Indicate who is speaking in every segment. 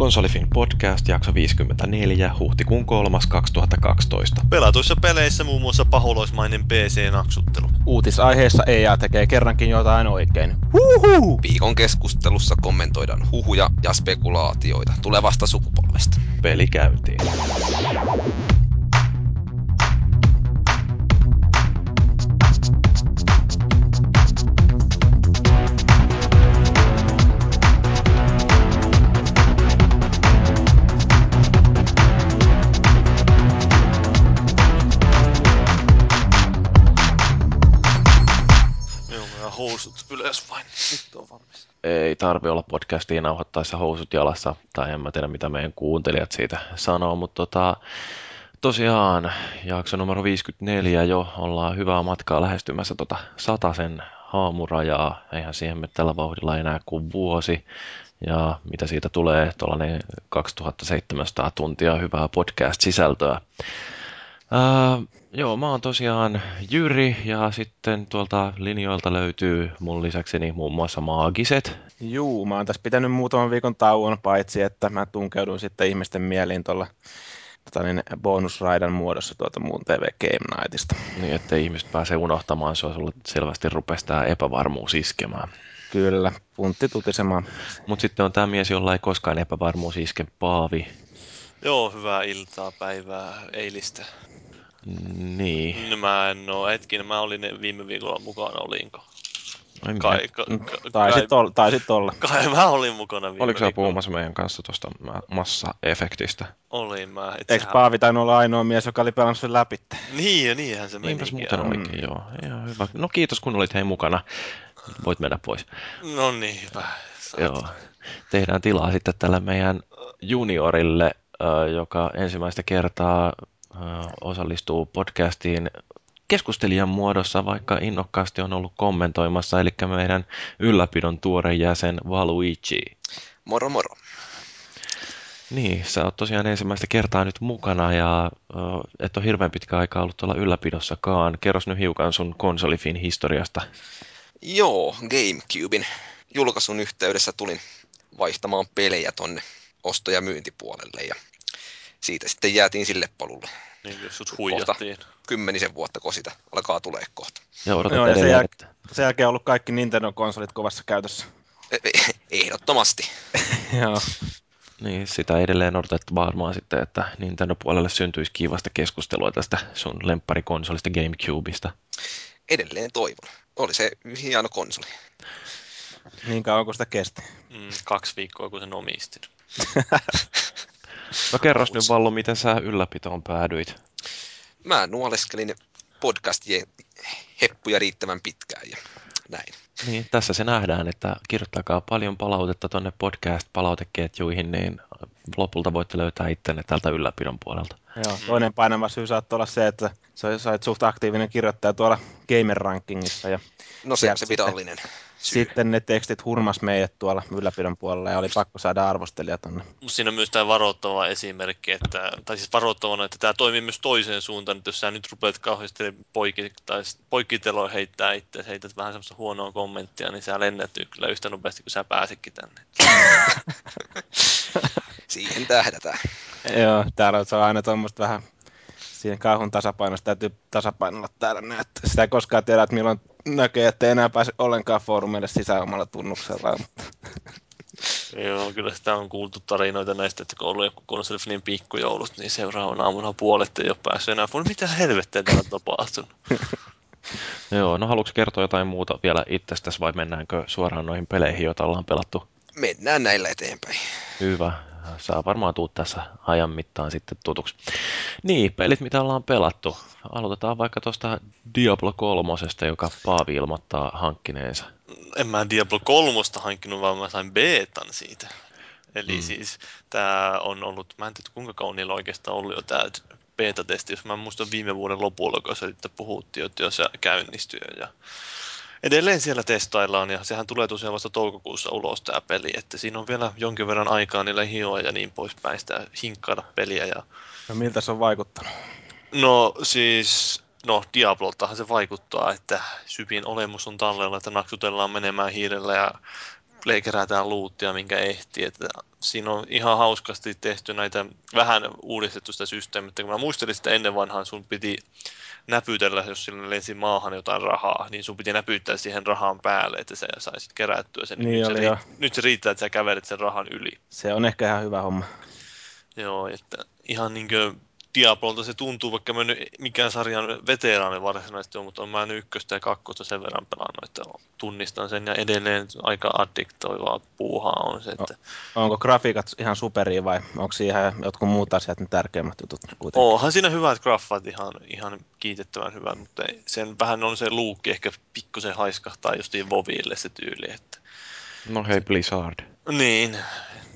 Speaker 1: Konsolifin podcast, jakso 54, huhtikuun 3. 2012.
Speaker 2: Pelatuissa peleissä muun muassa pahuloismainen PC-naksuttelu.
Speaker 3: Uutisaiheessa EA tekee kerrankin jotain oikein. Huhu!
Speaker 4: Viikon keskustelussa kommentoidaan huhuja ja spekulaatioita tulevasta sukupolvesta.
Speaker 1: Peli käyntiin.
Speaker 2: Ylös vain. Nyt on valmis.
Speaker 1: Ei tarvi olla podcastiin nauhoittaessa housut jalassa, tai en mä tiedä mitä meidän kuuntelijat siitä sanoo, mutta tota, tosiaan jakso numero 54 jo ollaan hyvää matkaa lähestymässä tota satasen haamurajaa. Eihän siihen me tällä vauhdilla enää kuin vuosi. Ja mitä siitä tulee, tuollainen 2700 tuntia hyvää podcast-sisältöä. Ää, joo, mä oon tosiaan Jyri ja sitten tuolta linjoilta löytyy mun lisäkseni muun muassa Maagiset.
Speaker 3: Juu, mä oon tässä pitänyt muutaman viikon tauon, paitsi että mä tunkeudun sitten ihmisten mieliin tuolla tota niin, bonusraidan muodossa tuolta muun TV Game Nightista.
Speaker 1: Niin, että ihmiset pääsee unohtamaan sua, sulle selvästi rupesi tää epävarmuus iskemään.
Speaker 3: Kyllä, puntti tutisemaan.
Speaker 1: Mutta sitten on tämä mies, jolla ei koskaan epävarmuus iske, Paavi.
Speaker 2: Joo, hyvää iltaa, päivää, eilistä.
Speaker 1: Niin.
Speaker 2: No, mä en oo, hetkinen, mä olin viime viikolla mukana, olinko?
Speaker 1: Ai
Speaker 2: Kai, ka, ka,
Speaker 3: Taisit,
Speaker 2: kai,
Speaker 3: olla, taisit olla.
Speaker 2: kai mä olin mukana viime
Speaker 1: Oliko sä puhumassa meidän kanssa tuosta massa-efektistä?
Speaker 2: Olin mä.
Speaker 3: Eikö Paavi tainnut olla ainoa mies, joka oli pelannut sen läpi?
Speaker 2: Niin ja niinhän se meni.
Speaker 1: Niinpäs muuten olikin, joo. Ihan hyvä. No kiitos, kun olit hei mukana. Voit mennä pois.
Speaker 2: No niin, hyvä. Saat-
Speaker 1: Joo. Tehdään tilaa sitten tälle meidän juniorille, joka ensimmäistä kertaa osallistuu podcastiin keskustelijan muodossa, vaikka innokkaasti on ollut kommentoimassa, eli meidän ylläpidon tuore jäsen Valuigi.
Speaker 4: Moro moro.
Speaker 1: Niin, sä oot tosiaan ensimmäistä kertaa nyt mukana ja ö, et ole hirveän pitkä aikaa ollut tuolla ylläpidossakaan. Kerros nyt hiukan sun konsolifin historiasta.
Speaker 4: Joo, Gamecubein julkaisun yhteydessä tulin vaihtamaan pelejä tonne osto- ja myyntipuolelle ja siitä sitten jäätiin sille polulle.
Speaker 2: Niin, jos sut huijattiin.
Speaker 4: Kymmenisen vuotta kun sitä alkaa tulee kohta.
Speaker 1: Ja odotat
Speaker 3: Joo, ja sen, jäl-
Speaker 1: että
Speaker 3: sen jälkeen on ollut kaikki Nintendo-konsolit kovassa käytössä.
Speaker 4: E- e- Ehdottomasti.
Speaker 3: Joo.
Speaker 1: Niin, sitä edelleen odotettu varmaan sitten, että Nintendo-puolelle syntyisi kivasta keskustelua tästä sun lempparikonsolista Gamecubeista.
Speaker 4: Edelleen toivon. Oli se hieno konsoli.
Speaker 3: Niin kauan kuin sitä kesti.
Speaker 2: Mm, kaksi viikkoa, kun sen omistin.
Speaker 1: No kerros nyt Vallu, miten sä ylläpitoon päädyit?
Speaker 4: Mä nuoleskelin podcastien heppuja riittävän pitkään ja näin.
Speaker 1: Niin, tässä se nähdään, että kirjoittakaa paljon palautetta tonne podcast-palauteketjuihin, niin lopulta voitte löytää ittenne tältä ylläpidon puolelta.
Speaker 3: Joo, toinen painava syy saattoi olla se, että sä sait suht aktiivinen kirjoittaja tuolla Gamer Rankingissa ja
Speaker 4: No se on se virallinen syy.
Speaker 3: sitten ne tekstit hurmas meidät tuolla ylläpidon puolella ja oli pakko saada arvostelija tonne.
Speaker 2: Mutta siinä on myös tämä varoittava esimerkki, että, tai siis varoittavana, että tämä toimii myös toiseen suuntaan, että jos sä nyt rupeat kauheasti poikki, tai poikkiteloin heittää itse, heität vähän semmoista huonoa kommenttia, niin sä lennät kyllä yhtä nopeasti kuin sä pääsetkin tänne.
Speaker 4: Siihen tähdätään.
Speaker 3: Joo, täällä se on aina tuommoista vähän siinä kauhun tasapainosta täytyy tasapainolla täällä näin, sitä ei koskaan tiedä, että milloin näkee, että ei enää pääse ollenkaan foorumeille sisään omalla tunnuksellaan. Mutta
Speaker 2: Joo, kyllä sitä on kuultu tarinoita näistä, että kun on ollut joku konsolifinin pikkujoulut, niin seuraavana aamuna puolet ei ole päässyt enää. Voi mitä helvettiä täällä on tapahtunut?
Speaker 1: Joo, no haluatko kertoa jotain muuta vielä itsestäsi vai mennäänkö suoraan noihin peleihin, joita ollaan pelattu?
Speaker 4: Mennään näillä eteenpäin.
Speaker 1: Hyvä. Saa varmaan tuu tässä ajan mittaan sitten tutuksi. Niin, pelit mitä ollaan pelattu. Aloitetaan vaikka tuosta Diablo 3, joka Paavi ilmoittaa hankkineensa.
Speaker 2: En mä Diablo 3 hankkinut, vaan mä sain beetan siitä. Eli
Speaker 1: Mm.
Speaker 2: siis tämä on ollut, mä en tiedä kuinka kauan niillä oikeastaan ollut jo tämä beta-testi, jos mä muistan viime vuoden lopulla, kun se sitten puhuttiin, että jo se käynnistyy. Ja edelleen siellä testaillaan ja sehän tulee tosiaan vasta toukokuussa ulos tämä peli, että siinä on vielä jonkin verran aikaa niillä hioa ja niin poispäin sitä hinkkaada peliä. Ja...
Speaker 3: no miltä se on vaikuttanut?
Speaker 2: No siis, no Diabloltahan se vaikuttaa, että syvin olemus on tallella, että naksutellaan menemään hiirellä ja kerätään luuttia, minkä ehtii. Että siinä on ihan hauskasti tehty näitä, vähän uudistettu sitä systeemiä. Kun mä muistelin sitä ennen vanhaan, sun piti näpytellä, jos sillä lensi maahan jotain rahaa, niin sun piti näpyttää siihen rahan päälle, että sä saisit kerättyä sen.
Speaker 3: Niin
Speaker 2: nyt, se
Speaker 3: joo.
Speaker 2: nyt se riittää, että sä kävelet sen rahan yli.
Speaker 3: Se on ehkä ihan hyvä homma.
Speaker 2: Joo, että ihan niin kuin Diablolta se tuntuu, vaikka mä en nyt mikään sarjan veteraani varsinaisesti on, mutta on mä nyt ykköstä ja kakkosta sen verran pelannut, että tunnistan sen ja edelleen aika addiktoivaa puuhaa on se, että
Speaker 3: Onko grafiikat ihan superia vai onko siihen jotkut muut asiat ne tärkeimmät jutut kuitenkin?
Speaker 2: Onhan siinä hyvät graffat ihan, ihan kiitettävän hyvät, mutta sen vähän on se luukki ehkä pikkusen haiskahtaa justiin Voville se tyyli, että
Speaker 5: No hei Blizzard.
Speaker 2: niin,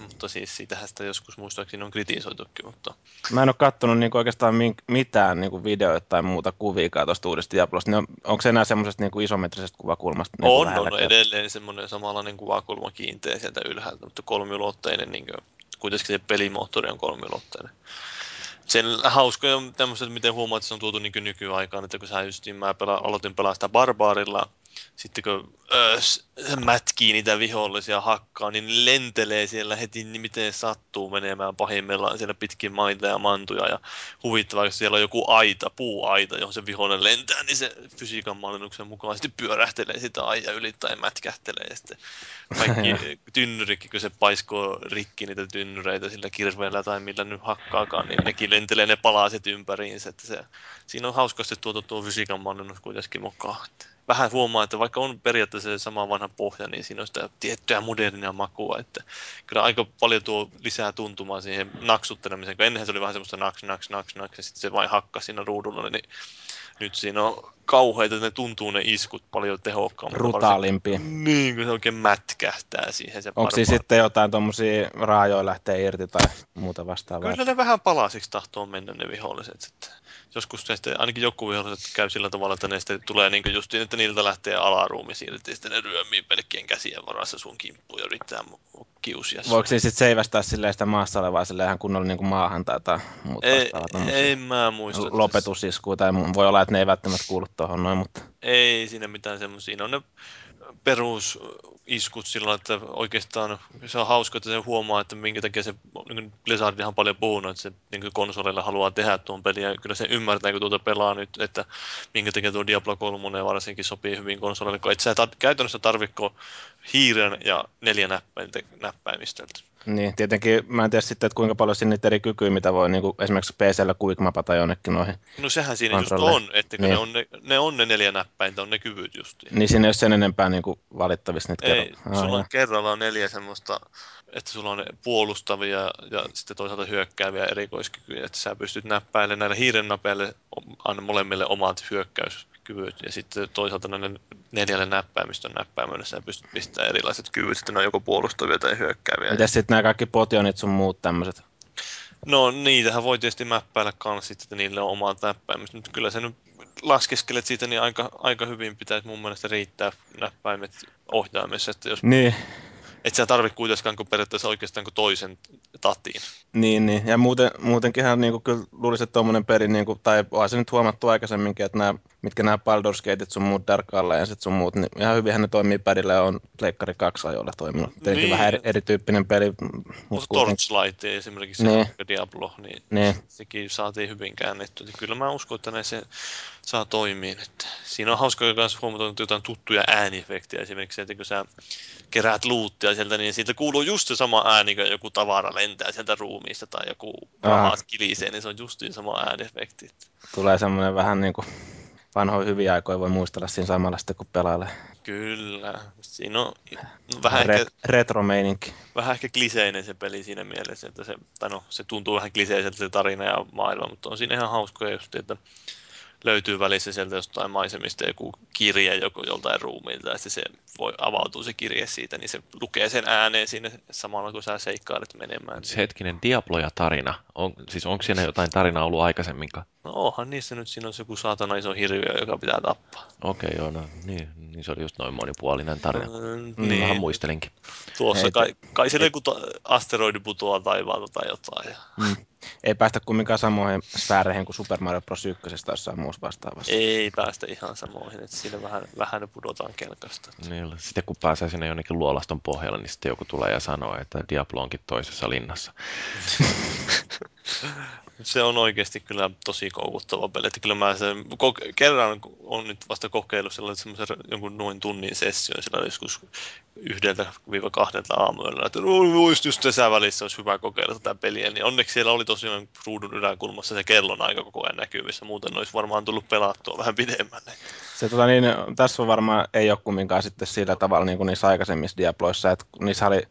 Speaker 2: mutta siis siitähän sitä joskus muistaakseni on kritisoitukin, mutta
Speaker 3: Mä en ole kattonut niinku oikeastaan mitään niinku videoita tai muuta kuviikaa tuosta uudesta Diablosta. Niin on, onko se enää semmoisesta niinku isometrisestä kuvakulmasta? niinku
Speaker 2: on, on
Speaker 3: lähelläkään?
Speaker 2: edelleen semmoinen samanlainen kuvakulma kiinteä sieltä ylhäältä, mutta kolmiulotteinen, niin kuin, kuitenkin se pelimoottori on kolmiulotteinen. Sen hauskoja on tämmöiset, miten huomaat, että se on tuotu niin nykyaikaan, että kun sä justiin, mä pela, aloitin pelaa sitä barbaarilla, sitten kun öö, mätkii niitä vihollisia hakkaa, niin lentelee siellä heti niin miten sattuu menemään pahimmillaan siellä pitkin maita ja mantuja. Ja huvittavaa, jos siellä on joku aita, puuaita, johon se vihollinen lentää, niin se fysiikan mallinnuksen mukaan sitten pyörähtelee sitä aija yli tai mätkähtelee. Ja sitten kaikki tynnyrikin, kun se paiskoo rikki niitä tynnyreitä sillä kirveellä tai millä nyt hakkaakaan, niin nekin lentelee ne palaset ympäriinsä. Että se, siinä on hauskasti tuotu tuo fysiikan mallinnus kuitenkin mukaan. Että vähän huomaa, että vaikka on periaatteessa se sama vanha pohja, niin siinä on sitä tiettyä modernia makua, että kyllä aika paljon tuo lisää tuntumaa siihen naksuttelemiseen, kun ennenhän se oli vähän semmoista naks, naks, naks, naks, ja sitten se vain hakkasi siinä ruudulla, niin nyt siinä on kauheita, että ne tuntuu ne iskut paljon tehokkaammin.
Speaker 3: Brutaalimpia.
Speaker 2: Niin, kun se oikein mätkähtää siihen se
Speaker 3: Onko siinä sitten jotain tuommoisia raajoja lähtee irti tai muuta vastaavaa?
Speaker 2: Kyllä ne vähän palasiksi tahtoo mennä ne viholliset. Että joskus ne sitten, ainakin joku viholliset käy sillä tavalla, että ne sitten tulee niin justiin, että niiltä lähtee alaruumi siitä, ja sitten ne ryömii pelkkien käsien varassa sun kimppuun ja yrittää kiusia sua.
Speaker 3: Voiko siinä sitten seivästää silleen sitä maassa olevaa silleen ihan kunnolla niin kuin maahan tai jotain muuta
Speaker 2: Ei, ei mä muista. että
Speaker 3: lopetusiskua tai voi olla, että ne ei välttämättä kuulu tuohon noin, mutta
Speaker 2: Ei siinä mitään semmoisia. Siinä on ne perusiskut sillä että oikeastaan se on hauska, että se huomaa, että minkä takia se niin Blizzardihan on paljon puhunut, että se niin konsoleilla haluaa tehdä tuon pelin. Ja kyllä se ymmärtää, kun tuota pelaa nyt, että minkä takia tuo Diablo 3 varsinkin sopii hyvin konsoleille, kun et sä tar- käytännössä tarvitko hiiren ja neljä näppäimistöltä.
Speaker 3: Niin, tietenkin mä en tiedä sitten, että kuinka paljon niitä eri kykyjä, mitä voi niin kuin esimerkiksi PCllä quickmapata jonnekin noihin.
Speaker 2: No sehän siinä just on, että
Speaker 3: Niin.
Speaker 2: ne, on ne, ne on ne neljä näppäintä, on ne kyvyt justiin.
Speaker 3: Niin siinä ei ole sen enempää niin kuin valittavissa niitä
Speaker 2: Ei,
Speaker 3: kerran.
Speaker 2: sulla on kerrallaan neljä semmoista, että sulla on puolustavia ja sitten toisaalta hyökkääviä erikoiskykyjä, että sä pystyt näppäilemään näille hiiren napeille, anna molemmille omat hyökkäyskyvyt ja sitten toisaalta näille neljälle näppäimistön näppäimölle sä pystyt pistämään erilaiset kyvyt, sitten ne on joko puolustavia tai hyökkääviä.
Speaker 3: Miten sitten nämä kaikki potionit sun muut tämmöiset?
Speaker 2: No niitähän voi tietysti mäppäillä kanssa sitten, että niille on omat näppäimet, mutta kyllä se nyt laskeskelet siitä, niin aika, aika hyvin pitäisi mun mielestä riittää näppäimet ohjaimessa, että jos
Speaker 3: Niin,
Speaker 2: Et sä tarvitse kuitenkaan kuin periaatteessa oikeastaan kuin toisen tatiin.
Speaker 3: niin, niin. Ja muuten, muutenkinhan niin kuin, kyllä luulisin, että tuommoinen peli, niin kuin, tai onhan se nyt huomattu aikaisemminkin, että nämä, mitkä nämä Baldur's Gateit sun muut Dark Alliancet sun muut, niin ihan hyvinhän ne toimii padilla ja on Pleikkari 2 ajoilla toiminut. Tietenkin
Speaker 2: Niin.
Speaker 3: vähän eri, erityyppinen peli,
Speaker 2: Mutta. Torchlight esimerkiksi
Speaker 3: Niin.
Speaker 2: se Diablo, niin
Speaker 3: Niin.
Speaker 2: sekin saatiin hyvin käännettyä. Niin Kyllä mä uskon, että se saa toimiin. Että siinä on hauska myös huomata jotain tuttuja ääniefektejä. Esimerkiksi, että kun sä keräät luuttia sieltä, niin siitä kuuluu just se sama ääni, kun joku tavara lentää sieltä ruumiista tai joku
Speaker 3: Aha.
Speaker 2: rahat kilisee, niin se on justiin sama ääniefekti.
Speaker 3: Tulee semmoinen vähän niin kuin vanhoja hyviä aikoja voi muistella siinä samalla sitten, kun pelailee.
Speaker 2: Kyllä. Siinä on vähän
Speaker 3: Ret-
Speaker 2: ehkä
Speaker 3: retro-meininki.
Speaker 2: vähän ehkä kliseinen se peli siinä mielessä, että se, tai no, se tuntuu vähän kliseiseltä se tarina ja maailma, mutta on siinä ihan hauskoja just, että löytyy välissä sieltä jostain maisemista joku kirje joku joltain ruumiilta, ja se voi avautua se kirje siitä, niin se lukee sen ääneen siinä samalla, kun sä seikkailet menemään.
Speaker 5: Se hetkinen Diablo ja tarina. On, siis onko siinä jotain tarinaa ollut aikaisemminkaan?
Speaker 2: No onhan niissä nyt, siinä on se joku saatana iso hirviö, joka pitää tappaa.
Speaker 5: Okei, joo, no niin, niin se oli just noin monipuolinen tarina.
Speaker 2: Mm,
Speaker 5: Niin. Vähän
Speaker 2: niin,
Speaker 5: muistelinkin.
Speaker 2: tuossa
Speaker 3: Ei,
Speaker 2: kai, kai siellä joku asteroidi putoaa taivaalta tai jotain. Ja...
Speaker 3: Mm. Ei päästä kumminkaan samoihin sfääreihin kuin Super Mario Bros. 1 tai jossain muussa vastaavassa.
Speaker 2: Ei päästä ihan samoihin, että siinä vähän, vähän pudotaan kelkasta.
Speaker 5: Niin
Speaker 1: Kyllä. Sitten kun pääsee sinne jonnekin luolaston pohjalle, niin sitten joku tulee ja sanoo, että Diablo onkin toisessa linnassa.
Speaker 2: Se on oikeasti kyllä tosi koukuttava peli. Että kyllä mä sen, kerran on nyt vasta kokeillut sellaisen jonkun noin tunnin session sillä joskus yhdeltä viiva kahdelta aamuilla, että no, voisi just tässä välissä olisi hyvä kokeilla tätä peliä, niin onneksi siellä oli tosiaan ruudun yläkulmassa se kellon aika koko ajan näkyvissä, muuten olisi varmaan tullut pelattua vähän pidemmän.
Speaker 3: Se, tota, niin, tässä on varmaan ei ole kumminkaan sitten sillä tavalla niin kuin niissä aikaisemmissa Diabloissa, että niissä oli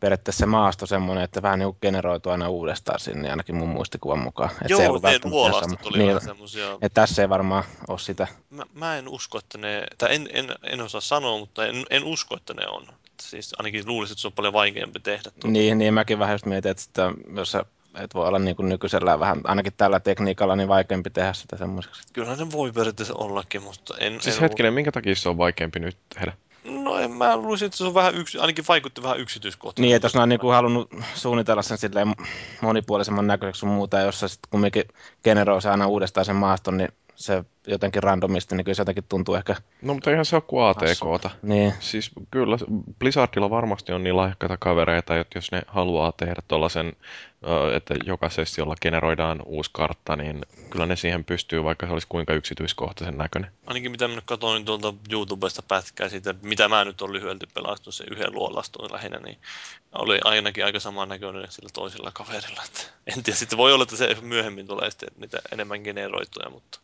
Speaker 3: periaatteessa se maasto semmoinen, että vähän niin kuin aina uudestaan sinne, ainakin mun muistikuvan mukaan. Että
Speaker 2: Joo,
Speaker 3: se
Speaker 2: ei ollut ne luolastot oli niin, vähän semmoisia.
Speaker 3: Että tässä ei varmaan ole sitä.
Speaker 2: Mä, mä en usko, että ne, tai en, en, en osaa sanoa, mutta en, en usko, että ne on. Siis ainakin luulisin, että se on paljon vaikeampi tehdä.
Speaker 3: Tuota. Niin, niin mäkin vähän just mietin, että sitä, jos sä et voi olla niin kuin nykyisellä vähän, ainakin tällä tekniikalla, niin vaikeampi tehdä sitä semmoiseksi.
Speaker 2: Kyllä ne voi periaatteessa ollakin, mutta en...
Speaker 1: Siis
Speaker 2: en
Speaker 1: hetkinen, minkä takia se on vaikeampi nyt tehdä?
Speaker 2: No en mä luulisin, että se on vähän yksi, ainakin vaikutti vähän yksityiskohtaisesti.
Speaker 3: Niin, että jos ne on niin kuin halunnut suunnitella sen silleen monipuolisemman näköiseksi sun muuta, ja jos sä sitten kumminkin generoi aina uudestaan sen maaston, niin se jotenkin randomisti, niin kyllä se jotenkin tuntuu ehkä...
Speaker 1: No mutta eihän se ole kuin ATKta.
Speaker 3: Niin.
Speaker 1: Siis kyllä Blizzardilla varmasti on niin lahjakkaita kavereita, että jos ne haluaa tehdä tuollaisen, että joka sessiolla generoidaan uusi kartta, niin kyllä ne siihen pystyy, vaikka se olisi kuinka yksityiskohtaisen näköinen.
Speaker 2: Ainakin mitä minä katsoin tuolta YouTubesta pätkää siitä, mitä mä nyt olen lyhyelti pelastunut sen yhden luolaston lähinnä, niin oli ainakin aika saman näköinen sillä toisella kaverilla. Että en tiedä, sitten voi olla, että se myöhemmin tulee sitten niitä enemmän generoituja, mutta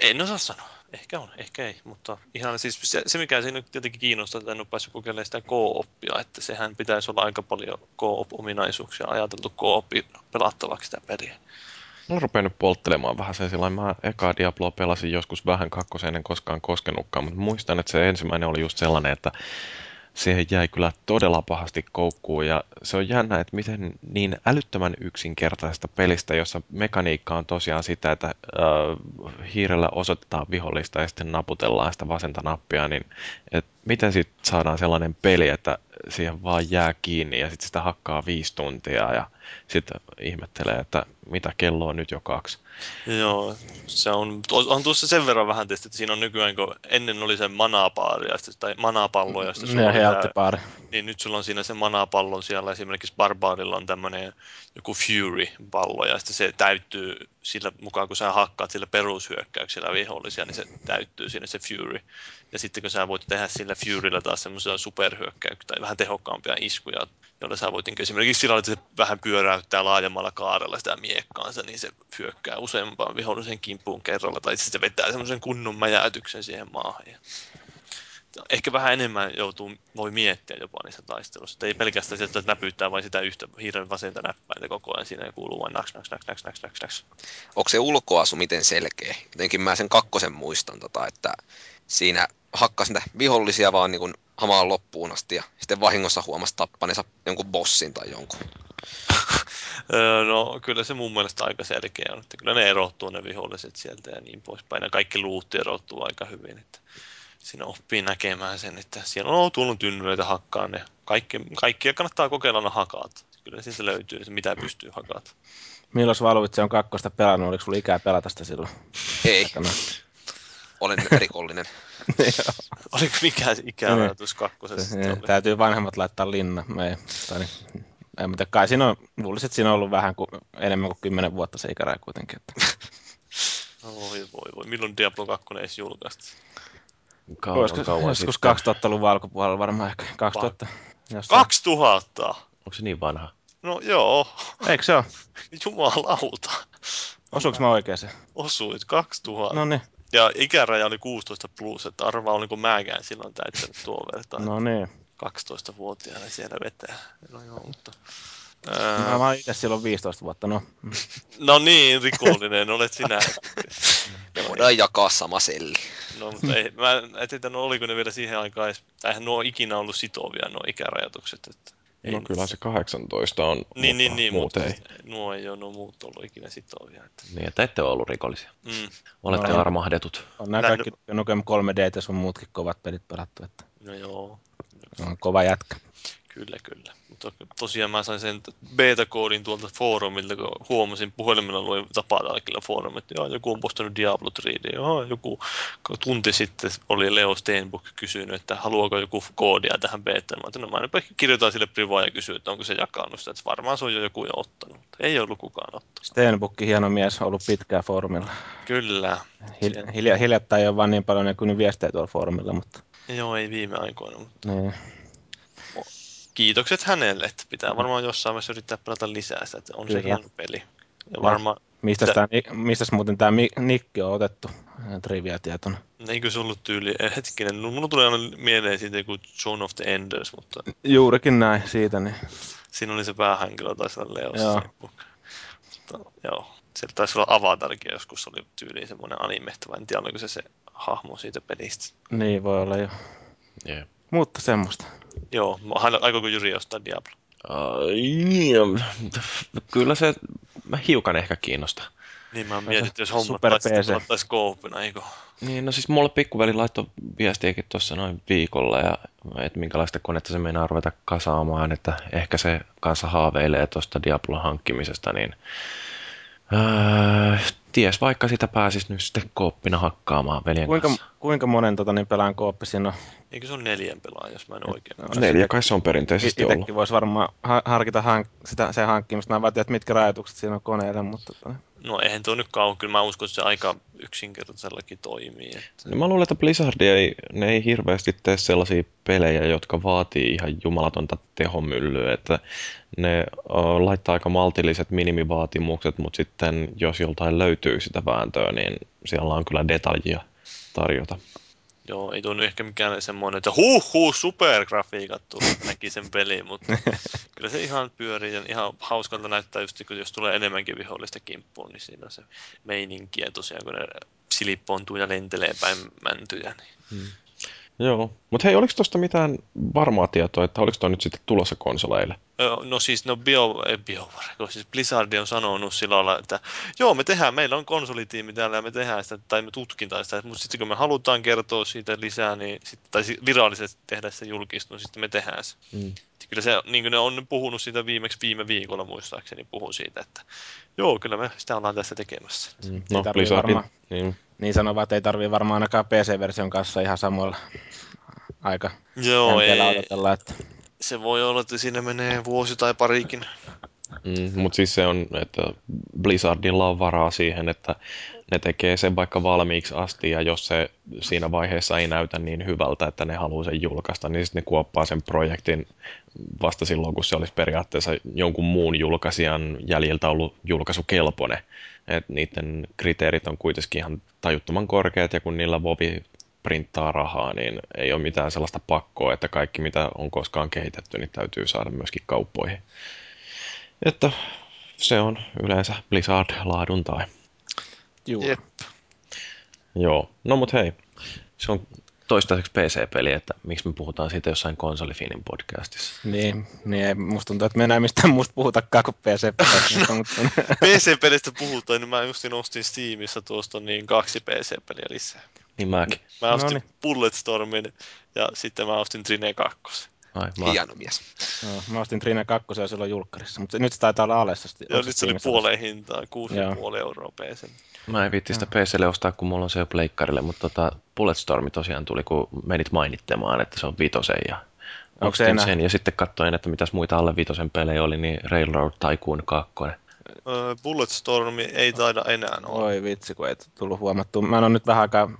Speaker 2: en osaa sanoa. Ehkä on, ehkä ei, mutta ihan siis se, se mikä siinä nyt tietenkin kiinnostaa, että en ole päässyt kokeilemaan sitä co-oppia, että sehän pitäisi olla aika paljon co-op-ominaisuuksia ajateltu co-opi pelattavaksi sitä peliä.
Speaker 1: Mä rupean nyt polttelemaan vähän sen sillä mä eka Diablo pelasin joskus vähän kakkoseen, en koskaan koskenutkaan, mutta muistan, että se ensimmäinen oli just sellainen, että siihen jäi kyllä todella pahasti koukkuun ja se on jännä, että miten niin älyttömän yksinkertaisesta pelistä, jossa mekaniikka on tosiaan sitä, että äh, hiirellä osoitetaan vihollista ja sitten naputellaan sitä vasenta nappia, niin että miten sitten saadaan sellainen peli, että siihen vaan jää kiinni ja sitten sitä hakkaa viisi tuntia ja sitten ihmettelee, että mitä kello on nyt jo kaksi.
Speaker 2: Joo, se on, on tuossa sen verran vähän tietysti, että siinä on nykyään, kun ennen oli se manapaari, tai manapallo, ja sitten
Speaker 3: sulla
Speaker 2: on niin nyt sulla on siinä se manapallon siellä, esimerkiksi Barbaarilla on tämmöinen joku Fury-pallo, ja sitten se täyttyy sillä mukaan, kun sä hakkaat sillä perushyökkäyksellä vihollisia, niin se täyttyy siinä se Fury. Ja sitten kun sä voit tehdä sillä Furyllä taas semmoisia superhyökkäyksiä tai vähän tehokkaampia iskuja, joilla sä voit niin esimerkiksi sillä että se vähän pyöräyttää laajemmalla kaarella sitä miekkaansa, niin se hyökkää useampaan vihollisen kimppuun kerralla, tai sitten se vetää semmoisen kunnon mäjäytyksen siihen maahan. Ja ehkä vähän enemmän joutuu, voi miettiä jopa niissä taisteluissa. Että ei pelkästään sieltä näpyttää vain sitä yhtä hiiren vasenta näppäintä koko ajan siinä kuuluu vain naks, naks, naks, naks, naks, naks, naks.
Speaker 4: Onko se ulkoasu miten selkeä? Jotenkin mä sen kakkosen muistan, tota, että siinä hakkas niitä vihollisia vaan niin hamaan loppuun asti ja sitten vahingossa huomasi tappaneensa jonkun bossin tai jonkun.
Speaker 2: no kyllä se mun mielestä aika selkeä on, että kyllä ne erottuu ne viholliset sieltä ja niin poispäin. Ja kaikki luutti erottuu aika hyvin, että siinä oppii näkemään sen, että siellä on tullut tynnyreitä hakkaan ne. Kaikki, kaikkia kannattaa kokeilla ne hakaat. Kyllä siitä löytyy, että mitä pystyy hakaat.
Speaker 3: Milloin Valvitse on kakkosta pelannut? Oliko sulla ikää pelata sitä silloin?
Speaker 4: Ei. Olen rikollinen.
Speaker 2: Oliko mikä ikärajoitus kakkosessa?
Speaker 3: Niin, täytyy vanhemmat laittaa linna. Me, tai niin, ei, mutta kai siinä on, luulisin, että siinä on ollut vähän kuin, enemmän kuin kymmenen vuotta se ikäraja kuitenkin. Että.
Speaker 2: Oi voi voi, milloin Diablo 2 edes julkaista?
Speaker 3: Kauan, Olisiko kauan joskus 2000-luvun alkupuolella varmaan ehkä 2000.
Speaker 2: 2000?
Speaker 1: Onko se niin vanha?
Speaker 2: No joo.
Speaker 3: Eikö se ole?
Speaker 2: Jumalauta.
Speaker 3: Osuuko mä oikein se?
Speaker 2: Osuit, 2000.
Speaker 3: No niin.
Speaker 2: Ja ikäraja oli 16 plus, että arvaa oliko mäkään silloin täyttänyt tuo vertaan.
Speaker 3: No niin.
Speaker 2: 12-vuotiaana siellä vetää. No joo, mutta...
Speaker 3: Ää... Mä, oon itse silloin 15 vuotta, no.
Speaker 2: no niin, rikollinen olet sinä.
Speaker 4: Me voidaan jakaa sama selli.
Speaker 2: No, mutta ei, mä en tiedä, no oliko ne vielä siihen aikaan edes, eihän nuo ikinä ollut sitovia nuo ikärajoitukset, että
Speaker 1: ei no kyllä se 18 on,
Speaker 2: niin, niin, niin,
Speaker 1: muut
Speaker 2: mutta
Speaker 1: ei.
Speaker 2: Nuo ei ole nuo muut ollut ikinä sitovia. Että...
Speaker 1: Niin, että ette ole ollut rikollisia. Mm. Olette no, armahdetut.
Speaker 3: On nämä kaikki Nukem 3D ja sun muutkin kovat pelit pelattu. Että...
Speaker 2: No joo.
Speaker 3: On kova jätkä.
Speaker 2: Kyllä, kyllä. Mutta tosiaan mä sain sen beta-koodin tuolta foorumilta, kun huomasin puhelimella luin Tapadalkilla foorumit, että joo, joku on postannut Diablo 3D, joo, joku tunti sitten oli Leo Steinbock kysynyt, että haluaako joku koodia tähän beta. Mä no mä kirjoitan sille privaa ja kysyn, että onko se jakanut sitä, että varmaan se on jo joku jo ottanut, ei ollut kukaan ottanut.
Speaker 3: Steinbock, hieno mies, ollut pitkään foorumilla.
Speaker 2: Kyllä.
Speaker 3: Hil- hilja- hiljattain ei ole vaan niin paljon näkynyt viestejä tuolla foorumilla, mutta...
Speaker 2: Joo, ei viime aikoina, mutta
Speaker 3: Niin.
Speaker 2: Kiitokset hänelle, että pitää varmaan jossain vaiheessa yrittää pelata lisää sitä, että on se
Speaker 3: Kyllä.
Speaker 2: hieno peli. Ja varmaan,
Speaker 3: Mistäs,
Speaker 2: Tä-
Speaker 3: tää, Ni- mistäs muuten tämä Nikki on otettu Ihan trivia-tietona?
Speaker 2: eikö se ollut tyyli, eh, hetkinen, no, mulla tulee aina mieleen siitä joku Zone of the Enders, mutta
Speaker 3: Juurikin näin siitä, niin
Speaker 2: siinä oli se päähenkilö, taisi olla Leo
Speaker 3: Joo.
Speaker 2: Mutta, joo, siellä taisi olla Avatarkin joskus, oli tyyliin semmoinen anime, vai en tiedä, oliko se se hahmo siitä pelistä.
Speaker 3: Niin voi olla jo.
Speaker 1: Yeah.
Speaker 3: Mutta semmoista.
Speaker 2: Joo, hän aikooko Jyri ostaa Diablo?
Speaker 1: Uh, kyllä se hiukan ehkä kiinnostaa.
Speaker 2: Niin mä mietin, että jos hommat
Speaker 3: Super
Speaker 2: taisi
Speaker 3: PC.
Speaker 2: pelattaisi koopina, eikö?
Speaker 1: Niin, no siis mulle pikkuveli laittoi viestiäkin tuossa noin viikolla, ja että minkälaista konetta se meinaa ruveta kasaamaan, että ehkä se kanssa haaveilee tuosta Diablon hankkimisesta, niin öö, ties vaikka sitä pääsis nyt sitten kooppina hakkaamaan veljen
Speaker 3: Kuinka,
Speaker 1: kanssa.
Speaker 3: kuinka monen tota, niin pelaan kooppi siinä on?
Speaker 2: Eikö se ole neljän pelaaja, jos mä en oikein
Speaker 3: No,
Speaker 1: Neljä kai se on perinteisesti ollut.
Speaker 3: Itsekin voisi varmaan ha- harkita hank- sitä, sen hankkimista. Mä en tiedä, että mitkä rajoitukset siinä on koneelle, mutta tota,
Speaker 2: No eihän tuo nyt kauan, kyllä mä uskon, että se aika yksinkertaisellakin toimii. Että...
Speaker 1: No mä luulen, että Blizzard ei, ne ei hirveästi tee sellaisia pelejä, jotka vaatii ihan jumalatonta tehomyllyä, että ne uh, laittaa aika maltilliset minimivaatimukset, mutta sitten jos joltain löytyy sitä vääntöä, niin siellä on kyllä detaljia tarjota.
Speaker 2: Joo, ei tuo nyt ehkä mikään semmoinen, että huh huh, supergrafiikat tuli, näki sen peliin, mutta kyllä se ihan pyörii ja ihan hauskalta näyttää just, kun jos tulee enemmänkin vihollista kimppuun, niin siinä on se meininki ja tosiaan kun ne silippoontuu ja lentelee päin mäntyjä. Niin.
Speaker 1: Joo, mutta hei, oliko tuosta mitään varmaa tietoa, että oliko toi nyt sitten tulossa konsoleille?
Speaker 2: No siis, no Bio, ei BioWare, kun siis Blizzard on sanonut sillä lailla, että joo, me tehdään, meillä on konsolitiimi täällä ja me tehdään sitä, tai me tutkitaan sitä, mutta sitten kun me halutaan kertoa siitä lisää, niin sit, tai virallisesti tehdä se julkistus, niin sitten me tehdään se.
Speaker 1: Mm.
Speaker 2: Kyllä se, niin kuin ne on puhunut siitä viimeksi viime viikolla muistaakseni, puhun siitä, että joo, kyllä me sitä ollaan tässä tekemässä.
Speaker 1: Mm.
Speaker 3: Ei
Speaker 1: No, Blizzardin,
Speaker 3: varmaan.
Speaker 1: niin,
Speaker 3: niin sanovat, että ei tarvii varmaan ainakaan PC-version kanssa ihan samoilla aika
Speaker 2: Joo, ei,
Speaker 3: odotella, että
Speaker 2: se voi olla, että siinä menee vuosi tai parikin.
Speaker 1: Mm, mutta siis se on, että Blizzardilla on varaa siihen, että ne tekee sen vaikka valmiiksi asti, ja jos se siinä vaiheessa ei näytä niin hyvältä, että ne haluaa sen julkaista, niin sitten ne kuoppaa sen projektin vasta silloin, kun se olisi periaatteessa jonkun muun julkaisijan jäljiltä ollut julkaisukelpoinen. Et niiden kriteerit on kuitenkin ihan tajuttoman korkeat, ja kun niillä Vovi printtaa rahaa, niin ei ole mitään sellaista pakkoa, että kaikki mitä on koskaan kehitetty, niin täytyy saada myöskin kauppoihin. Että se on yleensä Blizzard laadun tai.
Speaker 3: juu.
Speaker 2: Jep.
Speaker 1: Joo, no mut hei, se on toistaiseksi PC-peli, että miksi me puhutaan siitä jossain konsolifinin podcastissa.
Speaker 3: Niin, niin ei, musta tuntuu, että me enää mistään muusta puhutakaan kuin PC-peleistä, mutta
Speaker 2: PC-pelistä puhutaan, niin mä justin ostin Steamissa tuosta niin kaksi PC-peliä lisää.
Speaker 1: Niin mäkin.
Speaker 2: Mä ostin
Speaker 3: Noniin.
Speaker 2: Bulletstormin ja sitten mä ostin Trine 2.
Speaker 1: Ai, mä,
Speaker 4: Hieno mies.
Speaker 3: Joo, mä ostin Trine 2 ja silloin julkkarissa, mutta nyt se taitaa olla alessa.
Speaker 2: Joo, nyt se oli puoleen hintaan, 6,5 euroa PC.
Speaker 1: mä en viitti sitä PClle ostaa, kun mulla on se jo pleikkarille, mutta tota, Bulletstormi tosiaan tuli, kun menit mainittamaan, että se on vitosen ja
Speaker 3: Onko se enää?
Speaker 1: sen ja sitten katsoin, että mitäs muita alle vitosen pelejä oli, niin Railroad Tycoon 2.
Speaker 2: Öö, Bulletstormi ei taida enää olla.
Speaker 3: Oi vitsi, kun ei tullut huomattua. Mä en ole nyt vähän aikaa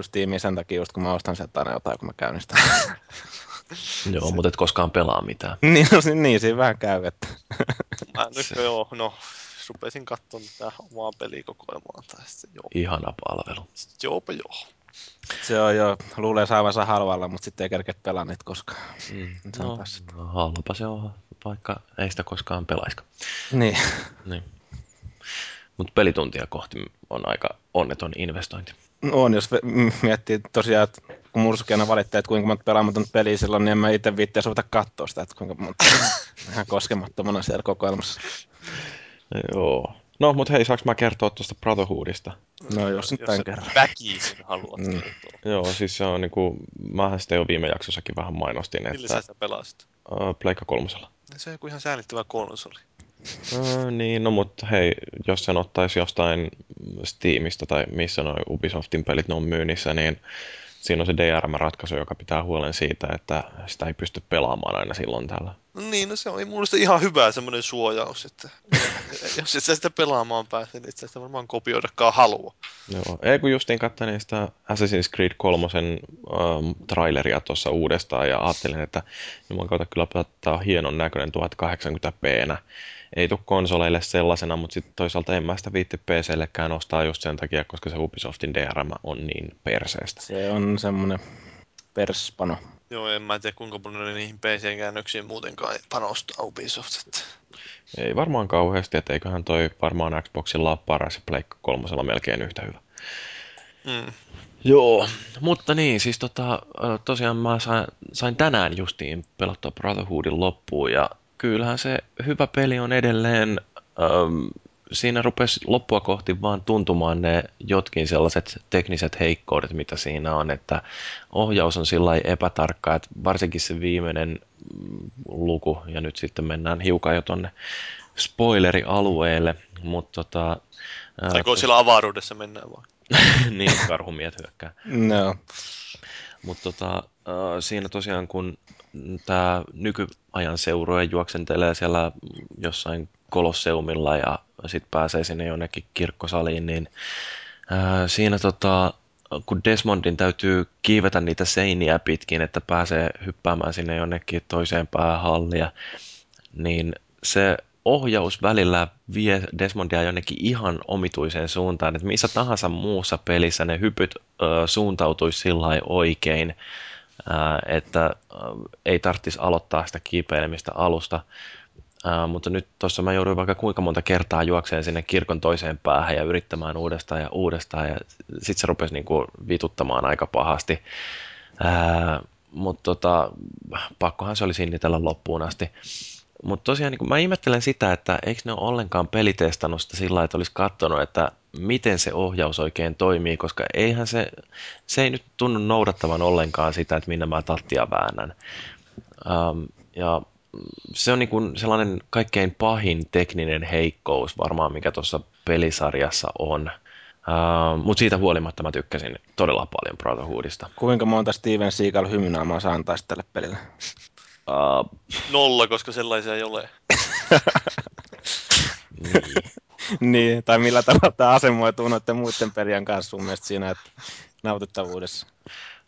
Speaker 3: Steamia sen takia, just kun mä ostan sieltä aina jotain, kun mä käynnistän.
Speaker 1: Joo, mutta et koskaan pelaa mitään.
Speaker 3: niin, no, si- niin, siinä vähän käy, että...
Speaker 2: Mä nyt joo, no, rupesin katsomaan tätä omaa pelikokoelmaa tai sitten joo.
Speaker 1: Ihana palvelu.
Speaker 2: Joopa joo.
Speaker 3: se on jo, luulee saavansa halvalla, mutta sitten ei kerkeä pelaa niitä koskaan.
Speaker 1: Mm.
Speaker 3: Se on
Speaker 1: No,
Speaker 3: tässä.
Speaker 1: halpa se on, vaikka ei sitä koskaan pelaiska.
Speaker 3: Niin.
Speaker 1: Niin. Mutta pelituntia kohti on aika onneton investointi.
Speaker 3: On, jos miettii tosiaan, että kun mursukeena valittaa, että kuinka monta pelaamatonta peliä silloin, niin en mä itse viittiä sovita katsoa sitä, että kuinka monta ihan koskemattomana siellä kokoelmassa.
Speaker 1: Joo. No, mutta hei, saaks mä kertoa tuosta Brotherhoodista?
Speaker 3: No jos nyt tämän kerran.
Speaker 2: väkisin haluat
Speaker 3: Mm.
Speaker 2: kertoa.
Speaker 1: Joo, siis se on niinku, mähän sitä jo viime jaksossakin vähän mainostin,
Speaker 2: Millä sä
Speaker 1: että
Speaker 2: sitä pelasit?
Speaker 1: uh, Pleikka kolmosella.
Speaker 2: Se on joku ihan säälittävä konsoli.
Speaker 1: Niin, no mutta hei, jos sen ottaisi jostain Steamista tai missä noin Ubisoftin pelit ne on myynnissä, niin siinä on se DRM-ratkaisu, joka pitää huolen siitä, että sitä ei pysty pelaamaan aina silloin täällä.
Speaker 2: No niin, no se on mun ihan hyvä semmoinen suojaus, että jos et sä sitä pelaamaan pääse, niin et sä sitä varmaan kopioidakaan halua.
Speaker 1: Joo, ei kun justiin katselin sitä Assassin's Creed 3 ähm, traileria tuossa uudestaan ja ajattelin, että juman kautta kyllä tämä on hienon näköinen 1080p. Ei tule konsoleille sellaisena, mutta sitten toisaalta en mä sitä viitti PCllekään ostaa just sen takia, koska se Ubisoftin DRM on niin perseestä.
Speaker 3: Se on semmoinen perspano.
Speaker 2: Joo, en mä tiedä kuinka paljon ne niihin PC-käännöksiin muutenkaan panostaa Ubisoft. Että...
Speaker 1: Ei varmaan kauheasti, että eiköhän toi varmaan Xboxilla ole paras ja Pleikka kolmosella melkein yhtä hyvä.
Speaker 2: Mm.
Speaker 1: Joo, mutta niin, siis tota, tosiaan mä sain, sain tänään justiin pelattua Brotherhoodin loppuun ja kyllähän se hyvä peli on edelleen, äm, siinä rupesi loppua kohti vaan tuntumaan ne jotkin sellaiset tekniset heikkoudet, mitä siinä on, että ohjaus on sillä lailla epätarkka, että varsinkin se viimeinen luku, ja nyt sitten mennään hiukan jo tonne spoilerialueelle, mutta tota, ää,
Speaker 2: Tai kun siellä avaruudessa mennään vaan.
Speaker 1: niin karhumiet hyökkää.
Speaker 3: No.
Speaker 1: Mutta tota, äh, siinä tosiaan kun tämä nykyajan seuroja juoksentelee siellä jossain kolosseumilla ja sitten pääsee sinne jonnekin kirkkosaliin, niin äh, siinä tota, kun Desmondin täytyy kiivetä niitä seiniä pitkin, että pääsee hyppäämään sinne jonnekin toiseen päähän hallia, niin se ohjaus välillä vie Desmondia jonnekin ihan omituiseen suuntaan, että missä tahansa muussa pelissä ne hypyt ö, suuntautuisi sillä oikein, että ö, ei tarvitsisi aloittaa sitä kiipeilemistä alusta. Ö, mutta nyt tuossa mä jouduin vaikka kuinka monta kertaa juokseen sinne kirkon toiseen päähän ja yrittämään uudestaan ja uudestaan ja sitten se rupesi niinku vituttamaan aika pahasti. Ää, mutta tota, pakkohan se oli sinnitellä loppuun asti. Mutta tosiaan niin mä ihmettelen sitä, että eikö ne ole ollenkaan pelitestannut sitä sillä että olisi katsonut, että miten se ohjaus oikein toimii, koska eihän se, se ei nyt tunnu noudattavan ollenkaan sitä, että minne mä tattia väännän. Um, ja se on niin kuin sellainen kaikkein pahin tekninen heikkous varmaan, mikä tuossa pelisarjassa on. Uh, Mutta siitä huolimatta mä tykkäsin todella paljon Brotherhoodista.
Speaker 3: Kuinka monta Steven Seagal hymynää mä saan tälle pelille?
Speaker 1: Uh,
Speaker 2: Nolla, koska sellaisia ei ole.
Speaker 1: niin.
Speaker 3: niin, tai millä tavalla tämä asemoituu noiden muiden pelien kanssa sun mielestä siinä, että nautittavuudessa?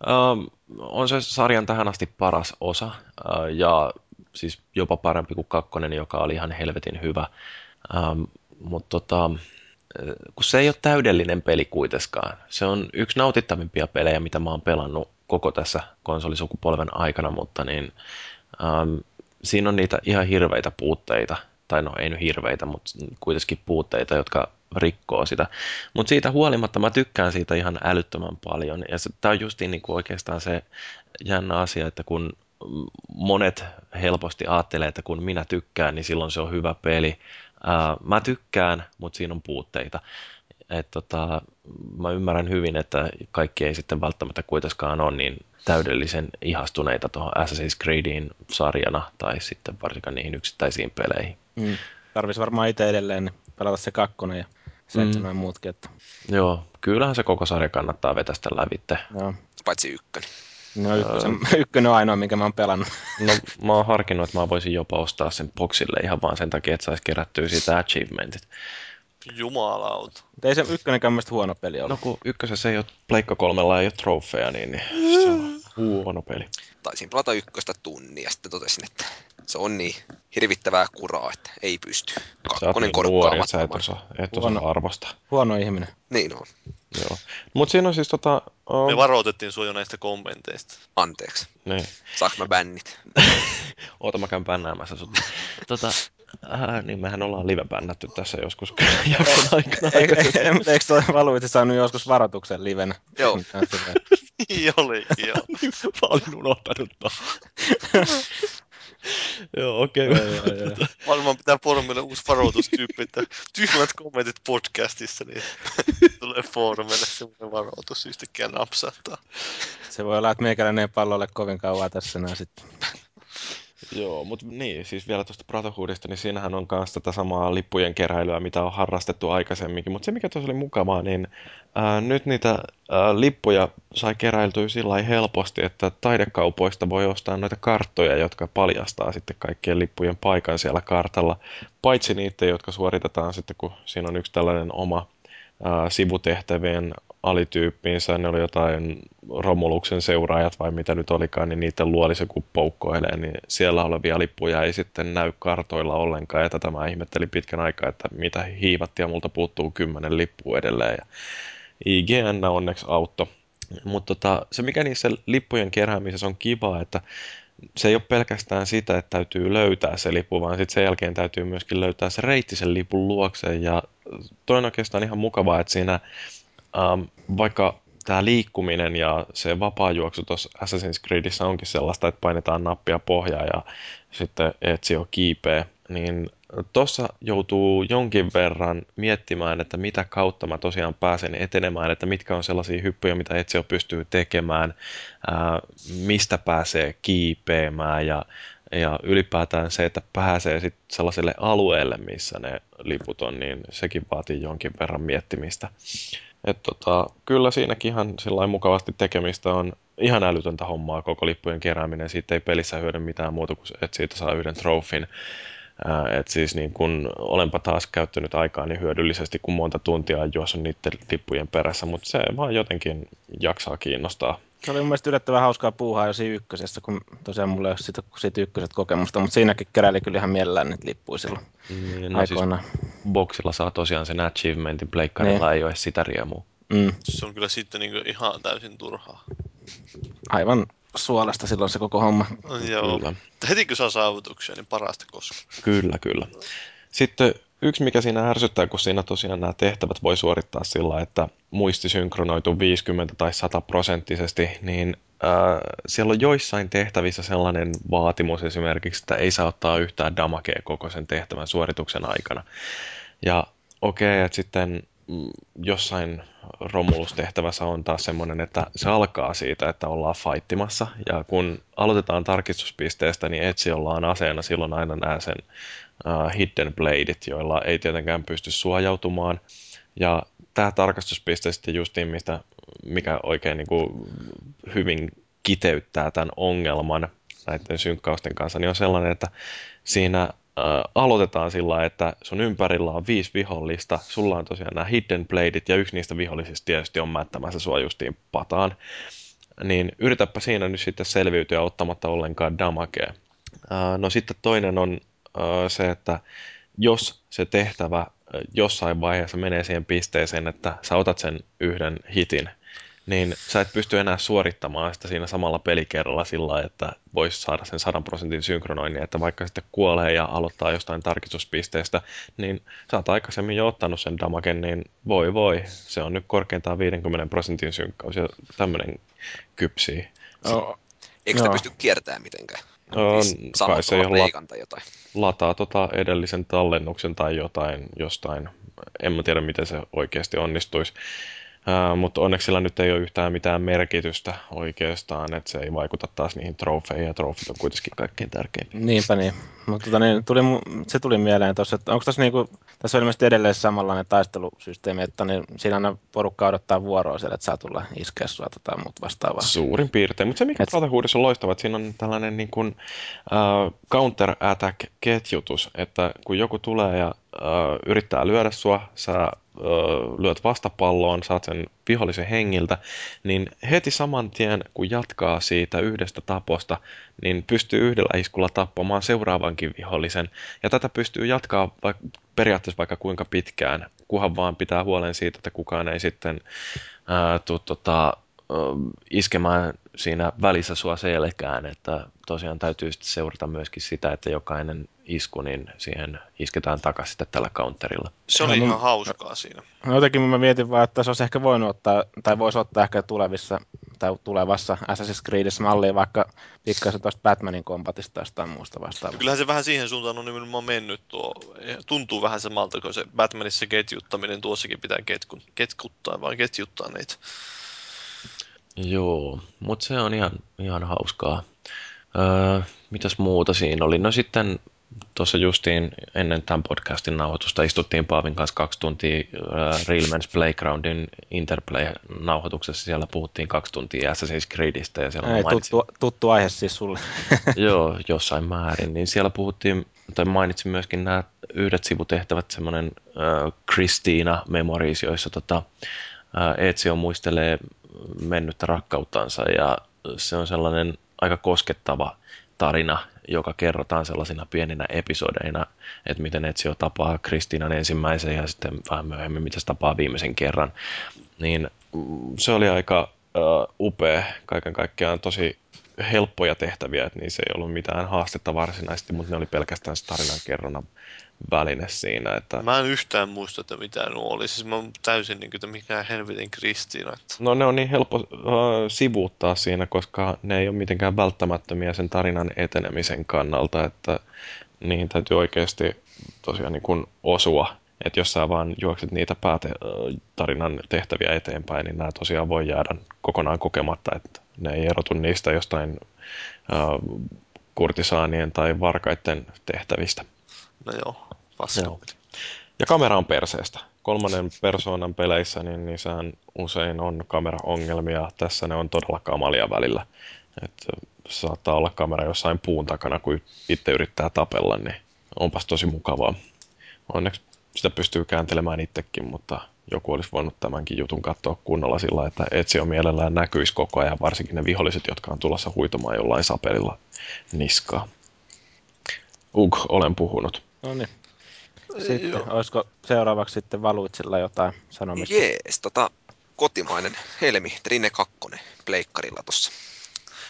Speaker 1: Um, on se sarjan tähän asti paras osa uh, ja siis jopa parempi kuin kakkonen, joka oli ihan helvetin hyvä. Um, Mutta tota, kun se ei ole täydellinen peli kuitenkaan. Se on yksi nautittavimpia pelejä, mitä mä oon pelannut koko tässä konsolisukupolven aikana, mutta niin, um, siinä on niitä ihan hirveitä puutteita, tai no ei nyt hirveitä, mutta kuitenkin puutteita, jotka rikkoo sitä. Mutta siitä huolimatta mä tykkään siitä ihan älyttömän paljon. Ja tämä on justiin kuin oikeastaan se jännä asia, että kun monet helposti ajattelee, että kun minä tykkään, niin silloin se on hyvä peli. Ää, mä tykkään, mutta siinä on puutteita. Et tota, mä ymmärrän hyvin, että kaikki ei sitten välttämättä kuitenkaan ole niin täydellisen ihastuneita tuohon Assassin's Creediin sarjana tai sitten varsinkaan niihin yksittäisiin peleihin.
Speaker 3: Mm. Tarvisi varmaan itse edelleen pelata se kakkonen ja seitsemän mm. muutkin. Että...
Speaker 1: Joo, kyllähän se koko sarja kannattaa vetästä lävitte.
Speaker 3: Joo.
Speaker 4: Paitsi ykkönen.
Speaker 3: No ykkösen, ykkönen on ainoa, minkä mä oon pelannut.
Speaker 1: No mä oon harkinnut, että mä voisin jopa ostaa sen boxille ihan vaan sen takia, että saisi kerättyä siitä achievementit.
Speaker 2: Jumalauta.
Speaker 3: Mutta ei se ykkönenkään mielestä huono peli ollut.
Speaker 1: No kun ykkösessä ei ole Pleikka kolmella ei ole trofeja, niin, niin se on huono peli.
Speaker 4: Taisin pelata ykköstä tunnia ja sitten totesin, että se on niin hirvittävää kuraa, että ei pysty.
Speaker 1: Sä oot
Speaker 4: Kakkonen
Speaker 1: niin nuori, että sä et osaa, et osaa
Speaker 3: Huono.
Speaker 1: arvostaa.
Speaker 3: Huono ihminen.
Speaker 4: Niin on.
Speaker 1: Joo. Mut siinä on siis tota...
Speaker 2: Me
Speaker 1: Um,
Speaker 2: varoitettiin sua jo näistä kommenteista.
Speaker 4: Anteeksi.
Speaker 1: niin.
Speaker 4: Saanko mä bännit?
Speaker 1: Oota, mä käyn bännäämässä sut. tota, äh, niin mehän ollaan live-bännätty tässä joskus jakson aikana.
Speaker 3: Eikö, eikö, eikö toi Valuiti saanut joskus varoituksen livenä?
Speaker 4: Joo.
Speaker 2: Niin oli, joo.
Speaker 1: Mä olin unohtanut ton. Joo, okei. Okay.
Speaker 2: Varmaan pitää foorumille uusi varoitustyyppi, että tyhmät kommentit podcastissa, niin tulee foorumille semmoinen varoitus yhtäkkiä napsattaa.
Speaker 3: Se voi olla, että meikäläinen ei pallolle kovin kauan tässä näin sitten.
Speaker 1: Joo, mutta niin, siis vielä tuosta Brotherhoodista, niin siinähän on myös tätä samaa lippujen keräilyä, mitä on harrastettu aikaisemminkin. Mutta se, mikä tuossa oli mukavaa, niin ää, nyt niitä ää, lippuja sai keräiltyä sillä helposti, että taidekaupoista voi ostaa noita karttoja, jotka paljastaa sitten kaikkien lippujen paikan siellä kartalla. Paitsi niitä, jotka suoritetaan sitten, kun siinä on yksi tällainen oma ää, sivutehtävien alityyppiinsä, ne oli jotain Romuluksen seuraajat vai mitä nyt olikaan, niin niiden luoli se kun poukkoilee, niin siellä olevia lippuja ei sitten näy kartoilla ollenkaan, ja tätä mä ihmettelin pitkän aikaa, että mitä hiivattia, multa puuttuu kymmenen lippua edelleen, ja IGN onneksi auto. Mutta tota, se mikä niissä lippujen keräämisessä on kiva, että se ei ole pelkästään sitä, että täytyy löytää se lippu, vaan sitten sen jälkeen täytyy myöskin löytää se reitti sen lipun luokseen. Ja toinen oikeastaan ihan mukavaa, että siinä ähm, vaikka tämä liikkuminen ja se vapaa-juoksu tuossa Assassin's Creedissä onkin sellaista, että painetaan nappia pohjaa ja sitten Ezio kiipeä, niin tuossa joutuu jonkin verran miettimään, että mitä kautta mä tosiaan pääsen etenemään, että mitkä on sellaisia hyppyjä, mitä Ezio pystyy tekemään, ää, mistä pääsee kiipeämään ja, ja ylipäätään se, että pääsee sitten sellaiselle alueelle, missä ne liput on, niin sekin vaatii jonkin verran miettimistä. Et tota, kyllä siinäkin ihan mukavasti tekemistä on ihan älytöntä hommaa koko lippujen kerääminen. Siitä ei pelissä hyödy mitään muuta kuin, että siitä saa yhden trofin. Et siis niin kun olenpa taas käyttänyt aikaa niin hyödyllisesti, kun monta tuntia on juossut niiden lippujen perässä, mutta se vaan jotenkin jaksaa kiinnostaa.
Speaker 3: Se oli mun mielestä yllättävän hauskaa puuhaa jo siinä ykkösessä, kun tosiaan mulla ei ole siitä, siitä ykköset kokemusta, mutta siinäkin keräili kyllä ihan mielellään niitä lippuja silloin niin, no siis
Speaker 1: boksilla saa tosiaan sen achievementin, pleikkarilla niin. ei ole sitä riemua.
Speaker 2: Mm. Se on kyllä sitten niin ihan täysin turhaa.
Speaker 3: Aivan suolasta silloin se koko homma.
Speaker 2: No, joo. Kyllä. Heti kun saa saavutuksia, niin parasta koskaan.
Speaker 1: Kyllä, kyllä. Sitten yksi, mikä siinä ärsyttää, kun siinä tosiaan nämä tehtävät voi suorittaa sillä, että muisti synkronoituu 50 tai 100 prosenttisesti, niin äh, siellä on joissain tehtävissä sellainen vaatimus esimerkiksi, että ei saa ottaa yhtään damakea koko sen tehtävän suorituksen aikana. Ja okei, okay, että sitten mm, jossain Romulus-tehtävässä on taas semmoinen, että se alkaa siitä, että ollaan fightimassa. Ja kun aloitetaan tarkistuspisteestä, niin etsi ollaan aseena silloin aina nää sen uh, hidden bladeit, joilla ei tietenkään pysty suojautumaan. Ja tämä tarkastuspiste sitten justiin, mistä, mikä oikein niin kuin hyvin kiteyttää tämän ongelman näiden synkkausten kanssa, niin on sellainen, että siinä aloitetaan sillä että sun ympärillä on viisi vihollista, sulla on tosiaan nämä hidden bladeit ja yksi niistä vihollisista tietysti on mättämässä sua justiin pataan. Niin yritäpä siinä nyt sitten selviytyä ottamatta ollenkaan damagea. no sitten toinen on se, että jos se tehtävä jossain vaiheessa menee siihen pisteeseen, että sä otat sen yhden hitin, niin sä et pysty enää suorittamaan sitä siinä samalla pelikerralla sillä että voisi saada sen 100 prosentin synkronoinnin, että vaikka sitten kuolee ja aloittaa jostain tarkistuspisteestä, niin sä oot aikaisemmin jo ottanut sen damagen, niin voi voi, se on nyt korkeintaan 50 prosentin synkkaus ja tämmöinen kypsii.
Speaker 4: Oh. Eikö sitä pysty kiertämään mitenkään?
Speaker 1: On, kai se
Speaker 4: la- tai jotain.
Speaker 1: lataa tota edellisen tallennuksen tai jotain jostain. En mä tiedä, miten se oikeasti onnistuisi. Uh, mutta onneksi sillä nyt ei ole yhtään mitään merkitystä oikeastaan, että se ei vaikuta taas niihin trofeihin, ja trofit on kuitenkin kaikkein tärkeimpiä.
Speaker 3: Niinpä niin. Mutta tota, niin, tuli, se tuli mieleen tuossa, että onko tässä, niinku, tässä on ilmeisesti edelleen samanlainen taistelusysteemi, että niin, siinä aina porukka odottaa vuoroa siellä, että saa tulla iskeä sua tai muut vastaavaa.
Speaker 1: Suurin piirtein, mutta se mikä Et... Brotherhoodissa on loistava, että siinä on tällainen niin kuin, uh, counter-attack-ketjutus, että kun joku tulee ja yrittää lyödä sua, sä lyöt vastapalloon, saat sen vihollisen hengiltä, niin heti saman tien, kun jatkaa siitä yhdestä taposta, niin pystyy yhdellä iskulla tappamaan seuraavankin vihollisen. Ja tätä pystyy jatkaa vaikka, periaatteessa vaikka kuinka pitkään, kunhan vaan pitää huolen siitä, että kukaan ei sitten ää, tuu, tota, iskemään siinä välissä sua selkään, että tosiaan täytyy sitten seurata myöskin sitä, että jokainen isku, niin siihen isketään takaisin sitten tällä counterilla.
Speaker 2: Se oli no, ihan hauskaa siinä.
Speaker 3: No jotenkin mä mietin vaan, että se olisi ehkä voinut ottaa, tai voisi ottaa ehkä tulevissa tai tulevassa Assassin's Creedissä malliin vaikka pikkasen tuosta Batmanin kompatista tai jostain muusta vastaavasta.
Speaker 2: Kyllähän se vähän siihen suuntaan on nimenomaan mennyt tuo. Tuntuu vähän samalta kuin se Batmanissa ketjuttaminen, tuossakin pitää ketkun, ketkuttaa vai ketjuttaa niitä.
Speaker 1: Joo, mutta se on ihan, ihan hauskaa. Öö, mitäs muuta siinä oli? No sitten tuossa justiin ennen tämän podcastin nauhoitusta istuttiin Paavin kanssa kaksi tuntia äh, Real Men's Playgroundin Interplay-nauhoituksessa. Siellä puhuttiin kaksi tuntia Assassin's Creedistä. Ja siellä
Speaker 3: Ei, tuttu, tuttu aihe siis sulle.
Speaker 1: joo, jossain määrin. Niin siellä puhuttiin, tai mainitsin myöskin nämä yhdet sivutehtävät, semmoinen äh, Christina Memories, joissa tota, äh, Ezio muistelee mennyttä rakkauttansa ja se on sellainen aika koskettava tarina, joka kerrotaan sellaisina pieninä episodeina, että miten Ezio tapaa Kristiinan ensimmäisen ja sitten vähän myöhemmin, mitä se tapaa viimeisen kerran. Niin mm, se oli aika uh, upea, kaiken kaikkiaan tosi helppoja tehtäviä, että niissä ei ollut mitään haastetta varsinaisesti, mutta ne oli pelkästään tarinan kerronnan väline siinä. Että...
Speaker 2: Mä en yhtään muista, että mitä nuo oli. Siis mä oon täysin niin kuin, että mikä helvetin Kristiina. Että...
Speaker 1: No ne on niin helppo uh, sivuuttaa siinä, koska ne ei ole mitenkään välttämättömiä sen tarinan etenemisen kannalta, että niihin täytyy oikeasti tosiaan niin kuin osua. Että jos sä vaan juokset niitä päätarinan tehtäviä eteenpäin, niin nämä tosiaan voi jäädä kokonaan kokematta, että ne ei erotu niistä jostain uh, kurtisaanien tai varkaiden tehtävistä.
Speaker 2: No joo, paska.
Speaker 1: Ja kamera on perseestä. Kolmannen persoonan peleissä, niin niissähän usein on kameraongelmia. Tässä ne on todella kamalia välillä. Et saattaa olla kamera jossain puun takana, kun itse yrittää tapella, niin onpas tosi mukavaa. Onneksi sitä pystyy kääntelemään itsekin, mutta joku olisi voinut tämänkin jutun katsoa kunnolla sillä, että Etsio mielellään näkyisi koko ajan, varsinkin ne viholliset, jotka on tulossa huitomaan jollain sapelilla niskaa. Ugh, olen puhunut.
Speaker 3: No niin. Sitten, Joo. olisiko seuraavaksi sitten Valuitsilla jotain sanomista?
Speaker 4: Jees, tota, kotimainen Helmi, Trine 2, pleikkarilla tuossa.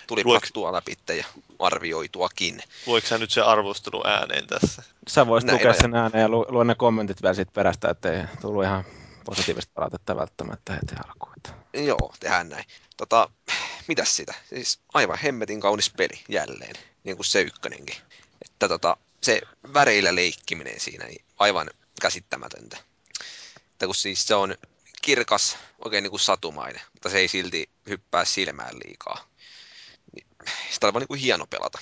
Speaker 4: Tuli Luik... paktua läpi ja arvioituakin.
Speaker 2: Luiko sä nyt se arvostelu ääneen tässä?
Speaker 3: Sä voisit lukea sen ääneen ja lu- luen ne kommentit vielä siitä perästä, ettei tullut ihan positiivista palautetta välttämättä heti alkuun.
Speaker 4: Joo, tehdään näin. Tota, mitäs sitä? Siis aivan hemmetin kaunis peli jälleen, niin kuin se ykkönenkin. Että tota, se väreillä leikkiminen siinä, niin aivan käsittämätöntä. Että kun siis se on kirkas, oikein niin kuin satumainen, mutta se ei silti hyppää silmään liikaa. Niin, sitä on vaan niin kuin hieno pelata.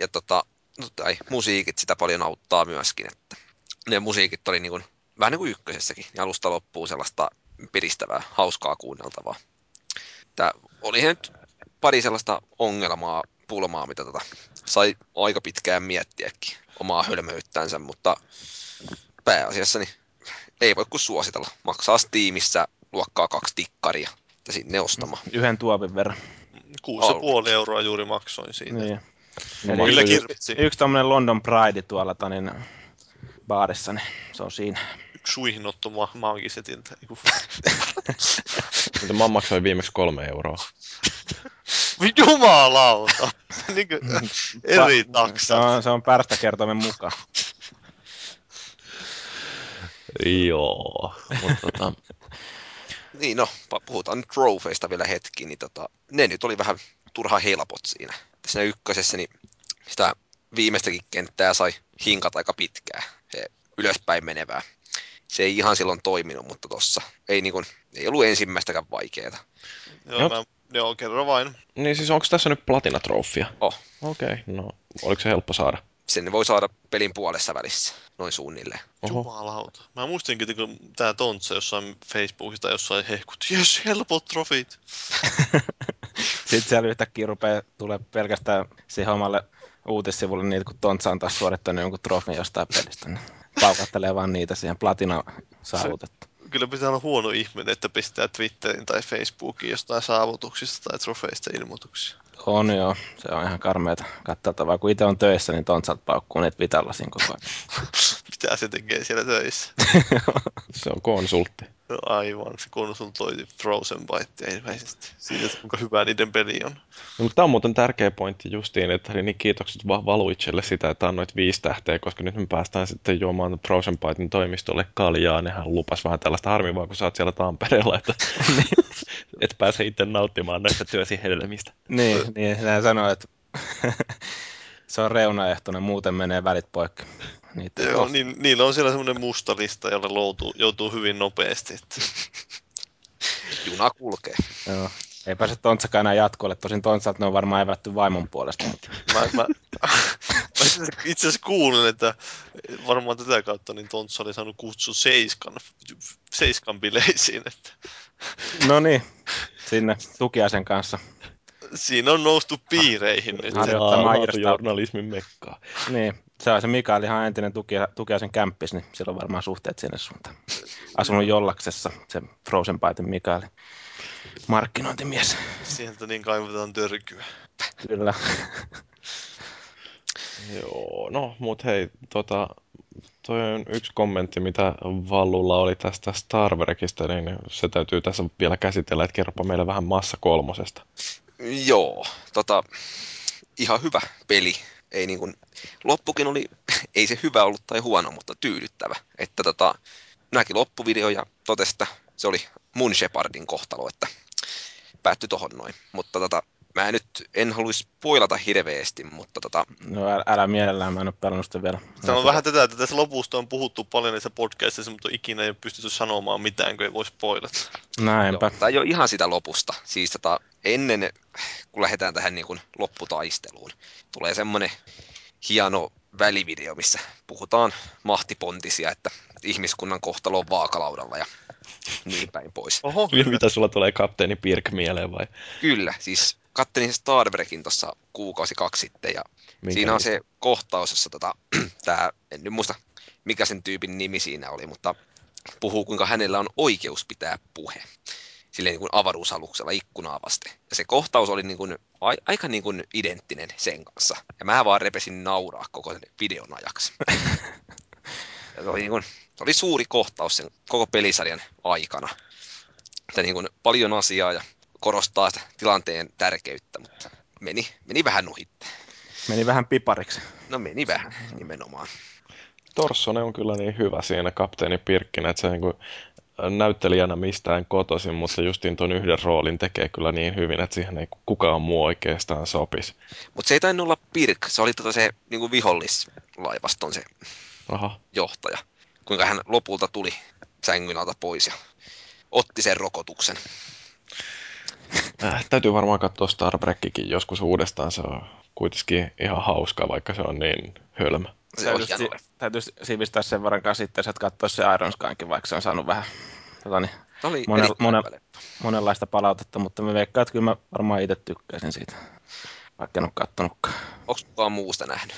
Speaker 4: Ja tota, no tai musiikit sitä paljon auttaa myöskin, että ne musiikit oli niin kuin, vähän niin kuin ykkösessäkin, ja alusta loppuu sellaista piristävää, hauskaa kuunneltavaa. Tämä oli nyt pari sellaista ongelmaa, pulmaa, mitä tota, sai aika pitkään miettiäkin omaa hölmöyttänsä, mutta pääasiassa niin ei voi kuin suositella. Maksaa Steamissa luokkaa kaksi tikkaria, että sinne ostamaan.
Speaker 3: Yhden tuovin verran.
Speaker 2: 6,5 euroa juuri maksoin siitä.
Speaker 3: Niin. Eli Kyllä yksi, yksi tämmöinen London Pride tuolla tonin baarissa, niin se on siinä.
Speaker 2: Ma- maagisetiltä.
Speaker 1: Mutta mä maksoin viimeksi kolme euroa.
Speaker 2: Jumalauta! niin kuin, eri taksa.
Speaker 3: Se on, se on pärstäkertoimen mukaan.
Speaker 1: Joo, mutta tota...
Speaker 4: niin no, puhutaan nyt trofeista vielä hetki, niin tota, ne nyt oli vähän turha helpot siinä. Tässä ykkösessä niin sitä viimeistäkin kenttää sai hinkata aika pitkään, se ylöspäin menevää. Se ei ihan silloin toiminut, mutta tossa ei, niin kuin, ei ollut ensimmäistäkään vaikeaa.
Speaker 2: Joo, mä Joo, kerro vain.
Speaker 1: Niin siis onko tässä nyt platinatrofia?
Speaker 4: Oh.
Speaker 1: Okei, okay, no oliko se helppo saada?
Speaker 4: Sen voi saada pelin puolessa välissä, noin suunnilleen.
Speaker 2: Oho. Jumalauta. Mä muistinkin, kun tää Tontsa jossain Facebookista jossain hehkut, jes, helpot trofit.
Speaker 3: Sitten siellä yhtäkkiä rupeaa tulee pelkästään siihen omalle uutissivulle niitä, kun Tontsa on taas suorittanut jonkun trofin jostain pelistä. Paukattelee vaan niitä siihen platina saavutettu
Speaker 2: kyllä pitää olla huono ihminen, että pistää Twitterin tai Facebookiin jostain saavutuksista tai trofeista ilmoituksia.
Speaker 3: On joo, se on ihan karmeita katseltavaa. Kun itse on töissä, niin tonsat paukkuu ne Vitallasin koko ajan.
Speaker 2: mitä se tekee siellä töissä.
Speaker 1: Se on konsultti.
Speaker 2: No aivan, se konsultoiti Frozen Bytea ilmeisesti. Siitä, kuinka hyvä niiden peli on.
Speaker 1: No, mutta tämä on muuten tärkeä pointti justiin, että niin kiitokset vaan Valuitselle sitä, että annoit viisi tähteä, koska nyt me päästään sitten juomaan Frozen Bytein toimistolle kaljaa. Nehän lupas vähän tällaista harmivaa, kun sä oot siellä Tampereella, että et pääse itse nauttimaan näistä työsi hedelmistä.
Speaker 3: niin, niin, näin sanoo, että se on reunaehtona, muuten menee välit poikki. Niitä
Speaker 2: Joo, niin, niillä on siellä semmoinen musta lista, jolle loutuu, joutuu hyvin nopeasti. Että.
Speaker 4: Juna kulkee.
Speaker 3: Joo. Ei pääse Tontsakaan enää jatkoille. Tosin Tontsalta ne on varmaan evätty vaimon puolesta.
Speaker 2: Mä, mä, mä itse asiassa- kuulin, että varmaan tätä kautta niin Tontsa oli saanut kutsun Seiskan, Seiskan bileisiin. Että
Speaker 3: No niin, sinne tukiaisen kanssa.
Speaker 2: siinä on noustu piireihin nyt.
Speaker 3: Harjoittamaan
Speaker 1: journalismin mekkaa.
Speaker 3: Niin, se on se Mikael ihan entinen tukia, tukiaisen kämppis, niin sillä on varmaan suhteet sinne suuntaan. Asunut Jollaksessa, se Frozen Byten Mikael. Markkinointimies,
Speaker 2: Sieltä niin kaivetaan törkyä.
Speaker 3: kyllä.
Speaker 1: Joo, no mut hei, tota, toi on yksi kommentti, mitä Vallulla oli tästä Star Wrekista, niin se täytyy tässä vielä käsitellä, että kerropa meille vähän Massa kolmosesta.
Speaker 4: Joo, tota, ihan hyvä peli. Ei niin kuin, loppukin oli, ei se hyvä ollut tai huono, mutta tyydyttävä. Että tota, näki loppuvideo ja totesi, että se oli mun Shepardin kohtalo, että päättyi tohon noin. Mutta tota, mä nyt en haluaisi poilata hirveästi, mutta tota,
Speaker 3: No älä, älä mielellään, mä en ole pelannut sitä vielä.
Speaker 2: Tämä on vähän tätä, että tässä lopusta on puhuttu paljon näissä podcastissa, mutta ikinä ei ole pystytty sanomaan mitään, kun ei voi spoilata.
Speaker 3: Näinpä.
Speaker 4: Joo, tämä ei ole ihan sitä lopusta. Siis tota, ennen, kun lähdetään tähän niin kuin lopputaisteluun, tulee semmoinen hieno välivideo, missä puhutaan mahtipontisia, että ihmiskunnan kohtalo on vaakalaudalla ja niin päin pois.
Speaker 2: Oho,
Speaker 1: Mitä sulla tulee kapteeni Pirk mieleen vai?
Speaker 4: Kyllä, siis kattelin Star Trekin tuossa kuukausi kaksi sitten ja
Speaker 1: Minkä
Speaker 4: siinä on se kohtaus, jossa tota, tää, en nyt muista mikä sen tyypin nimi siinä oli, mutta puhuu kuinka hänellä on oikeus pitää puhe. Silleen niin kuin avaruusaluksella ikkunaa vasten. Ja se kohtaus oli niin kuin, a, aika niin kuin identtinen sen kanssa. Ja mä vaan repesin nauraa koko sen videon ajaksi. Ja se oli, niin kuin, se oli suuri kohtaus sen koko pelisarjan aikana. Että niin kuin paljon asiaa ja korostaa sitä tilanteen tärkeyttä, mutta meni, meni vähän ohitte.
Speaker 3: Meni vähän pipariksi.
Speaker 4: No meni vähän nimenomaan.
Speaker 1: Torssone on kyllä niin hyvä siinä kapteeni Pirkkinä, että se niin kuin näyttelijänä mistään kotoisin, mutta justiin ton yhden roolin tekee kyllä niin hyvin, että siihen ei kukaan muu oikeastaan sopisi.
Speaker 4: Mutta se ei tainnut olla Pirk, se oli tota se niin vihollislaivaston se
Speaker 1: Aha,
Speaker 4: johtaja. Kuinka hän lopulta tuli sängyn alta pois ja otti sen rokotuksen.
Speaker 1: Äh, täytyy varmaan katsoa Star Trekkikin joskus uudestaan, se on kuitenkin ihan hauska, vaikka se on niin hölmö.
Speaker 4: Leffa.
Speaker 3: täytyisi sivistää sen verran käsitteessä, että katsoisi se Iron Skykin, vaikka se on saanut vähän tota niin,
Speaker 4: Se oli hyvä leffa.
Speaker 3: monenlaista palautetta, mutta me veikkaan, että kyllä mä varmaan itse tykkäisin siitä, vaikka en ole kattonutkaan.
Speaker 4: Onko kukaan muusta nähnyt?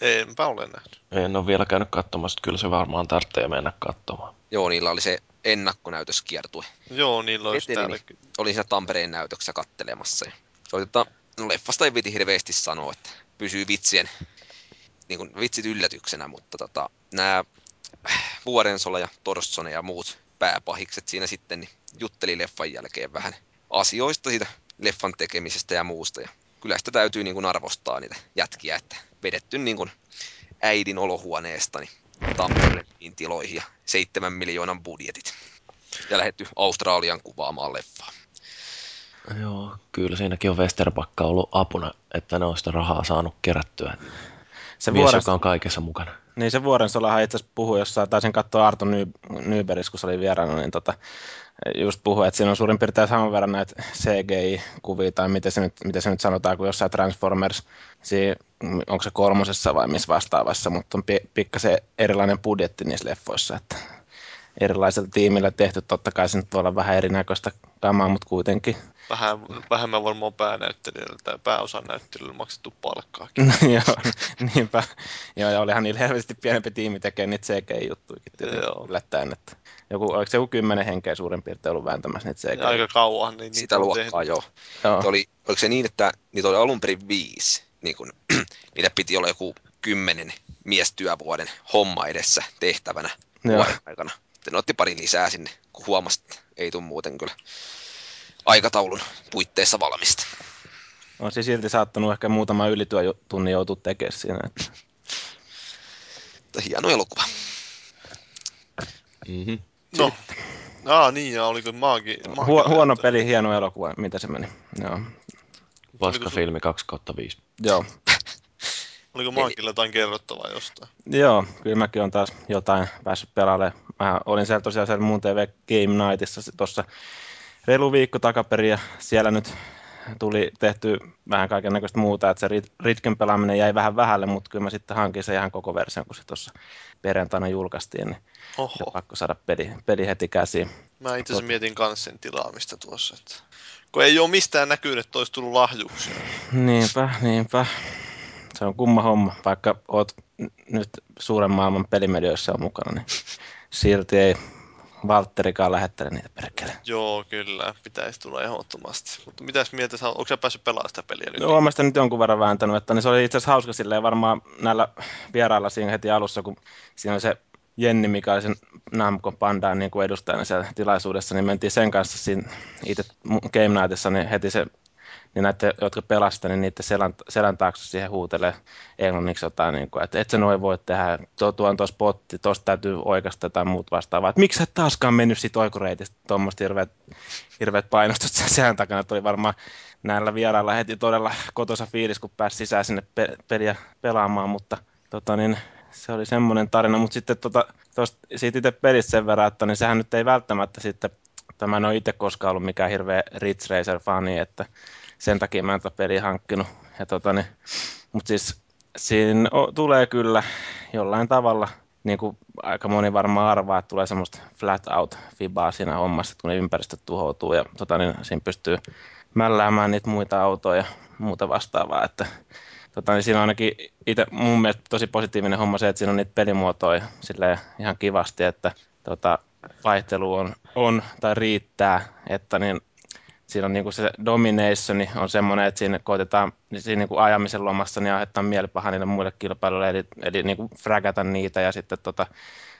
Speaker 2: enpä ole nähnyt.
Speaker 1: En ole vielä käynyt katsomassa, kyllä se varmaan tarvitsee mennä katsomaan.
Speaker 4: Joo, niillä oli se ennakkonäytöskiertue.
Speaker 2: Joo, niillä olisi
Speaker 4: Etelini.
Speaker 2: täällä. ky-
Speaker 4: Olin siinä Tampereen näytöksessä kattelemassa. Ja se oli, tota, no leffasta ei viti hirveästi sanoa, että pysyy vitsien, niin kuin vitsit yllätyksenä, mutta tota, nämä Vuorensola ja Torssone ja muut pääpahikset siinä sitten niin jutteli leffan jälkeen vähän asioista siitä leffan tekemisestä ja muusta. Ja kyllä sitä täytyy niin kuin arvostaa niitä jätkiä, että vedetty niin kuin äidin olohuoneesta niin Tampereen tiloihin ja seitsemän miljoonan budjetit. Ja lähetty Australian kuvaamaan leffaa.
Speaker 1: Joo, kyllä siinäkin on Westerbakka ollut apuna, että ne on sitä rahaa saanut kerättyä.
Speaker 3: Se
Speaker 1: Mies,
Speaker 3: vuoren,
Speaker 1: joka on kaikessa mukana.
Speaker 3: niin se Vuorensolahan itse asiassa puhui jossain, taisin katsoa Arto Ny- Nybergs, kun se oli vieraana, niin tota, just puhui, että siinä on suurin piirtein saman verran näitä CGI-kuvia, tai miten se nyt, miten se nyt sanotaan, kuin jossain Transformers, siinä, onko se kolmosessa vai missä vastaavassa, mutta on pi- pikkasen erilainen budjetti niissä leffoissa, että erilaisella tiimillä tehty, totta kai se nyt voi olla vähän erinäköistä kamaa, mutta kuitenkin.
Speaker 2: Vähän, vähemmän varmaan päänäyttelijöille tai pääosan näyttelijöille maksettu palkkaa.
Speaker 3: Joo, niinpä. Joo, ja olihan niillä helvesti pienempi tiimi tekee niitä
Speaker 2: Joo.
Speaker 3: yllättäen, että joku, oliko se joku kymmenen henkeä suurin piirtein ollut vääntämässä niitä CGI?
Speaker 2: Aika kauan. Niin
Speaker 4: Sitä luokkaa
Speaker 2: tehnyt.
Speaker 4: joo.
Speaker 3: Joo.
Speaker 4: Se oli, oliko se niin, että niitä oli alun perin viisi? Niin kun, niitä piti olla joku kymmenen miestyövuoden homma edessä tehtävänä
Speaker 3: Joo.
Speaker 4: vuoden aikana. Sitten otti pari lisää sinne, kun huomasi, että ei tule muuten kyllä aikataulun puitteissa valmista.
Speaker 3: On siis silti saattanut ehkä muutama ylityötunnin joutua tekemään siinä. Että.
Speaker 4: Mutta hieno elokuva.
Speaker 5: Mm-hmm.
Speaker 2: No. Aa, niin, ja oliko maagi... maagi
Speaker 3: Huo, huono peli, hieno elokuva, mitä se meni. Joo.
Speaker 5: Paska filmi 2 kautta 5.
Speaker 3: Joo.
Speaker 2: Oliko maagilla jotain kerrottavaa jostain?
Speaker 3: Joo, kyllä mäkin on taas jotain päässyt pelaamaan. Mä olin siellä tosiaan siellä muun TV Game Nightissa tuossa reilu viikko takaperin ja siellä nyt tuli tehty vähän kaiken näköistä muuta, että se Ritken pelaaminen jäi vähän vähälle, mutta kyllä mä sitten hankin se ihan koko version, kun se tuossa perjantaina julkaistiin, niin
Speaker 2: Oho.
Speaker 3: pakko saada peli, peli heti käsiin.
Speaker 2: Mä itse asiassa mietin kans sen tilaamista tuossa. Että... Kun ei ole mistään näkynyt, että olisi tullut lahjuuksia.
Speaker 3: Niinpä, niinpä. Se on kumma homma, vaikka oot nyt suuren maailman pelimedioissa on mukana, niin silti ei Valtterikaan lähettele niitä perkele.
Speaker 2: Joo, kyllä. Pitäisi tulla ehdottomasti. Mutta mitäs mieltä onko sä päässyt pelaamaan sitä peliä nyt?
Speaker 3: No, olen mä sitä nyt jonkun verran vääntänyt, että niin se oli itse asiassa hauska silleen varmaan näillä vierailla siinä heti alussa, kun siinä oli se Jenni, mikä oli sen Namco Pandaan niin kuin edustajana siellä tilaisuudessa, niin mentiin sen kanssa siinä itse Game Nightissa, niin heti se niin näiden, jotka pelasivat, niin niiden selän, selän taakse siihen huutelee englanniksi jotain, niin kuin, että et sä noin voi tehdä, tuo, tuo on tuossa potti, tuosta täytyy oikasta tai muut vastaavaa. Että miksi sä taaskaan mennyt siitä oikoreitistä, tuommoista hirveät, hirveät painostot sen selän takana, oli varmaan näillä vierailla heti todella kotosa fiilis, kun pääsi sisään sinne pe- peliä pelaamaan, mutta tota, niin, se oli semmoinen tarina, mutta sitten tota, tosta, siitä itse pelistä sen verran, että niin sehän nyt ei välttämättä sitten, tämä en ole itse koskaan ollut mikään hirveä Ridge Racer-fani, että sen takia mä en tätä peliä hankkinut. Tota, niin, mutta siis siinä o, tulee kyllä jollain tavalla, niin kuin aika moni varmaan arvaa, että tulee semmoista flat out fibaa siinä hommassa, kun ne ympäristöt tuhoutuu ja tota, niin siinä pystyy mälläämään niitä muita autoja ja muuta vastaavaa, että tota, niin siinä on ainakin itse mun mielestä tosi positiivinen homma se, että siinä on niitä pelimuotoja silleen ihan kivasti, että tota, vaihtelu on, on tai riittää, että niin siinä on niinku se domination on semmoinen, että siinä koitetaan siinä niinku ajamisen lomassa niin aiheuttaa mielipaha niille muille kilpailuille, eli, eli niinku fragata niitä ja sitten tota,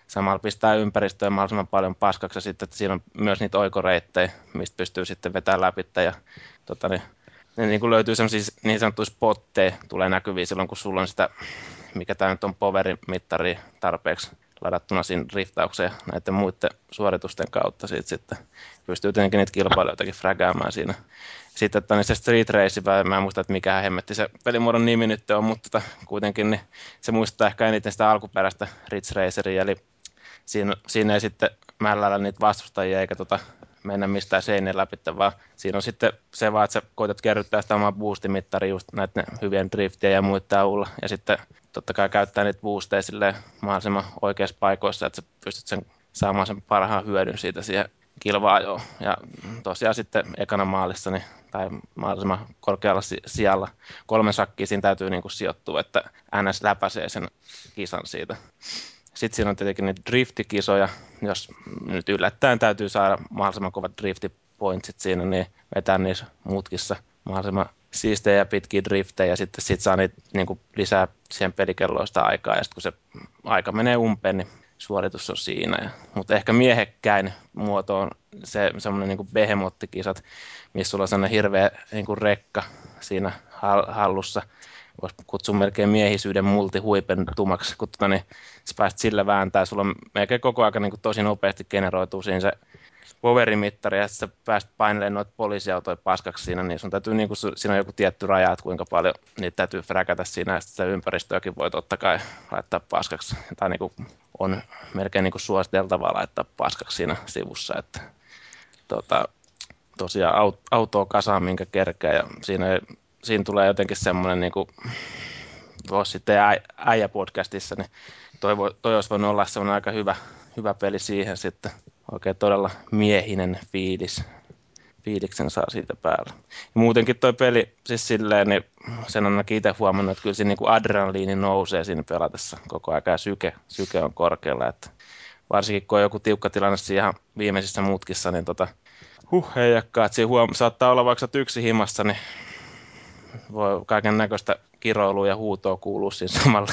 Speaker 3: samalla pistää ympäristöä mahdollisimman paljon paskaksi ja sitten että siinä on myös niitä oikoreittejä, mistä pystyy sitten vetämään läpi ja tota, niin, ne niin kuin löytyy sellaisia niin sanottuja spotteja, tulee näkyviin silloin, kun sulla on sitä, mikä tämä nyt on powerimittari tarpeeksi ladattuna siinä riftaukseen näiden muiden suoritusten kautta. Siitä sitten pystyy tietenkin niitä kilpailijoitakin fragaamaan siinä. Sitten että niin se Street Race, mä en muista, että mikä hemmetti se pelimuodon nimi nyt on, mutta tota, kuitenkin niin se muistaa ehkä eniten sitä alkuperäistä Ridge Raceria, eli siinä, siinä ei sitten mällällä niitä vastustajia eikä tota, mennä mistään seinien läpi, vaan siinä on sitten se vaan, että sä koetat kerryttää sitä omaa boostimittari just näiden hyvien driftien ja muiden avulla, ja sitten totta kai käyttää niitä boosteja silleen mahdollisimman oikeassa paikoissa, että sä pystyt sen saamaan sen parhaan hyödyn siitä siihen kilvaajoon. Ja tosiaan sitten ekana maalissa niin, tai mahdollisimman korkealla sijalla kolmen sakkiin siinä täytyy niin kuin sijoittua, että NS läpäisee sen kisan siitä. Sitten siinä on tietenkin niitä driftikisoja, jos nyt yllättäen täytyy saada mahdollisimman kovat driftipointsit siinä, niin vetää niissä mutkissa mahdollisimman siistejä pitkiä driftejä ja sitten sit saa niitä niin kuin lisää siihen pelikelloista aikaa ja sitten kun se aika menee umpeen, niin suoritus on siinä. Ja, mutta ehkä miehekkäin muoto on se semmoinen niin behemottikisat, missä sulla on sellainen hirveä niin kuin rekka siinä hallussa. Voisi kutsua melkein miehisyyden multihuipentumaksi, kun tota, niin, sä pääset sillä vääntää. Sulla on melkein koko ajan niin kuin tosi nopeasti generoituu siinä se powerimittari ja sä pääset painelemaan noita poliisiautoja paskaksi siinä, niin sun täytyy, niin kuin, siinä on joku tietty raja, että kuinka paljon niitä täytyy fräkätä siinä, ja sitten ympäristöäkin voi totta kai laittaa paskaksi. Tai niin kuin, on melkein niin kuin suositeltavaa laittaa paskaksi siinä sivussa, että tota, tosiaan autoa kasaan minkä kerkeä, ja siinä, siinä tulee jotenkin semmoinen, niin kuin, voisi sitten äijä-podcastissa, niin toi, voi, toi olisi voinut olla semmoinen aika hyvä, hyvä peli siihen sitten oikein todella miehinen fiilis. Fiiliksen saa siitä päällä. Ja muutenkin toi peli, siis silleen, niin sen on ainakin itse huomannut, että kyllä siinä niin kuin adrenaliini nousee siinä pelatessa koko ajan ja syke, syke on korkealla. Että varsinkin kun on joku tiukka tilanne ihan viimeisissä mutkissa, niin tota, huh, heijakkaa, että siinä huom- saattaa olla vaikka yksin himassa, niin voi kaiken näköistä kiroilua ja huutoa kuuluu siinä samalla,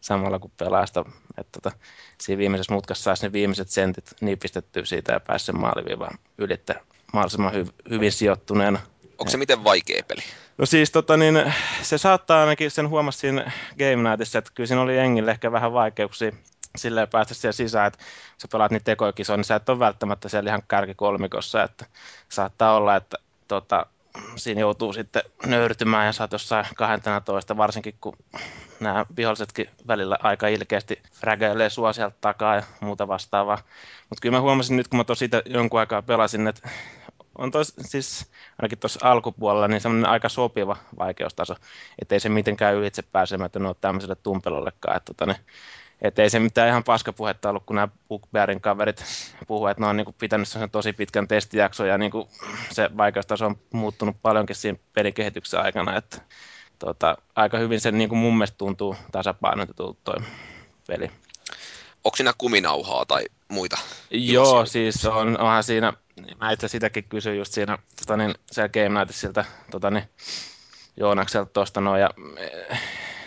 Speaker 3: samalla kun pelaa sitä. Että tota, siinä viimeisessä mutkassa saisi ne viimeiset sentit nipistettyä siitä ja pääsi sen maaliviivaan ylittää mahdollisimman hy- hyvin sijoittuneena.
Speaker 4: Onko se miten vaikea peli?
Speaker 3: No siis tota, niin, se saattaa ainakin, sen huomasi siinä Game Nightissa, että kyllä siinä oli Engille ehkä vähän vaikeuksia silleen päästä siellä sisään, että kun sä pelaat niitä tekoikisoja, niin sä et ole välttämättä siellä ihan kärkikolmikossa, että saattaa olla, että tota, siinä joutuu sitten nöyrtymään ja saat jossain 12, varsinkin kun nämä vihollisetkin välillä aika ilkeästi rägäilee sua sieltä takaa ja muuta vastaavaa. Mutta kyllä mä huomasin nyt, kun mä tosi jonkun aikaa pelasin, että on tos, siis ainakin tuossa alkupuolella niin semmoinen aika sopiva vaikeustaso, ettei se mitenkään ylitse pääsemätön ole tämmöiselle tumpelollekaan. Että tota, ne, et ei se mitään ihan paskapuhetta ollut, kun nämä Bookbearin kaverit puhuivat, että ne on niin kuin pitänyt sen tosi pitkän testijakson ja niin kuin se vaikeustaso on muuttunut paljonkin siinä pelikehityksen aikana. Että, tota, aika hyvin se niin kuin mun mielestä tuntuu tasapainotetulta toi peli.
Speaker 4: Onko siinä kuminauhaa tai muita?
Speaker 3: Joo, siis on, onhan siinä, mä itse sitäkin kysyin just siinä tota niin, siellä Game Nightissa tota niin, Joonakselta tuosta noin, ja eh,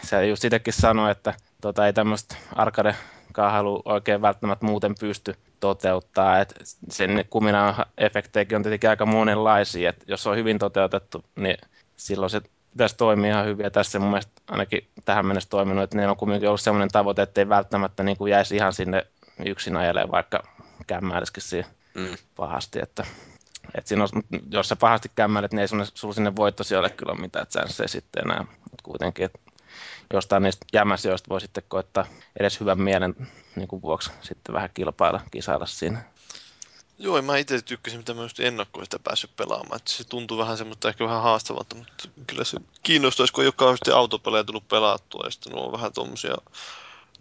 Speaker 3: se just sitäkin sanoi, että tota, ei tämmöistä arcade halu oikein välttämättä muuten pysty toteuttaa. Et sen kumina efektejäkin on tietenkin aika monenlaisia. Et jos on hyvin toteutettu, niin silloin se pitäisi toimia ihan hyvin. Ja tässä mun mielestä ainakin tähän mennessä toiminut, että ne on kuitenkin ollut sellainen tavoite, että ei välttämättä niin kuin jäisi ihan sinne yksin ajelemaan, vaikka kämmäilisikin siihen mm. pahasti. Että, että siinä on, jos sä pahasti kämmäilet, niin ei sulla sinne kyllä ole mitään chanceja sitten enää. Mutta kuitenkin, että jostain niistä jämäsijoista voi sitten koittaa edes hyvän mielen niin kuin vuoksi sitten vähän kilpailla, kisailla siinä.
Speaker 2: Joo, mä itse tykkäsin, mitä mä just ennakkoin sitä päässyt pelaamaan. Että se tuntuu vähän semmoista ehkä vähän haastavalta, mutta kyllä se kiinnostaisi, kun ei ole kauheasti autopelejä tullut pelattua. Ja sitten on vähän tuommoisia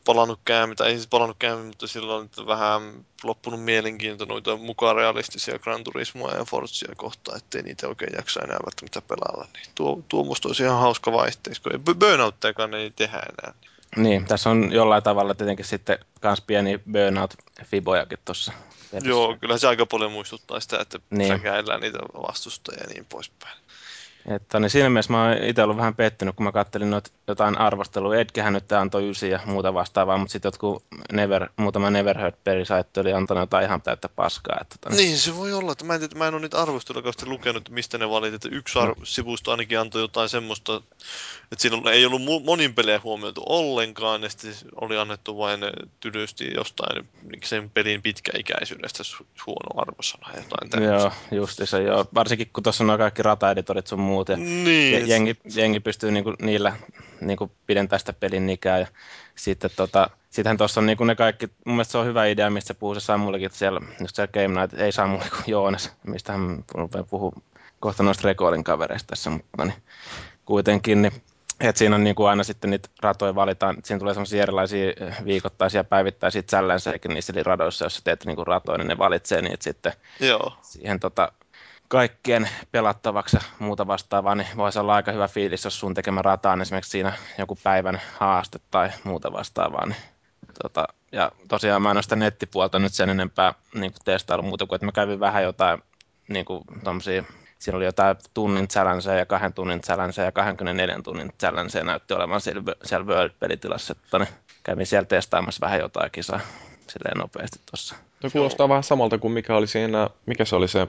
Speaker 2: palannut käymään, tai ei siis palannut käymään, mutta silloin on vähän loppunut mielenkiinto noita mukaan realistisia Gran Turismoa ja Forzia kohtaan, ettei niitä oikein jaksa enää välttämättä pelailla. Niin tuo, tuo musta olisi ihan hauska vaihteeksi, kun burnouttejakaan ei tehdä enää.
Speaker 3: Niin, tässä on jollain tavalla tietenkin sitten myös pieni burnout-fibojakin tuossa.
Speaker 2: Joo, kyllä se aika paljon muistuttaa sitä, että niin. niitä vastustajia ja niin poispäin.
Speaker 3: Että, niin siinä mielessä mä oon itse ollut vähän pettynyt, kun mä kattelin noita jotain arvostelua. Edgehän nyt antoi ysi ja muuta vastaavaa, mutta sitten jotkut never, muutama Neverheard pelisaitti oli antanut jotain ihan täyttä paskaa. Että,
Speaker 2: niin. niin, se voi olla. Että mä, en, mä en ole niitä arvosteluja lukenut, mistä ne valitit. Että yksi no. sivusto ainakin antoi jotain semmoista, että siinä ei ollut monin pelejä huomioitu ollenkaan, ja sitten oli annettu vain tylysti jostain sen pelin pitkäikäisyydestä huono arvosana. Jotain
Speaker 3: joo, justiinsa joo. Varsinkin kun tuossa on kaikki rataeditorit sun muut. Ja
Speaker 2: niin.
Speaker 3: jengi, jengi pystyy niinku niillä niinku pidentämään sitä pelin ikää. Ja sitten tota, sittenhän tuossa on niinku ne kaikki, mun mielestä se on hyvä idea, mistä puhuu se Samullekin, että siellä, just siellä Game Night, ei Samuel kuin Joonas, mistä hän puhuu kohta noista Recordin kavereista tässä, mutta niin, kuitenkin, niin et siinä on niin kuin aina sitten niitä ratoja valitaan, siinä tulee sellaisia erilaisia viikoittaisia päivittäisiä challenge niissä eli radoissa, jos teet niin kuin ratoja, niin ne valitsee niitä sitten
Speaker 2: Joo.
Speaker 3: siihen tota, kaikkien pelattavaksi ja muuta vastaavaa, niin voisi olla aika hyvä fiilis, jos sun tekemä rata on esimerkiksi siinä joku päivän haaste tai muuta vastaavaa. Niin, tota, ja tosiaan mä en ole sitä nettipuolta nyt sen enempää niin testaillut muuta kuin, että mä kävin vähän jotain niin kuin, siinä oli jotain tunnin challenge ja kahden tunnin challenge ja 24 tunnin challenge näytti olevan siellä, siellä World-pelitilassa, että ne, kävin siellä testaamassa vähän jotain kisaa silleen nopeasti tuossa.
Speaker 5: No kuulostaa vähän samalta kuin mikä oli siinä, mikä se oli se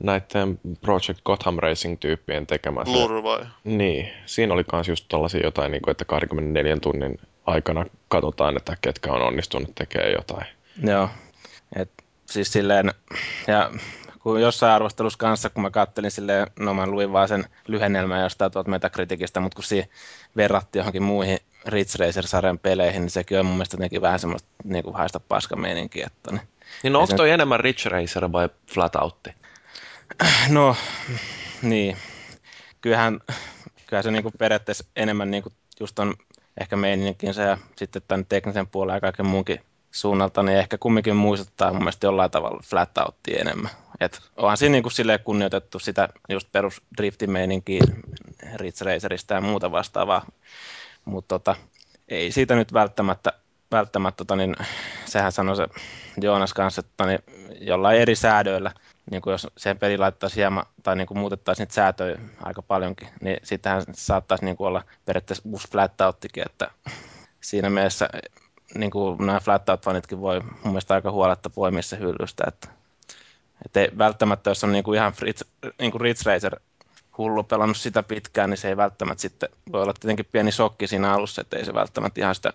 Speaker 5: näiden Project Gotham Racing-tyyppien tekemä.
Speaker 2: Blur vai?
Speaker 5: Niin, siinä oli myös just tällaisia jotain, niin kuin, että 24 tunnin aikana katsotaan, että ketkä on onnistunut tekemään jotain.
Speaker 3: Joo, et, siis silleen, ja kun jossain arvostelussa kanssa, kun mä kattelin silleen, no mä luin vaan sen lyhennelmän jostain tuolta Metacriticistä, mutta kun siihen verrattiin johonkin muihin Ridge Racer-sarjan peleihin, niin sekin on mun mielestä jotenkin vähän semmoista niin kuin haista paskameininkiä. Että, niin,
Speaker 5: niin no, onko toi sen... enemmän Ridge Racer vai Flatoutti?
Speaker 3: No, niin. Kyllähän, kyllähän se niinku periaatteessa enemmän niinku just on ehkä meininkinsä ja sitten tämän teknisen puolen ja kaiken muunkin suunnalta, niin ehkä kumminkin muistuttaa mun mielestä jollain tavalla flat outtia enemmän. Et onhan siinä niinku silleen kunnioitettu sitä just perus driftimeininkiä Ridge Racerista ja muuta vastaavaa, mutta tota, ei siitä nyt välttämättä, välttämättä tota, niin, sehän sanoi se Joonas kanssa, että niin, jollain eri säädöillä – niin kuin jos sen peli laittaisi hieman, tai niin kuin muutettaisiin niitä säätöjä aika paljonkin, niin sittenhän saattaisi niin kuin olla periaatteessa uusi flatout-tikin, että siinä mielessä niin kuin nämä flatout-fanitkin voi mun mielestä aika huoletta poimia se hyllystä, että, että ei välttämättä, jos on niin kuin ihan Fritz, niin kuin Ridge Racer hullu pelannut sitä pitkään, niin se ei välttämättä sitten, voi olla tietenkin pieni shokki siinä alussa, että ei se välttämättä ihan sitä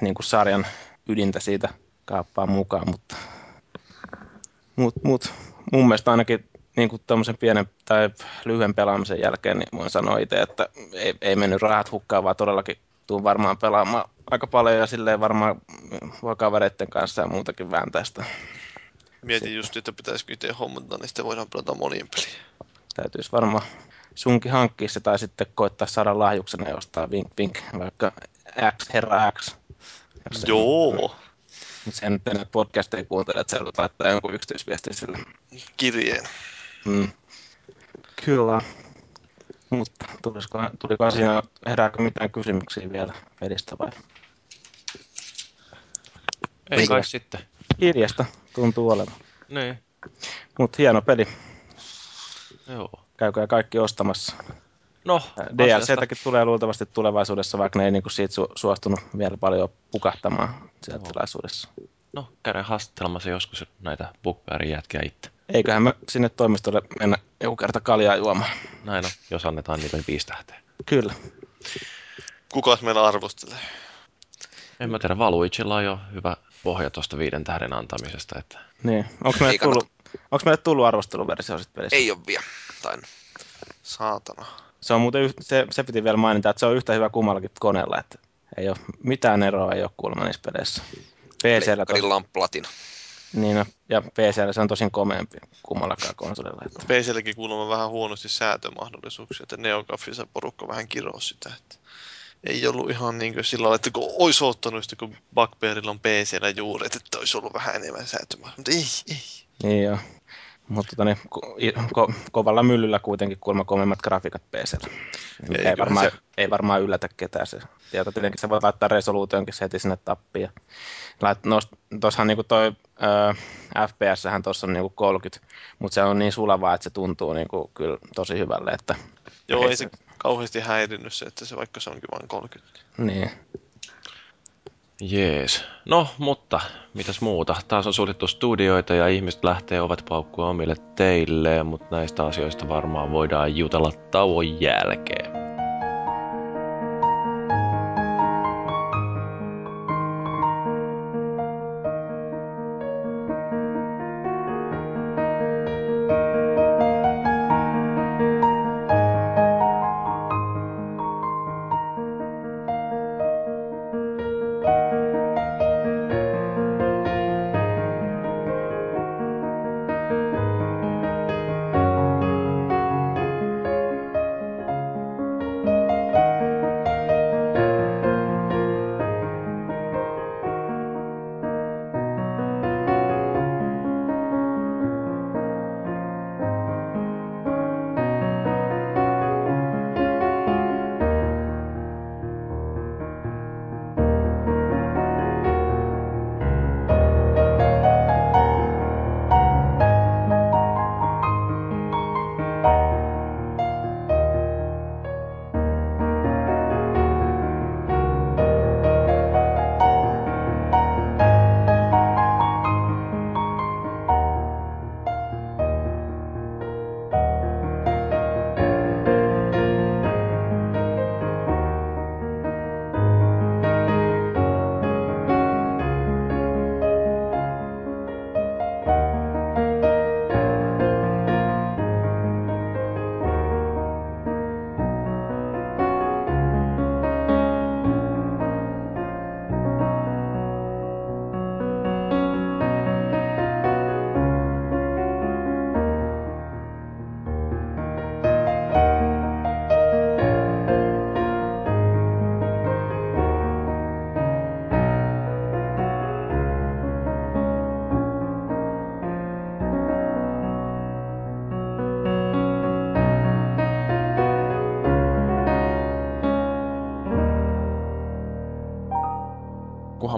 Speaker 3: niin kuin sarjan ydintä siitä kaappaa mukaan, mutta mut, mut, mun mielestä ainakin niin kuin pienen tai lyhyen pelaamisen jälkeen, niin voin sanoa itse, että ei, ei mennyt rahat hukkaan, vaan todellakin tuun varmaan pelaamaan aika paljon ja silleen varmaan voi kavereiden kanssa ja muutakin vääntää sitä.
Speaker 2: Mietin just, että pitäisikö itse hommata, niin sitten voidaan pelata monien peliä.
Speaker 3: Täytyisi varmaan sunkin hankkia se tai sitten koittaa saada lahjuksena jostain vink vink, vaikka X, herra X.
Speaker 2: Joo.
Speaker 3: Mutta sen nyt enää podcasteja kuuntele, että sä laittaa jonkun yksityisviestin sille.
Speaker 2: Kirjeen.
Speaker 3: Mm. Kyllä. Mutta tulisiko, tuliko siinä, herääkö mitään kysymyksiä vielä pelistä vai?
Speaker 1: Ei kai sitten.
Speaker 3: Hiljasta tuntuu olevan.
Speaker 1: Niin.
Speaker 3: Mutta hieno peli.
Speaker 1: Joo.
Speaker 3: Käykää kaikki ostamassa.
Speaker 1: No,
Speaker 3: DLCtäkin tulee luultavasti tulevaisuudessa, vaikka ne ei niinku siitä su- suostunut vielä paljon pukahtamaan siellä
Speaker 1: Joo.
Speaker 3: tilaisuudessa.
Speaker 1: No, käydään haastattelemassa joskus näitä bukkarin jätkiä itse.
Speaker 3: Eiköhän me sinne toimistolle mennä joku kerta kaljaa juomaan.
Speaker 1: Näin on, jos annetaan niille viisi tähteä.
Speaker 3: Kyllä.
Speaker 2: Kukas meillä arvostelee?
Speaker 1: En mä tiedä, Valuicilla on jo hyvä pohja tuosta viiden tähden antamisesta, että
Speaker 3: Niin. Onko meille, tullut, onko meille tullut arvosteluversio sitten pelissä?
Speaker 4: Ei ole vielä. Tai
Speaker 2: Saatana.
Speaker 3: Se, on muuten, se, se piti vielä mainita, että se on yhtä hyvä kummallakin koneella, että ei ole mitään eroa ei ole kuulemma niissä peleissä. PCllä tos,
Speaker 4: Pleikkarilla on platina.
Speaker 3: niin, no, ja PCllä se on tosin komeampi kummallakaan konsolilla. Että.
Speaker 2: PClläkin kuulemma vähän huonosti säätömahdollisuuksia, että Neogafissa porukka vähän kiroo sitä, että ei ollut ihan niin kuin sillä lailla, että kun olisi ottanut sitä, kun Bugbearilla on PCllä juuret, että olisi ollut vähän enemmän säätömahdollisuuksia, mutta ei, ei.
Speaker 3: Niin joo. Mutta tota, niin, ko, ko, kovalla myllyllä kuitenkin kuulemma kovemmat grafiikat PCllä. Ei,
Speaker 2: Eiköhän
Speaker 3: varmaan,
Speaker 2: se-
Speaker 3: ei varmaan yllätä ketään se. Tieto tietenkin sä voit laittaa resoluutionkin se heti sinne tappiin. ja Lait, tuossahan niinku toi FPS-hän tuossa on niinku 30, mutta se on niin sulavaa, että se tuntuu niinku kyllä tosi hyvälle. Että,
Speaker 2: Joo, ei se kauheasti häirinnyt se, että se vaikka se onkin vain 30.
Speaker 3: niin.
Speaker 1: Jees. No, mutta mitäs muuta? Taas on suljettu studioita ja ihmiset lähtee ovet paukkua omille teille, mutta näistä asioista varmaan voidaan jutella tauon jälkeen.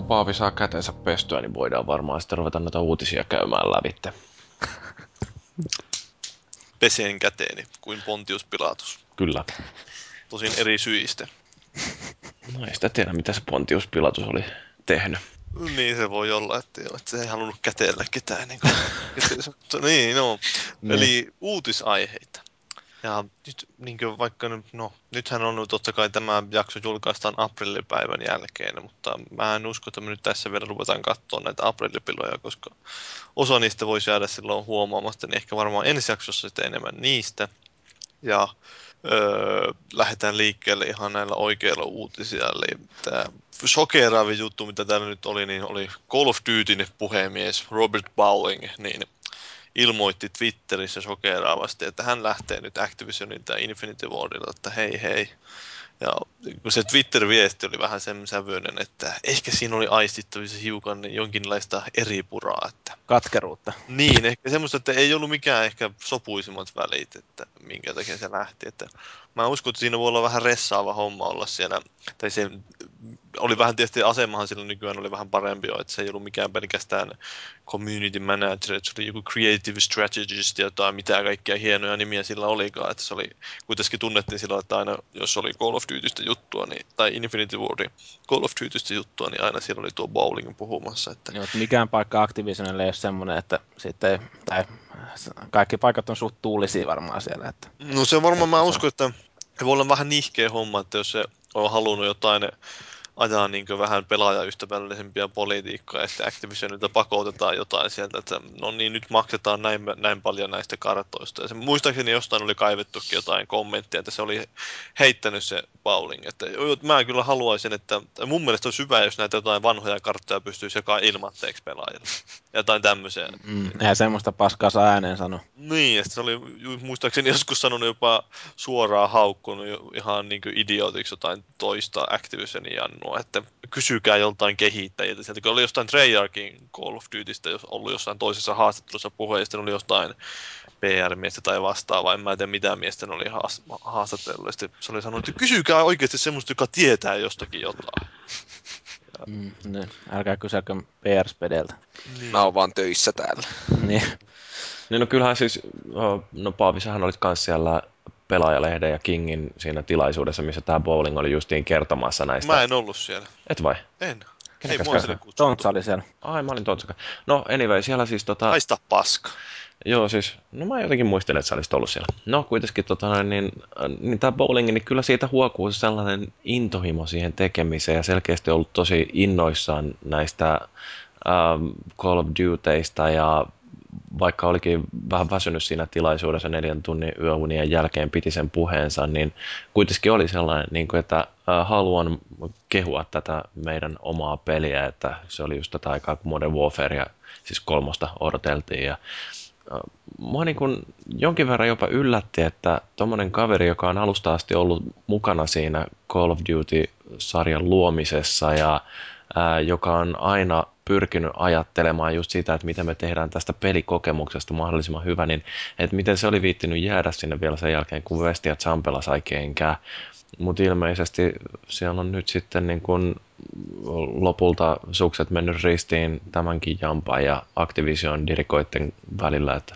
Speaker 1: Paavi saa kätensä pestyä, niin voidaan varmaan sitten ruveta näitä uutisia käymään lävitte.
Speaker 2: peseen käteeni kuin Pontius Pilatus.
Speaker 1: Kyllä.
Speaker 2: Tosin eri syistä.
Speaker 1: No ei sitä tiedä, mitä se Pontius Pilatus oli tehnyt.
Speaker 2: Niin se voi olla, että, joo, että se ei halunnut käteellä ketään. Niin, kuin, niin no.
Speaker 3: Niin.
Speaker 2: Eli uutisaiheita. Ja nyt, niin kuin vaikka, nyt- no, nythän on totta kai tämä jakso julkaistaan aprillipäivän jälkeen, mutta mä en usko, että me nyt tässä vielä ruvetaan katsoa näitä aprillipiloja, koska osa niistä voisi jäädä silloin huomaamasta, niin ehkä varmaan ensi jaksossa sitten enemmän niistä. Ja öö, lähdetään liikkeelle ihan näillä oikeilla uutisilla. Eli tämä shokeraavin juttu, mitä täällä nyt oli, niin oli Call of Dutyn puhemies Robert Bowling, niin ilmoitti Twitterissä shokeraavasti, että hän lähtee nyt Activisionin tai Infinity Wardilla, että hei hei. Ja kun se Twitter-viesti oli vähän sen sävyinen, että ehkä siinä oli aistittavissa hiukan jonkinlaista eri puraa, että
Speaker 3: Katkeruutta.
Speaker 2: niin, ehkä semmoista, että ei ollut mikään ehkä sopuisimmat välit, että minkä takia se lähti. Että mä uskon, että siinä voi olla vähän ressaava homma olla siellä, tai se oli vähän tietysti asemahan silloin nykyään oli vähän parempi jo, että se ei ollut mikään pelkästään community manager, että se oli joku creative strategist ja tai mitä kaikkia hienoja nimiä sillä olikaan, että se oli, kuitenkin tunnettiin silloin, että aina jos oli Call of Dutystä juttua, niin, tai Infinity Wardin Call of Dutystä juttua, niin aina siellä oli tuo Bowling puhumassa, että
Speaker 3: Joo, että mikään paikka Activisionille ei ole semmoinen, että sitten ei, tai kaikki paikat on suht tuulisia varmaan siellä. Että,
Speaker 2: No se varmaan, mä
Speaker 3: Se on-
Speaker 2: uskon, että voi olla vähän nihkeä homma, että jos se on halunnut jotain ajaa niin vähän pelaajaystävällisempiä politiikkaa ja sitten Activisionilta pakotetaan jotain sieltä, että no niin, nyt maksetaan näin, näin paljon näistä kartoista. Ja se, muistaakseni jostain oli kaivettukin jotain kommenttia, että se oli heittänyt se Bowling, että mä kyllä haluaisin, että mun mielestä olisi hyvä, jos näitä jotain vanhoja karttoja pystyisi jakaa ilmatteeksi pelaajille. Jotain tämmöisiä.
Speaker 3: mm, eihän semmoista paskaa saa ääneen sanoa.
Speaker 2: Niin, että se oli muistaakseni joskus sanonut jopa suoraan haukkunut ihan niin kuin idiotiksi jotain toista Activisionin jannua, että kysykää joltain kehittäjiltä. Sieltä kun oli jostain Treyarchin Call of Dutystä jos ollut jossain toisessa haastattelussa puhe, ja sitten oli jostain PR-miestä tai vastaavaa, en mä tiedä mitä miestä ne oli haas- haastatellut. Sitten se oli sanonut, että kysykää oikeasti semmoista, joka tietää jostakin jotain.
Speaker 3: Mm, niin, älkää kyselkö PR-spedeltä.
Speaker 2: Niin.
Speaker 4: Mä oon vaan töissä täällä.
Speaker 3: Niin,
Speaker 1: Niin no kyllähän siis, oh, no Paavisahan olit kanssa siellä pelaajalehden ja Kingin siinä tilaisuudessa, missä tämä bowling oli justiin kertomassa näistä.
Speaker 2: Mä en ollut siellä.
Speaker 1: Et vai?
Speaker 2: En. Ei
Speaker 1: Kenekäs
Speaker 2: mua kutsuttu.
Speaker 3: Tontsa oli siellä.
Speaker 1: Ai, mä olin Tontsakan. No anyway, siellä siis tota...
Speaker 2: Haista paska.
Speaker 1: Joo, siis, no mä jotenkin muistelen, että sä olisit ollut siellä. No kuitenkin, tota, noin, niin, niin tämä bowling, niin kyllä siitä huokuu sellainen intohimo siihen tekemiseen ja selkeästi ollut tosi innoissaan näistä ähm, Call of Dutyista ja vaikka olikin vähän väsynyt siinä tilaisuudessa neljän tunnin yöunien jälkeen piti sen puheensa, niin kuitenkin oli sellainen, niin kuin, että haluan kehua tätä meidän omaa peliä, että se oli just tätä aikaa, kun Modern Warfarea, siis kolmosta odoteltiin. Ja mua niin kuin jonkin verran jopa yllätti, että tuommoinen kaveri, joka on alusta asti ollut mukana siinä Call of Duty-sarjan luomisessa ja joka on aina pyrkinyt ajattelemaan just sitä, että miten me tehdään tästä pelikokemuksesta mahdollisimman hyvä, niin että miten se oli viittinyt jäädä sinne vielä sen jälkeen, kun West ja Champela sai kenkää. Mutta ilmeisesti siellä on nyt sitten niin kun lopulta sukset mennyt ristiin tämänkin jampaan ja Activision dirikoitten välillä, että,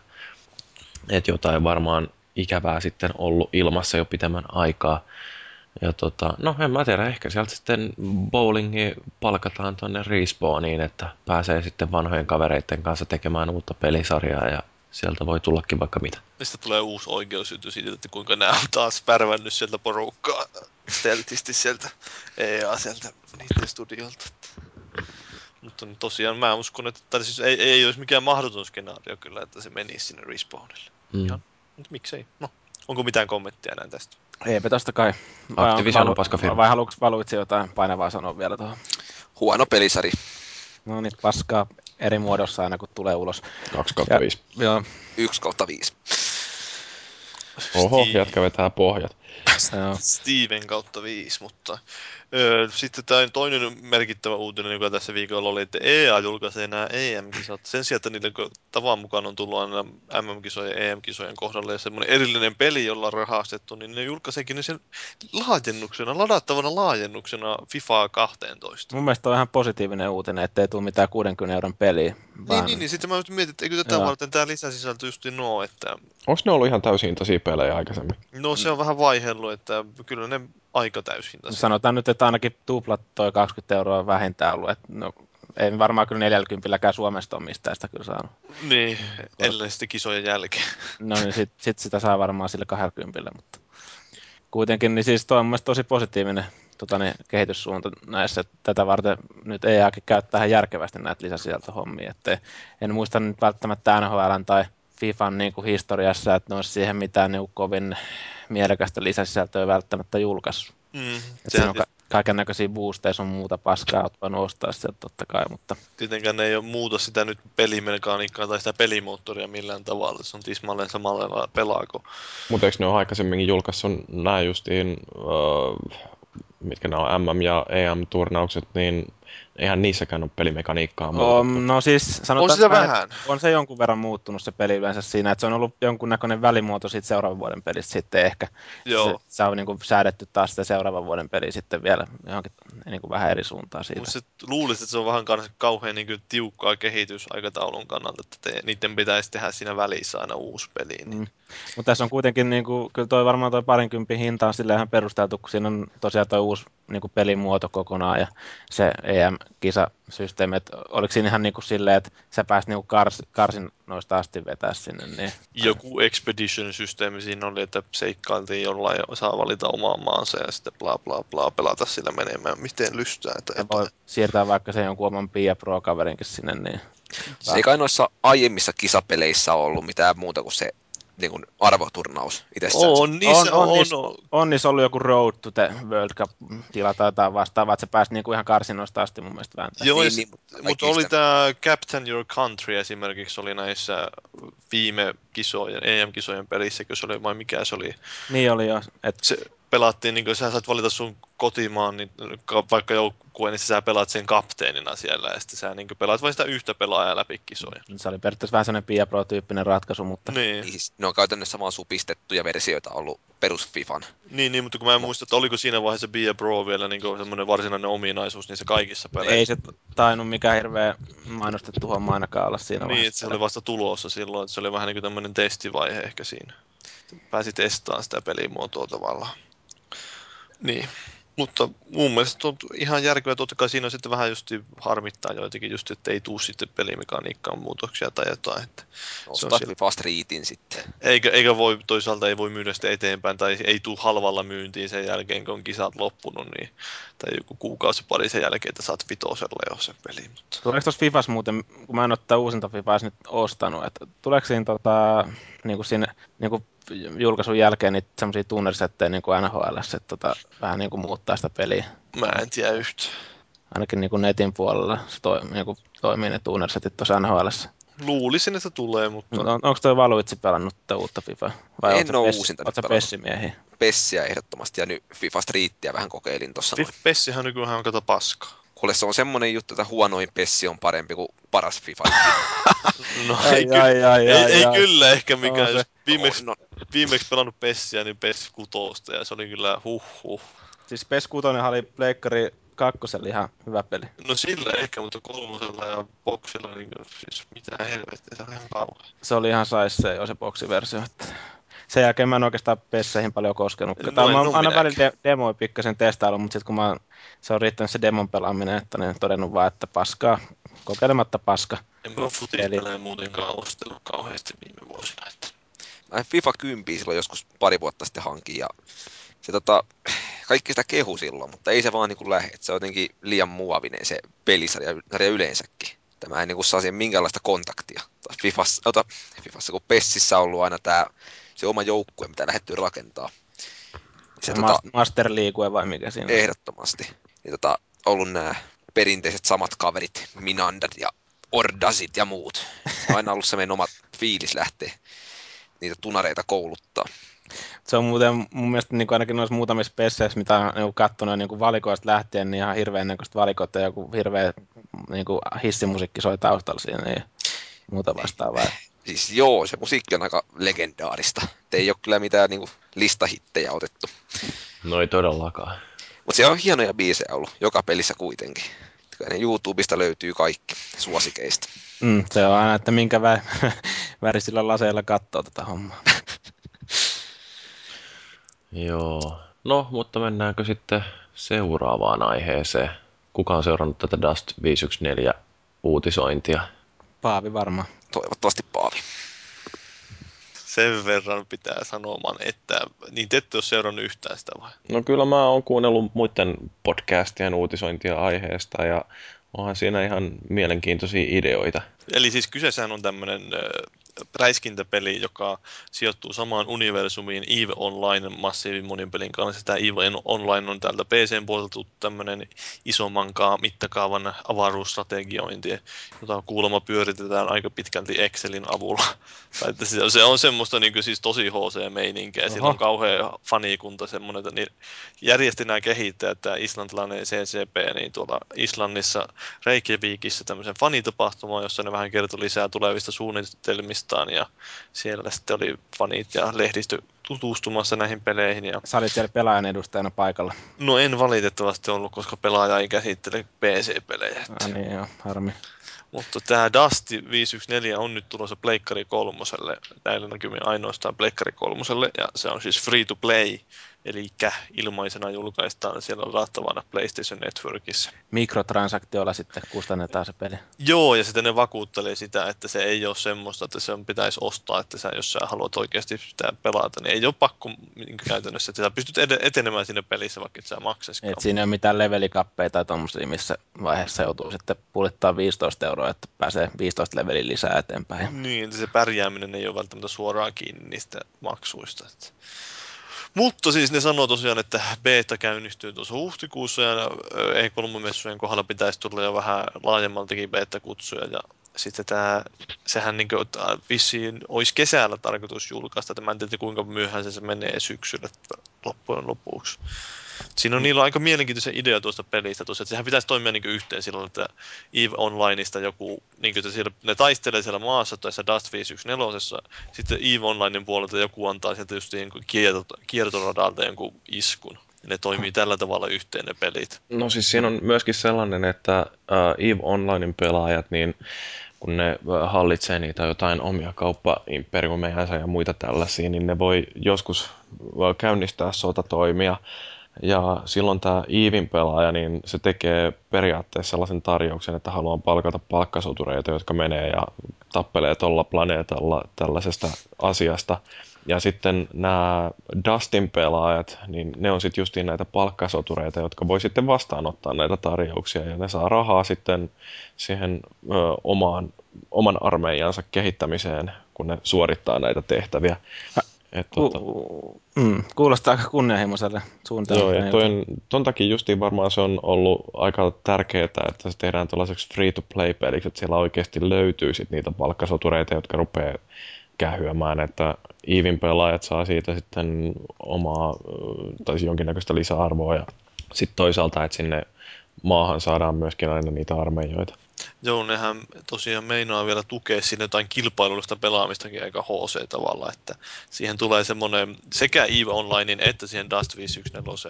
Speaker 1: että jotain varmaan ikävää sitten ollut ilmassa jo pitemmän aikaa. Ja tota, no en mä tiedä, ehkä sieltä sitten bowlingi palkataan tuonne Respawniin, että pääsee sitten vanhojen kavereiden kanssa tekemään uutta pelisarjaa ja sieltä voi tullakin vaikka mitä.
Speaker 2: Mistä tulee uusi oikeusjuttu siitä, että kuinka nämä on taas pärvännyt sieltä porukkaa steltisti sieltä EA sieltä niiden studiolta. Mutta tosiaan mä uskon, että tai siis ei, ei olisi mikään mahdoton skenaario kyllä, että se menisi sinne respawnille.
Speaker 1: Mm.
Speaker 2: Joo. Mutta miksei? No, onko mitään kommenttia näin tästä?
Speaker 3: Eipä tosta kai.
Speaker 1: Activision on paska firma.
Speaker 3: Vai haluatko haluitko jotain painavaa sanoa vielä tuohon?
Speaker 4: Huono pelisari.
Speaker 3: No niin, paskaa eri muodossa aina kun tulee ulos.
Speaker 1: 2 kautta
Speaker 3: Ja-
Speaker 1: 5.
Speaker 3: Joo,
Speaker 4: 1 kautta 5.
Speaker 1: Oho, jatka vetää pohjat.
Speaker 2: Steven kautta viisi, mutta öö, sitten tämä toinen merkittävä uutinen, joka tässä viikolla oli, että EA julkaisee nämä EM-kisat. Sen sijaan, että niiden tavan mukaan on tullut aina MM-kisojen ja EM-kisojen kohdalle ja semmoinen erillinen peli, jolla on rahastettu, niin ne julkaiseekin ne sen laajennuksena, ladattavana laajennuksena FIFA 12.
Speaker 3: Mun mielestä on ihan positiivinen uutinen, ettei tule mitään 60 euron peliä.
Speaker 2: Niin, niin, niin, sitten mä mietin, että eikö tätä
Speaker 3: Joo.
Speaker 2: varten tämä lisäsisältö just no, että
Speaker 1: Onko ne ollut ihan täysin tosi pelejä aikaisemmin?
Speaker 2: no se on vähän vaihellut, että kyllä ne aika täyshintaisia.
Speaker 3: Sanotaan nyt, että ainakin tuplat toi 20 euroa vähintään ollut. Että no, ei varmaan kyllä 40 Suomesta ole mistään sitä kyllä saanut.
Speaker 2: Niin, ellei sitten kisojen jälkeen.
Speaker 3: No niin, sit, sit sitä saa varmaan sille 20, mutta kuitenkin niin siis toi on tosi positiivinen tota, niin, kehityssuunta näissä. Tätä varten nyt EAkin käyttää ihan järkevästi näitä lisäsisältöhommia. Että en muista nyt välttämättä NHLn tai FIFAn niin kuin historiassa, että ne olisi siihen mitään niin kovin mielekästä lisäsisältöä välttämättä julkaissut.
Speaker 2: Mm, sehän
Speaker 3: on ka- kaiken näköisiä boosteja sun muuta paskaa, oot voinut ostaa sieltä totta kai, mutta
Speaker 2: tietenkään ne ei ole muuta sitä nyt pelimekaniikkaa tai sitä pelimoottoria millään tavalla. Se on tismalleen samalla lailla pelaako.
Speaker 1: Mutta eikö ne ole aikaisemminkin julkaissut nämä justiin, uh, mitkä nämä on MM- ja EM-turnaukset, niin eihän niissäkään ole pelimekaniikkaa
Speaker 3: on,
Speaker 1: muutettu.
Speaker 3: no siis sanotaan,
Speaker 2: On sitä vähän.
Speaker 3: että on se jonkun verran muuttunut se peli yleensä siinä, että se on ollut jonkunnäköinen välimuoto siitä seuraavan vuoden pelistä sitten ehkä.
Speaker 2: Joo.
Speaker 3: Se, se on niin kuin säädetty taas sitä seuraavan vuoden peliä sitten vielä johonkin niin kuin vähän eri suuntaan siitä.
Speaker 2: Mutta luulisin, että se on vähän kans kauhean niin tiukkaa kehitysaikataulun kannalta, että te, niiden pitäisi tehdä siinä välissä aina uusi peli. Niin.
Speaker 3: Mm. Mutta tässä on kuitenkin, niin kuin, kyllä toi varmaan toi parinkympin hinta on silleen ihan perusteltu, kun siinä on tosiaan toi uusi niin kuin pelimuoto kokonaan ja se EM-kisasysteemi, että oliko siinä ihan niin kuin silleen, että sä pääsit niin kuin kars, karsinnoista asti vetää sinne, niin
Speaker 2: Joku expedition-systeemi siinä oli, että seikkailtiin jollain ja saa valita omaa maansa ja sitten bla bla bla pelata sillä menemään miten lystää. Että
Speaker 3: ja voi siirtää vaikka sen jonkun oman Pia Pro-kaverinkin sinne, niin
Speaker 4: Se ei kai noissa aiemmissa kisapeleissä ole ollut mitään muuta kuin se niin kuin arvoturnaus itsessään.
Speaker 2: on, niissä on,
Speaker 3: on,
Speaker 2: on,
Speaker 3: niissä-
Speaker 2: on,
Speaker 3: on niissä ollut joku Road to the World Cup-tila tai jotain vastaavaa, että sä pääsit niin kuin ihan karsinnoista asti mun mielestä vääntää.
Speaker 2: Joo,
Speaker 4: Niin,
Speaker 2: niin,
Speaker 4: mutta
Speaker 2: mutta
Speaker 4: kaikki
Speaker 2: oli tämä Captain Your Country esimerkiksi oli näissä viime kisojen, EM-kisojen pelissä, kun se oli vai mikä se oli.
Speaker 3: Niin oli jo, että
Speaker 2: Se pelattiin, niin kuin sä saat valita sun kotimaan, niin ka- vaikka joukkueen, niin sä pelaat sen kapteenina siellä ja sitten sä niin pelaat vain sitä yhtä pelaajaa läpi kisoja.
Speaker 3: se oli periaatteessa vähän sellainen Pia Pro-tyyppinen ratkaisu, mutta
Speaker 2: Niin.
Speaker 4: Niin siis ne on käytännössä vaan supistettuja versioita ollut perus Fifan.
Speaker 2: Niin, niin, mutta kun mä en muista, että oliko siinä vaiheessa Be Pro vielä niin semmoinen varsinainen ominaisuus niissä kaikissa peleissä.
Speaker 3: ei se tainnut mikään hirveä mainostettu homma ainakaan olla siinä
Speaker 2: Niin, että
Speaker 3: vaiheessa.
Speaker 2: se oli vasta tulossa silloin, että se oli vähän niin kuin tämmöinen testivaihe ehkä siinä. Pääsi testaamaan sitä pelimuotoa tavallaan. Niin. Mutta mun mielestä on ihan järkevää, totta kai siinä on sitten vähän just harmittaa joitakin just, että ei tuu sitten pelimekaniikkaan muutoksia tai jotain. Että
Speaker 4: Ostaa
Speaker 2: siellä.
Speaker 4: Fifa Streetin sitten.
Speaker 2: eikä, eikä voi, toisaalta ei voi myydä sitä eteenpäin tai ei tuu halvalla myyntiin sen jälkeen, kun on kisat loppunut, niin, tai joku kuukausi pari sen jälkeen, että saat vitosella jo sen peli. Mutta...
Speaker 3: Tuleeko tuossa Fifas muuten, kun mä en ole tätä uusinta Fifaa nyt ostanut, että tuleeko siinä, tota, niin kuin siinä niin kuin julkaisun jälkeen niitä semmoisia tunnersettejä niin kuin NHL, että tota, vähän niin kuin muuttaa sitä peliä.
Speaker 2: Mä en tiedä yhtään.
Speaker 3: Ainakin niin kuin netin puolella se toi, niin kuin toimii ne tunnersetit tuossa NHL.
Speaker 2: Luulisin, että tulee, mutta
Speaker 3: On, onko toi Valuitsi pelannut tätä uutta Fifaa? Vai
Speaker 4: En
Speaker 3: Pessi-
Speaker 4: uusinta nyt
Speaker 3: pessimiehiä?
Speaker 4: Pessiä ehdottomasti ja nyt Fifa Streetia vähän kokeilin tuossa.
Speaker 2: Pessihän nykyään on kato paskaa.
Speaker 4: Kuule, se on semmonen juttu, että huonoin Pessi on parempi kuin paras Fifa.
Speaker 2: No
Speaker 3: Ai,
Speaker 2: ei, ky-
Speaker 3: ai, ai,
Speaker 2: ei,
Speaker 3: ai,
Speaker 2: ei
Speaker 3: ai.
Speaker 2: kyllä ehkä mikään.
Speaker 3: se.
Speaker 2: Jos viimeksi,
Speaker 4: No,
Speaker 2: viimeksi pelannut Pessiä, niin Pess kutosta ja se oli kyllä huh huh.
Speaker 3: Siis PES 6 oli Pleikkari kakkosella ihan hyvä peli.
Speaker 2: No sillä ehkä, mutta kolmosella ja boksilla, niin siis mitä helvettiä, se on ihan kauhean.
Speaker 3: Se oli ihan sais se jo se boksiversio. Että sen jälkeen mä en oikeastaan Pesseihin paljon koskenut.
Speaker 2: No
Speaker 3: tai
Speaker 2: en
Speaker 3: mä
Speaker 2: oo
Speaker 3: oon aina välillä de- demoi pikkasen testailu, mutta sitten kun mä se on riittänyt se demon pelaaminen, että ne on todennut vaan, että paskaa, kokeilematta paska.
Speaker 2: En mä futipelejä muutenkaan ostellut kauheasti viime vuosina. Että.
Speaker 4: mä FIFA 10 silloin joskus pari vuotta sitten hankin ja se tota, kaikki sitä kehu silloin, mutta ei se vaan niinku lähde. että Se on jotenkin liian muovinen se pelisarja sarja yleensäkin. Tämä ei niinku saa siihen minkäänlaista kontaktia. Taas Fifassa, ota, Fifassa kun Pessissä on ollut aina tämä se oma joukkue, mitä lähdetty rakentaa. Se
Speaker 3: Se
Speaker 4: tota,
Speaker 3: Master League vai mikä siinä on.
Speaker 4: ehdottomasti. Niin tota, ollut nämä perinteiset samat kaverit, Minandat ja Ordasit ja muut. Se on aina ollut semmoinen oma fiilis lähteä niitä tunareita kouluttaa.
Speaker 3: Se on muuten mun mielestä niin ainakin noissa muutamissa pesseissä, mitä on niin katsonut niin valikoista lähtien, niin ihan hirveän näköistä valikoita ja joku hirveä niin hissimusiikki soi taustalla siinä ja muuta vastaavaa.
Speaker 4: Siis joo, se musiikki on aika legendaarista. Et ei ole kyllä mitään niin kuin, listahittejä otettu.
Speaker 5: No ei todellakaan.
Speaker 4: Mutta siellä on hienoja biisejä ollut, joka pelissä kuitenkin. Kyllä ne YouTubesta löytyy kaikki suosikeista.
Speaker 3: Mm, se on aina, että minkä vä- värisillä laseilla katsoo tätä hommaa.
Speaker 5: Joo. No, mutta mennäänkö sitten seuraavaan aiheeseen? Kuka on seurannut tätä Dust 514 uutisointia?
Speaker 3: Paavi varmaan.
Speaker 4: Toivottavasti Paavi.
Speaker 2: Sen verran pitää sanomaan, että niin te ette ole seurannut yhtään sitä vai?
Speaker 1: No kyllä mä oon kuunnellut muiden podcastien uutisointia aiheesta ja onhan siinä ihan mielenkiintoisia ideoita.
Speaker 2: Eli siis kyseessähän on tämmöinen räiskintäpeli, joka sijoittuu samaan universumiin EVE Online massiivin monin pelin kanssa. Tämä EVE Online on täältä PCn puolelta tämmöinen isommankaan mittakaavan avaruusstrategiointi, jota kuulemma pyöritetään aika pitkälti Excelin avulla. että se on semmoista niin kuin, siis tosi HC-meininkiä. Sillä on kauhean fanikunta semmoinen, että niin järjesti nämä kehittäjät, tämä islantilainen CCP, niin tuolla Islannissa Reykjavikissa tämmöisen fanitapahtuma, jossa ne vähän kertoi lisää tulevista suunnitelmista vastaan ja siellä sitten oli fanit ja lehdistö tutustumassa näihin peleihin. Ja...
Speaker 3: Sä olit siellä pelaajan edustajana paikalla.
Speaker 2: No en valitettavasti ollut, koska pelaaja ei käsittele PC-pelejä.
Speaker 3: Ah, niin joo, harmi.
Speaker 2: Mutta tämä Dust 514 on nyt tulossa Pleikkari kolmoselle, näillä näkymin ainoastaan Pleikkari kolmoselle, ja se on siis free to play, eli ilmaisena julkaistaan siellä ladattavana PlayStation Networkissa.
Speaker 3: Mikrotransaktioilla sitten kustannetaan se peli.
Speaker 2: Joo, ja sitten ne vakuuttelee sitä, että se ei ole semmoista, että se pitäisi ostaa, että sä, jos sä haluat oikeasti sitä pelata, niin ei ole pakko niin käytännössä, että sä pystyt etenemään siinä pelissä, vaikka et sä maksaisikaan.
Speaker 3: Et siinä ei ole mitään levelikappeja tai tuommoisia, missä vaiheessa joutuu sitten pulittaa 15 euroa, että pääsee 15 levelin lisää eteenpäin.
Speaker 2: Niin, että se pärjääminen ei ole välttämättä suoraan kiinni niistä maksuista. Että mutta siis ne sanoo tosiaan, että beta käynnistyy tuossa huhtikuussa ja E3-messujen kohdalla pitäisi tulla jo vähän laajemmaltakin beta-kutsuja ja sitten tämä, sehän niin kuin, vissiin olisi kesällä tarkoitus julkaista, että mä en tiedä kuinka myöhään se menee syksyllä loppujen lopuksi. Siinä on niillä on aika mielenkiintoisia idea tuosta pelistä tuossa, että sehän pitäisi toimia niin yhteen silloin, että EVE Onlineista joku, niin kuin, että siellä, ne taistelee siellä maassa tässä Dust 514, sitten EVE Onlinein puolelta joku antaa sieltä just niin kiertoradalta jonkun iskun. Ne toimii tällä tavalla yhteen ne pelit.
Speaker 1: No siis siinä on myöskin sellainen, että uh, EVE Onlinein pelaajat, niin kun ne hallitsee niitä jotain omia kauppaimperiumejansa ja muita tällaisia, niin ne voi joskus käynnistää sotatoimia ja silloin tämä Iivin pelaaja, niin se tekee periaatteessa sellaisen tarjouksen, että haluaa palkata palkkasotureita, jotka menee ja tappelee tuolla planeetalla tällaisesta asiasta. Ja sitten nämä Dustin pelaajat, niin ne on sitten justiin näitä palkkasotureita, jotka voi sitten vastaanottaa näitä tarjouksia ja ne saa rahaa sitten siihen ö, omaan, oman armeijansa kehittämiseen, kun ne suorittaa näitä tehtäviä.
Speaker 3: Et, Ku, tota... mm, kuulostaa aika kunnianhimoiselle suunnitelmalle.
Speaker 1: Joo, ja toi ton takia justiin varmaan se on ollut aika tärkeää, että se tehdään tällaiseksi free-to-play-peliksi, että siellä oikeasti löytyy sit niitä palkkasotureita, jotka rupeaa kähyämään, että Iivin pelaajat saa siitä sitten omaa, tai siis jonkinnäköistä lisäarvoa, ja sitten toisaalta, että sinne maahan saadaan myöskin aina niitä armeijoita.
Speaker 2: Joo, nehän tosiaan meinaa vielä tukea sinne jotain kilpailullista pelaamistakin aika HC tavalla, että siihen tulee semmoinen sekä EVE Onlinein että siihen Dust 514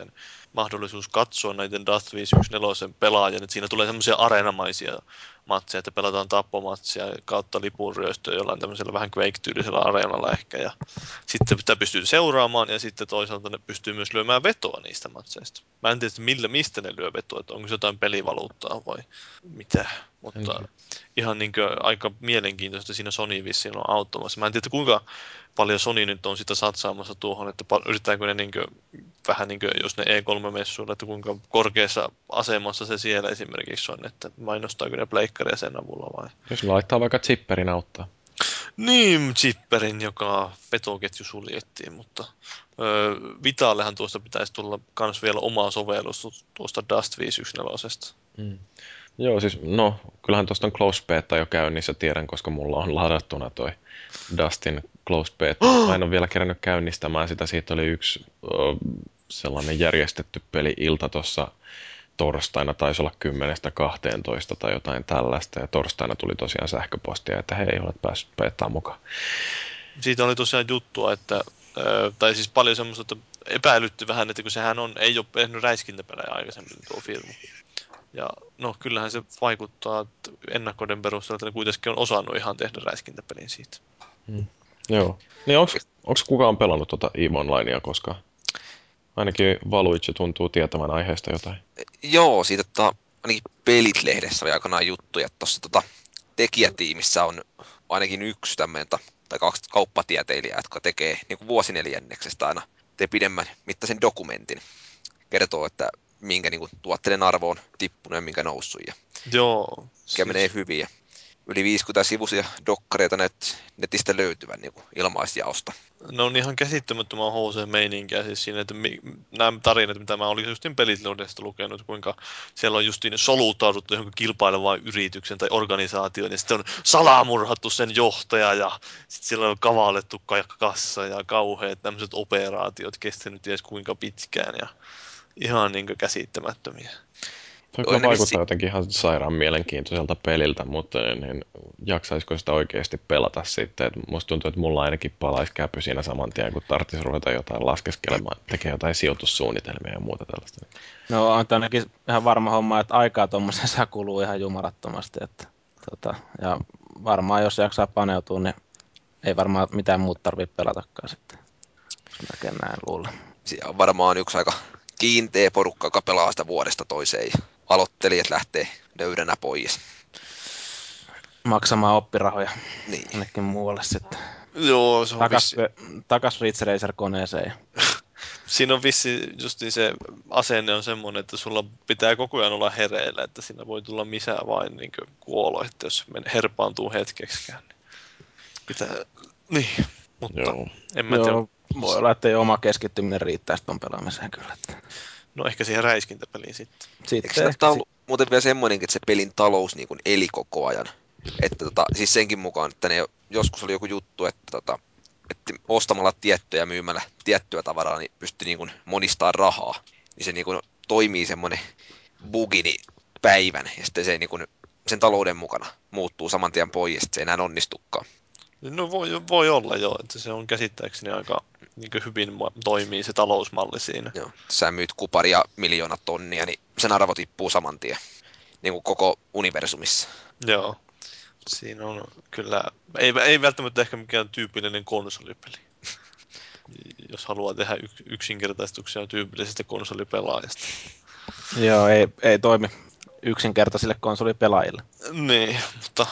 Speaker 2: mahdollisuus katsoa näiden Dust 514 pelaajien, että siinä tulee semmoisia areenamaisia matseja, että pelataan tappomatsia kautta lipunryöstöä jollain tämmöisellä vähän Quake-tyylisellä areenalla ehkä, ja sitten sitä pystyy seuraamaan, ja sitten toisaalta ne pystyy myös lyömään vetoa niistä matseista. Mä en tiedä, millä, mistä ne lyö vetoa, että onko se jotain pelivaluuttaa vai mitä, mutta Enkin. ihan niin aika mielenkiintoista siinä Sony vissiin on auttamassa. Mä en tiedä, kuinka paljon Sony nyt on sitä satsaamassa tuohon, että yritetäänkö ne niin kuin, vähän niin kuin, jos ne E3-messuilla, että kuinka korkeassa asemassa se siellä esimerkiksi on, että mainostaako ne pleikkaria sen avulla vai?
Speaker 1: Jos laittaa vaikka chipperin auttaa.
Speaker 2: Niin, chipperin, joka petoketju suljettiin, mutta ö, Vitallehan tuosta pitäisi tulla myös vielä oma sovellus tuosta Dust 514. Mm.
Speaker 1: Joo, siis no, kyllähän tuosta on close beta jo käynnissä, tiedän, koska mulla on ladattuna toi Dustin closed beta. Mä en ole vielä kerännyt käynnistämään sitä. Siitä oli yksi uh, sellainen järjestetty peli-ilta tuossa torstaina, taisi olla 10-12 tai jotain tällaista. Ja torstaina tuli tosiaan sähköpostia, että hei, olet päässyt betaan mukaan.
Speaker 2: Siitä oli tosiaan juttua, että tai siis paljon semmoista, että epäilytty vähän, että kun sehän on, ei ole tehnyt räiskintäpelejä aikaisemmin tuo firma. Ja no kyllähän se vaikuttaa ennakkoiden perusteella, että ne kuitenkin on osannut ihan tehdä räiskintäpelin siitä.
Speaker 1: Hmm. Joo. Niin onko kukaan pelannut tuota EVE Onlinea koskaan? Ainakin Valuitse tuntuu tietävän aiheesta jotain.
Speaker 4: Joo, siitä tota, ainakin Pelit-lehdessä oli aikanaan juttuja, että tuossa tota, tekijätiimissä on ainakin yksi tämmöinen, tai kaksi kauppatieteilijää, jotka tekee niin kuin vuosineljänneksestä aina te pidemmän mittaisen dokumentin. Kertoo, että minkä niin kuin, tuotteiden arvo on tippunut ja minkä noussut. Ja
Speaker 2: Joo.
Speaker 4: Mikä siis... menee hyvin. Ja yli 50 sivuisia dokkareita net, netistä löytyvän niin kuin ilmaisjaosta.
Speaker 2: Ne on ihan käsittämättömän HC-meininkiä siis siinä, että mi, nämä tarinat, mitä mä olin justin pelitloudesta lukenut, kuinka siellä on justiin soluttauduttu johonkin kilpailevaan yrityksen tai organisaatioon, ja sitten on salamurhattu sen johtaja, ja sitten siellä on kavallettu kassa ja kauheat tämmöiset operaatiot kestänyt ties kuinka pitkään, ja ihan niin käsittämättömiä.
Speaker 1: Tuo kyllä vaikuttaa si- jotenkin ihan sairaan mielenkiintoiselta peliltä, mutta niin, niin jaksaisiko sitä oikeasti pelata sitten? Et musta tuntuu, että mulla ainakin palaisi käpy siinä saman tien, kun tarvitsisi ruveta jotain laskeskelemaan, tekee jotain sijoitussuunnitelmia ja muuta tällaista.
Speaker 3: No on ainakin ihan varma homma, että aikaa tuommoisessa kuluu ihan jumalattomasti. Että, tota, ja varmaan jos jaksaa paneutua, niin ei varmaan mitään muuta tarvitse pelatakaan sitten. Jos näin luulen.
Speaker 4: Siinä on varmaan yksi aika kiinteä porukka, joka pelaa sitä vuodesta toiseen ja aloittelijat lähtee nöydänä pois.
Speaker 3: Maksamaan oppirahoja
Speaker 4: niin.
Speaker 3: jonnekin muualle sitten.
Speaker 2: Joo, se on
Speaker 3: takas, vissi... takas Ridge Racer koneeseen.
Speaker 2: siinä on vissi just se asenne on semmoinen, että sulla pitää koko ajan olla hereillä, että siinä voi tulla missä vain niin kuolo, että jos herpaantuu hetkeksikään. Niin pitää, niin, mutta Joo. en mä Joo. tiedä
Speaker 3: voi olla, että ei oma keskittyminen riittää tuon pelaamiseen kyllä.
Speaker 2: No ehkä siihen räiskintäpeliin sitten.
Speaker 4: Sitten Eikö ollut muuten vielä semmoinenkin, että se pelin talous niin kuin eli koko ajan? Että tota, siis senkin mukaan, että ne joskus oli joku juttu, että, tota, että ostamalla tiettyä ja myymällä tiettyä tavaraa, niin pystyy niin kuin monistaa rahaa. Niin se niin kuin toimii semmoinen bugini päivän, ja sitten se niin kuin, sen talouden mukana muuttuu saman tien pois, ja sitten se ei enää onnistukaan.
Speaker 2: No voi, voi olla jo, että se on käsittääkseni aika niin hyvin toimii se talousmalli siinä.
Speaker 4: Joo. Sä myyt kuparia miljoona tonnia, niin sen arvo tippuu saman tien. Niin kuin koko universumissa.
Speaker 2: Joo. Siinä on kyllä, ei, ei välttämättä ehkä mikään tyypillinen konsolipeli. Jos haluaa tehdä yksinkertaistuksia tyypillisestä konsolipelaajasta.
Speaker 3: Joo, ei, ei toimi yksinkertaisille konsolipelaajille.
Speaker 2: Niin, mutta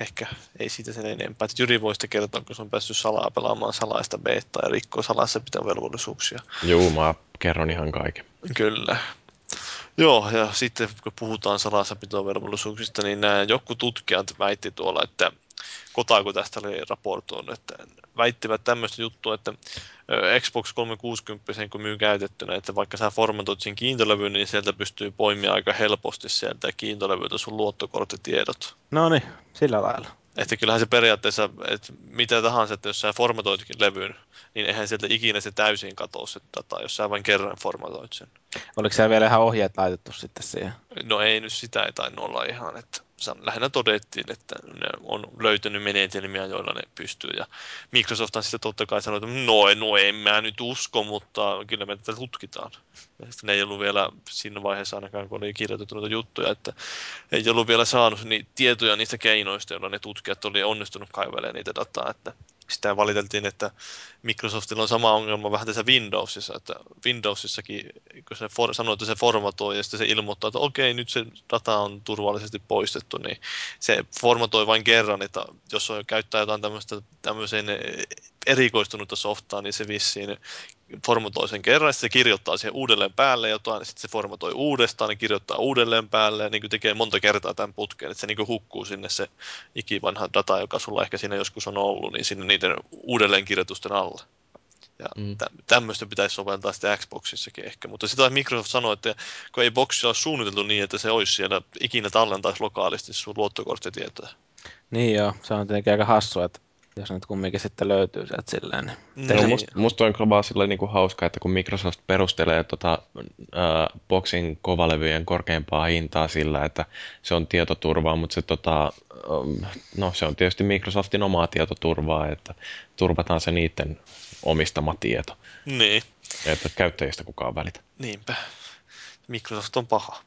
Speaker 2: ehkä ei siitä sen enempää. Että Jyri voisi kertoa, kun se on päässyt salaa pelaamaan salaista beta ja rikkoo salassa pitää velvollisuuksia.
Speaker 1: Joo, mä kerron ihan kaiken.
Speaker 2: Kyllä. Joo, ja sitten kun puhutaan salassapitovelvollisuuksista, niin nämä joku tutkijat väitti tuolla, että Kotaku tästä oli raportoinut, että väittivät tämmöistä juttua, että Xbox 360 kun myy käytettynä, että vaikka sä formatoit sen kiintolevyyn, niin sieltä pystyy poimia aika helposti sieltä kiintolevyltä sun luottokorttitiedot.
Speaker 3: No niin, sillä lailla.
Speaker 2: Että kyllähän se periaatteessa, että mitä tahansa, että jos sä formatoitkin levyn, niin eihän sieltä ikinä se täysin katoa se data, jos sä vain kerran formatoit sen.
Speaker 3: Oliko siellä vielä ihan ohjeet laitettu sitten siihen?
Speaker 2: No ei nyt sitä ei tainnut olla ihan, että lähinnä todettiin, että ne on löytänyt menetelmiä, joilla ne pystyy. Ja Microsoft on sitten totta kai sanonut, että no, no en mä nyt usko, mutta kyllä me tätä tutkitaan. Ja ne ei ollut vielä siinä vaiheessa ainakaan, kun oli kirjoitettu noita juttuja, että ei ollut vielä saanut niitä tietoja niistä keinoista, joilla ne tutkijat oli onnistunut kaivelemaan niitä dataa. Että sitä valiteltiin, että Microsoftilla on sama ongelma vähän tässä Windowsissa, että Windowsissakin, kun se for, sanoo, että se formatoi ja sitten se ilmoittaa, että okei, nyt se data on turvallisesti poistettu, niin se formatoi vain kerran, että jos on käyttää jotain tämmöistä erikoistunutta softaa, niin se vissiin formatoi sen kerran, sitten se kirjoittaa siihen uudelleen päälle jotain, sitten se formatoi uudestaan, ja kirjoittaa uudelleen päälle, ja niin kuin tekee monta kertaa tämän putkeen, että se niin kuin hukkuu sinne se ikivanha data, joka sulla ehkä siinä joskus on ollut, niin sinne niiden uudelleenkirjoitusten alla. Ja mm. tä- tämmöistä pitäisi soveltaa sitten Xboxissakin ehkä, mutta sitä Microsoft sanoi, että kun ei boxia ole suunniteltu niin, että se olisi siellä ikinä tallentaisi lokaalisti sun luottokorttitietoja.
Speaker 3: Niin joo, se on tietenkin aika hassua, että jos nyt kumminkin sitten löytyy sieltä silleen. Niin.
Speaker 1: No,
Speaker 2: Niin.
Speaker 1: musta, musta on vaan sillä niinku hauska, että kun Microsoft perustelee tota, äh, boxin kovalevyjen korkeampaa hintaa sillä, että se on tietoturvaa, mutta se, tota, ähm, no, se on tietysti Microsoftin omaa tietoturvaa, että turvataan se niiden omistama tieto,
Speaker 2: Niin,
Speaker 1: että käyttäjistä kukaan välitä.
Speaker 2: niinpä. Microsoft on paha.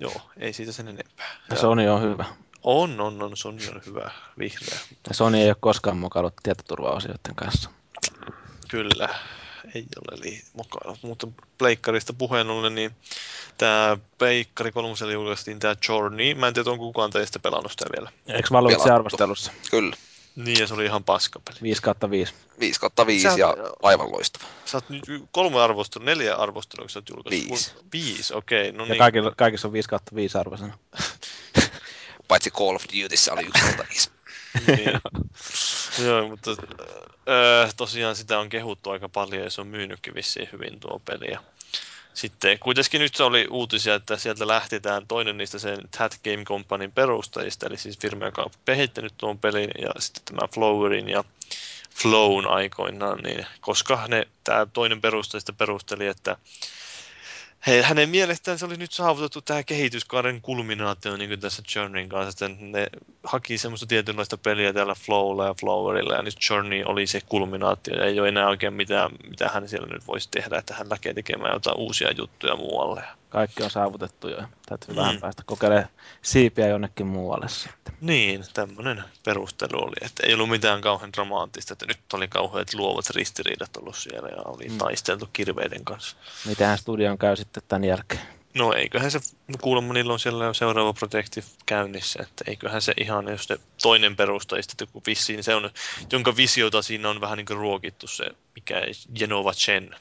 Speaker 2: Joo, ei siitä sen enempää.
Speaker 3: Ja Sony on hyvä.
Speaker 2: On, on, on. Sony on hyvä, vihreä.
Speaker 3: Ja Sony ei ole koskaan mukaillut tietoturvaosioiden kanssa.
Speaker 2: Kyllä, ei ole li- mukana. Mutta pleikkarista puheen ollen, niin tämä Pleikkari kolmoselle julkaistiin tämä Journey. Mä en tiedä, onko kukaan teistä pelannut sitä vielä.
Speaker 3: Eikö Valuvitsi
Speaker 4: Pelattu.
Speaker 3: arvostelussa?
Speaker 4: Kyllä.
Speaker 2: Niin, ja se oli ihan paskapeli.
Speaker 3: 5 kautta 5.
Speaker 4: 5 kautta 5
Speaker 2: Sä-
Speaker 4: ja aivan loistava.
Speaker 2: Sä oot nyt kolme arvostelua, neljä arvostelua, sä oot julkaissut.
Speaker 4: Viisi.
Speaker 2: Viisi, okei. Okay, no
Speaker 3: Ja
Speaker 2: niin.
Speaker 3: kaikilla, kaikissa on 5 kautta 5 arvosana.
Speaker 4: Paitsi Call of Dutyssä oli 1 kautta 5.
Speaker 2: niin. Joo, mutta öö, tosiaan sitä on kehuttu aika paljon ja se on myynytkin vissiin hyvin tuo peli. Ja sitten kuitenkin nyt oli uutisia, että sieltä lähtetään toinen niistä sen Tat Game Companyn perustajista, eli siis firma, joka on kehittänyt tuon pelin ja sitten tämä Flowerin ja Flown aikoinaan, niin koska ne, tämä toinen perustajista perusteli, että he, hänen mielestään se oli nyt saavutettu tämä kehityskaaren kulminaatio niin kuin tässä Journeyn kanssa, että ne haki semmoista tietynlaista peliä täällä Flowlla ja Flowerilla, ja nyt Journey oli se kulminaatio, ja ei ole enää oikein mitään, mitä hän siellä nyt voisi tehdä, että hän lähtee tekemään jotain uusia juttuja muualle.
Speaker 3: Kaikki on saavutettu jo. Täytyy
Speaker 2: Mm.
Speaker 3: vähän päästä kokeilemaan siipiä jonnekin muualle sitten.
Speaker 2: Niin, tämmöinen perustelu oli, että ei ollut mitään kauhean dramaattista, että nyt oli kauheat luovat ristiriidat ollut siellä ja oli
Speaker 3: Mm.
Speaker 2: taisteltu kirveiden kanssa.
Speaker 3: Mitähän studion käy sitten tämän jälkeen?
Speaker 2: No eiköhän se, kuulemma niillä on siellä jo seuraava projekti käynnissä, että eiköhän se ihan, jos ne toinen perustajista, kun vissiin se on, jonka visiota siinä on vähän niin kuin ruokittu se, mikä Genova Chen,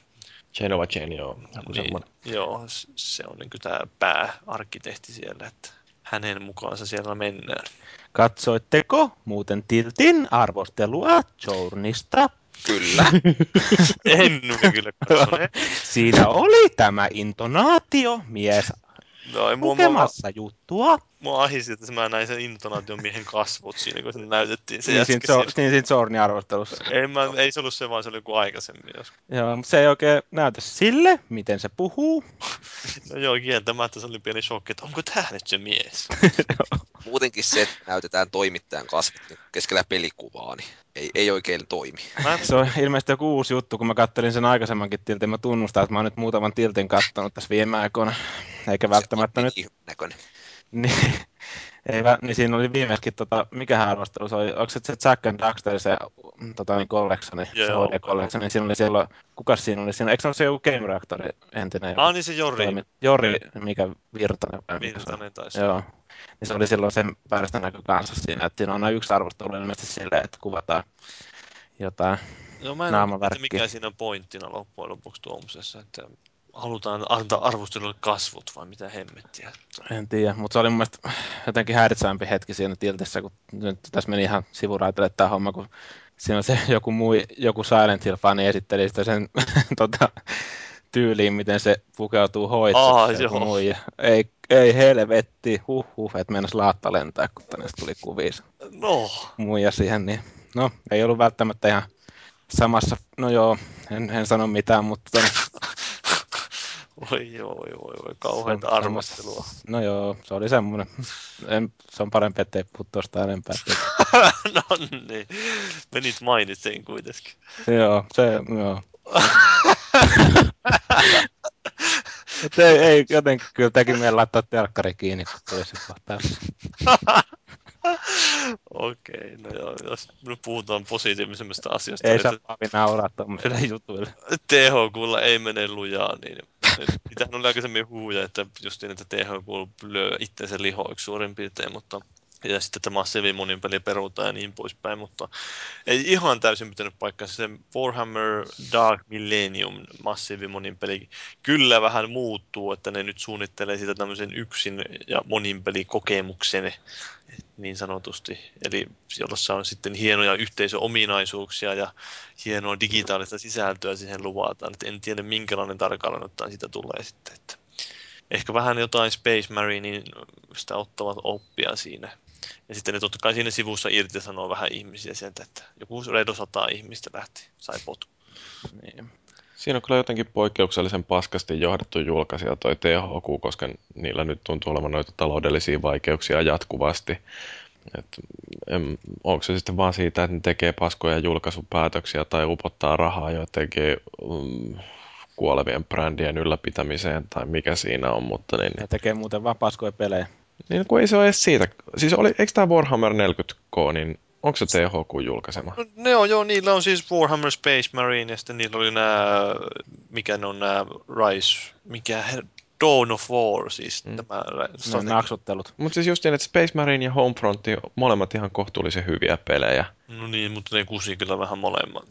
Speaker 1: Genova Gen, joo. Joku
Speaker 2: niin,
Speaker 1: semmoinen.
Speaker 2: joo, se on niin tämä pääarkkitehti siellä, että hänen mukaansa siellä mennään.
Speaker 3: Katsoitteko muuten Tiltin arvostelua Journista?
Speaker 4: Kyllä.
Speaker 2: En kyllä.
Speaker 3: Siinä oli tämä intonaatio, mies
Speaker 2: No,
Speaker 3: lukemassa juttua.
Speaker 2: Mua ahisti, että mä näin sen intonaation miehen kasvot siinä, kun se näytettiin se
Speaker 3: Niin
Speaker 2: jätkä
Speaker 3: siinä, jo, niin siinä arvostelussa.
Speaker 2: Ei, mä, ei se ollut se, vaan se oli joku aikaisemmin. Jos.
Speaker 3: Joo, mutta se ei oikein näytä sille, miten se puhuu.
Speaker 2: No joo, kieltämättä se oli pieni shokki, että onko tää nyt se mies?
Speaker 4: Muutenkin se, että näytetään toimittajan kasvot niin keskellä pelikuvaa, niin ei, ei oikein toimi.
Speaker 2: Mä
Speaker 3: Se on ilmeisesti joku uusi juttu, kun mä kattelin sen aikaisemmankin tiltin. Mä tunnustan, että mä oon nyt muutaman tiltin kattonut tässä viime aikoina. Eikä välttämättä nyt...
Speaker 4: Näköinen.
Speaker 3: Niin, ei, niin siinä oli viimeiskin, tota, mikähän arvostelu se oli, onko se se Jack and Daxter, se tota, niin collectioni, se
Speaker 2: Joo.
Speaker 3: HD collection, niin siinä oli siellä, kukas siinä oli siinä, eikö se ole se joku Game Reactori entinen?
Speaker 2: Ah, niin se Jori
Speaker 3: toimi- Jori, mikä Virtanen vai mikä se?
Speaker 2: Virtanen taisi.
Speaker 3: Joo. Niin se oli silloin sen päästä näkö kanssa siinä, että siinä on aina yksi arvostelu ilmeisesti silleen, että kuvataan jotain.
Speaker 2: Joo, mä en tiedä, mikä siinä on pointtina loppujen lopuksi tuomisessa, että halutaan antaa arvostelulle kasvot vai mitä hemmettiä.
Speaker 3: En tiedä, mutta se oli mun mielestä jotenkin häiritsevämpi hetki siinä tiltissä, kun nyt tässä meni ihan sivuraitelle tämä homma, kun siinä on se joku, muu, joku Silent Hill-fani esitteli sitä sen tota, tyyliin, miten se pukeutuu joku
Speaker 2: joo.
Speaker 3: muija. Ei, ei helvetti, huh huh, että meinas laatta lentää, kun tänne tuli kuvia se
Speaker 2: No,
Speaker 3: muija siihen, niin no, ei ollut välttämättä ihan samassa, no joo, en, en sano mitään, mutta
Speaker 2: voi joo, voi voi, voi kauheita
Speaker 3: Se
Speaker 2: arvostelua.
Speaker 3: no joo, se oli semmoinen, en, se on parempi, ettei puhu tuosta enempää.
Speaker 2: no niin, menit mainitsen kuitenkin.
Speaker 3: Joo, se, joo. Mut ei, ei, jotenkin kyllä teki meidän laittaa telkkari kiinni, kun tuli se kohtaus.
Speaker 2: Okei, no joo, jos nyt puhutaan positiivisemmista asioista,
Speaker 3: Ei
Speaker 2: niin
Speaker 3: saa
Speaker 2: että
Speaker 3: Paavi nauraa tuommoisille jutuille.
Speaker 2: THQlla ei mene lujaa, niin mitähän oli aikaisemmin huuja, että justiin, että THQ lyö itsensä lihoiksi suurin piirtein, mutta ja sitten että massiivimonin peli perutaan ja niin poispäin, mutta ei ihan täysin pitänyt paikkansa. Se Warhammer Dark Millennium massiivimonin peli kyllä vähän muuttuu, että ne nyt suunnittelee sitä tämmöisen yksin ja monin pelikokemuksen niin sanotusti. Eli jossa on sitten hienoja yhteisöominaisuuksia ja hienoa digitaalista sisältöä siihen luvataan. Et en tiedä minkälainen tarkalleen ottaen siitä tulee sitten. Että ehkä vähän jotain Space Marinein sitä ottavat oppia siinä. Ja sitten ne totta kai siinä sivussa irtisanoo vähän ihmisiä sieltä, että joku reido sata ihmistä lähti, sai potku.
Speaker 3: Niin.
Speaker 1: Siinä on kyllä jotenkin poikkeuksellisen paskasti johdettu julkaisija toi THQ, koska niillä nyt tuntuu olevan noita taloudellisia vaikeuksia jatkuvasti. Et, en, onko se sitten vaan siitä, että ne tekee paskoja julkaisupäätöksiä tai upottaa rahaa jotenkin um, kuolevien brändien ylläpitämiseen tai mikä siinä on, mutta niin,
Speaker 3: Ne tekee muuten vaan paskoja pelejä.
Speaker 1: Niin kun ei se ole edes siitä. Siis oli, eikö tämä Warhammer 40K, niin onko se THQ julkaisema?
Speaker 2: No, ne on joo, niillä on siis Warhammer Space Marine ja sitten niillä oli nämä, mikä ne on nämä Rise, mikä her- Dawn of War, siis mm. tämä
Speaker 3: Ne
Speaker 2: strategia.
Speaker 3: naksuttelut.
Speaker 1: Mutta siis just niin, että Space Marine ja Homefront, molemmat ihan kohtuullisen hyviä pelejä.
Speaker 2: No niin, mutta ne kusi kyllä vähän molemmat.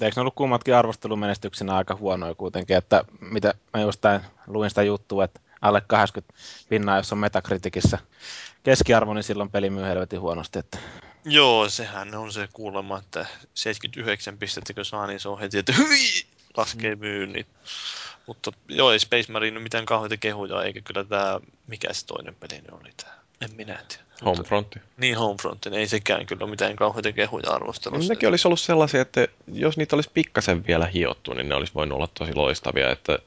Speaker 3: Eikö ne ollut kummatkin arvostelumenestyksenä aika huonoja kuitenkin, että mitä mä just luin sitä juttua, että alle 80 pinnaa, jos on Metacriticissa keskiarvo, niin silloin peli myy helvetin huonosti. Että
Speaker 2: Joo, sehän on se kuulemma, että 79 pistettä kun saa, niin se on heti, että hyi, laskee myynnit. Mutta joo, ei Space Marine ole mitään kauheita kehuja, eikä kyllä tämä, mikä se toinen peli nyt oli tämä. En minä tiedä. Mutta,
Speaker 1: Homefront.
Speaker 2: niin Homefront, niin ei sekään kyllä ole mitään kauheita kehuja arvostelussa.
Speaker 1: Nekin olisi ollut sellaisia, että jos niitä olisi pikkasen vielä hiottu, niin ne olisi voinut olla tosi loistavia. Että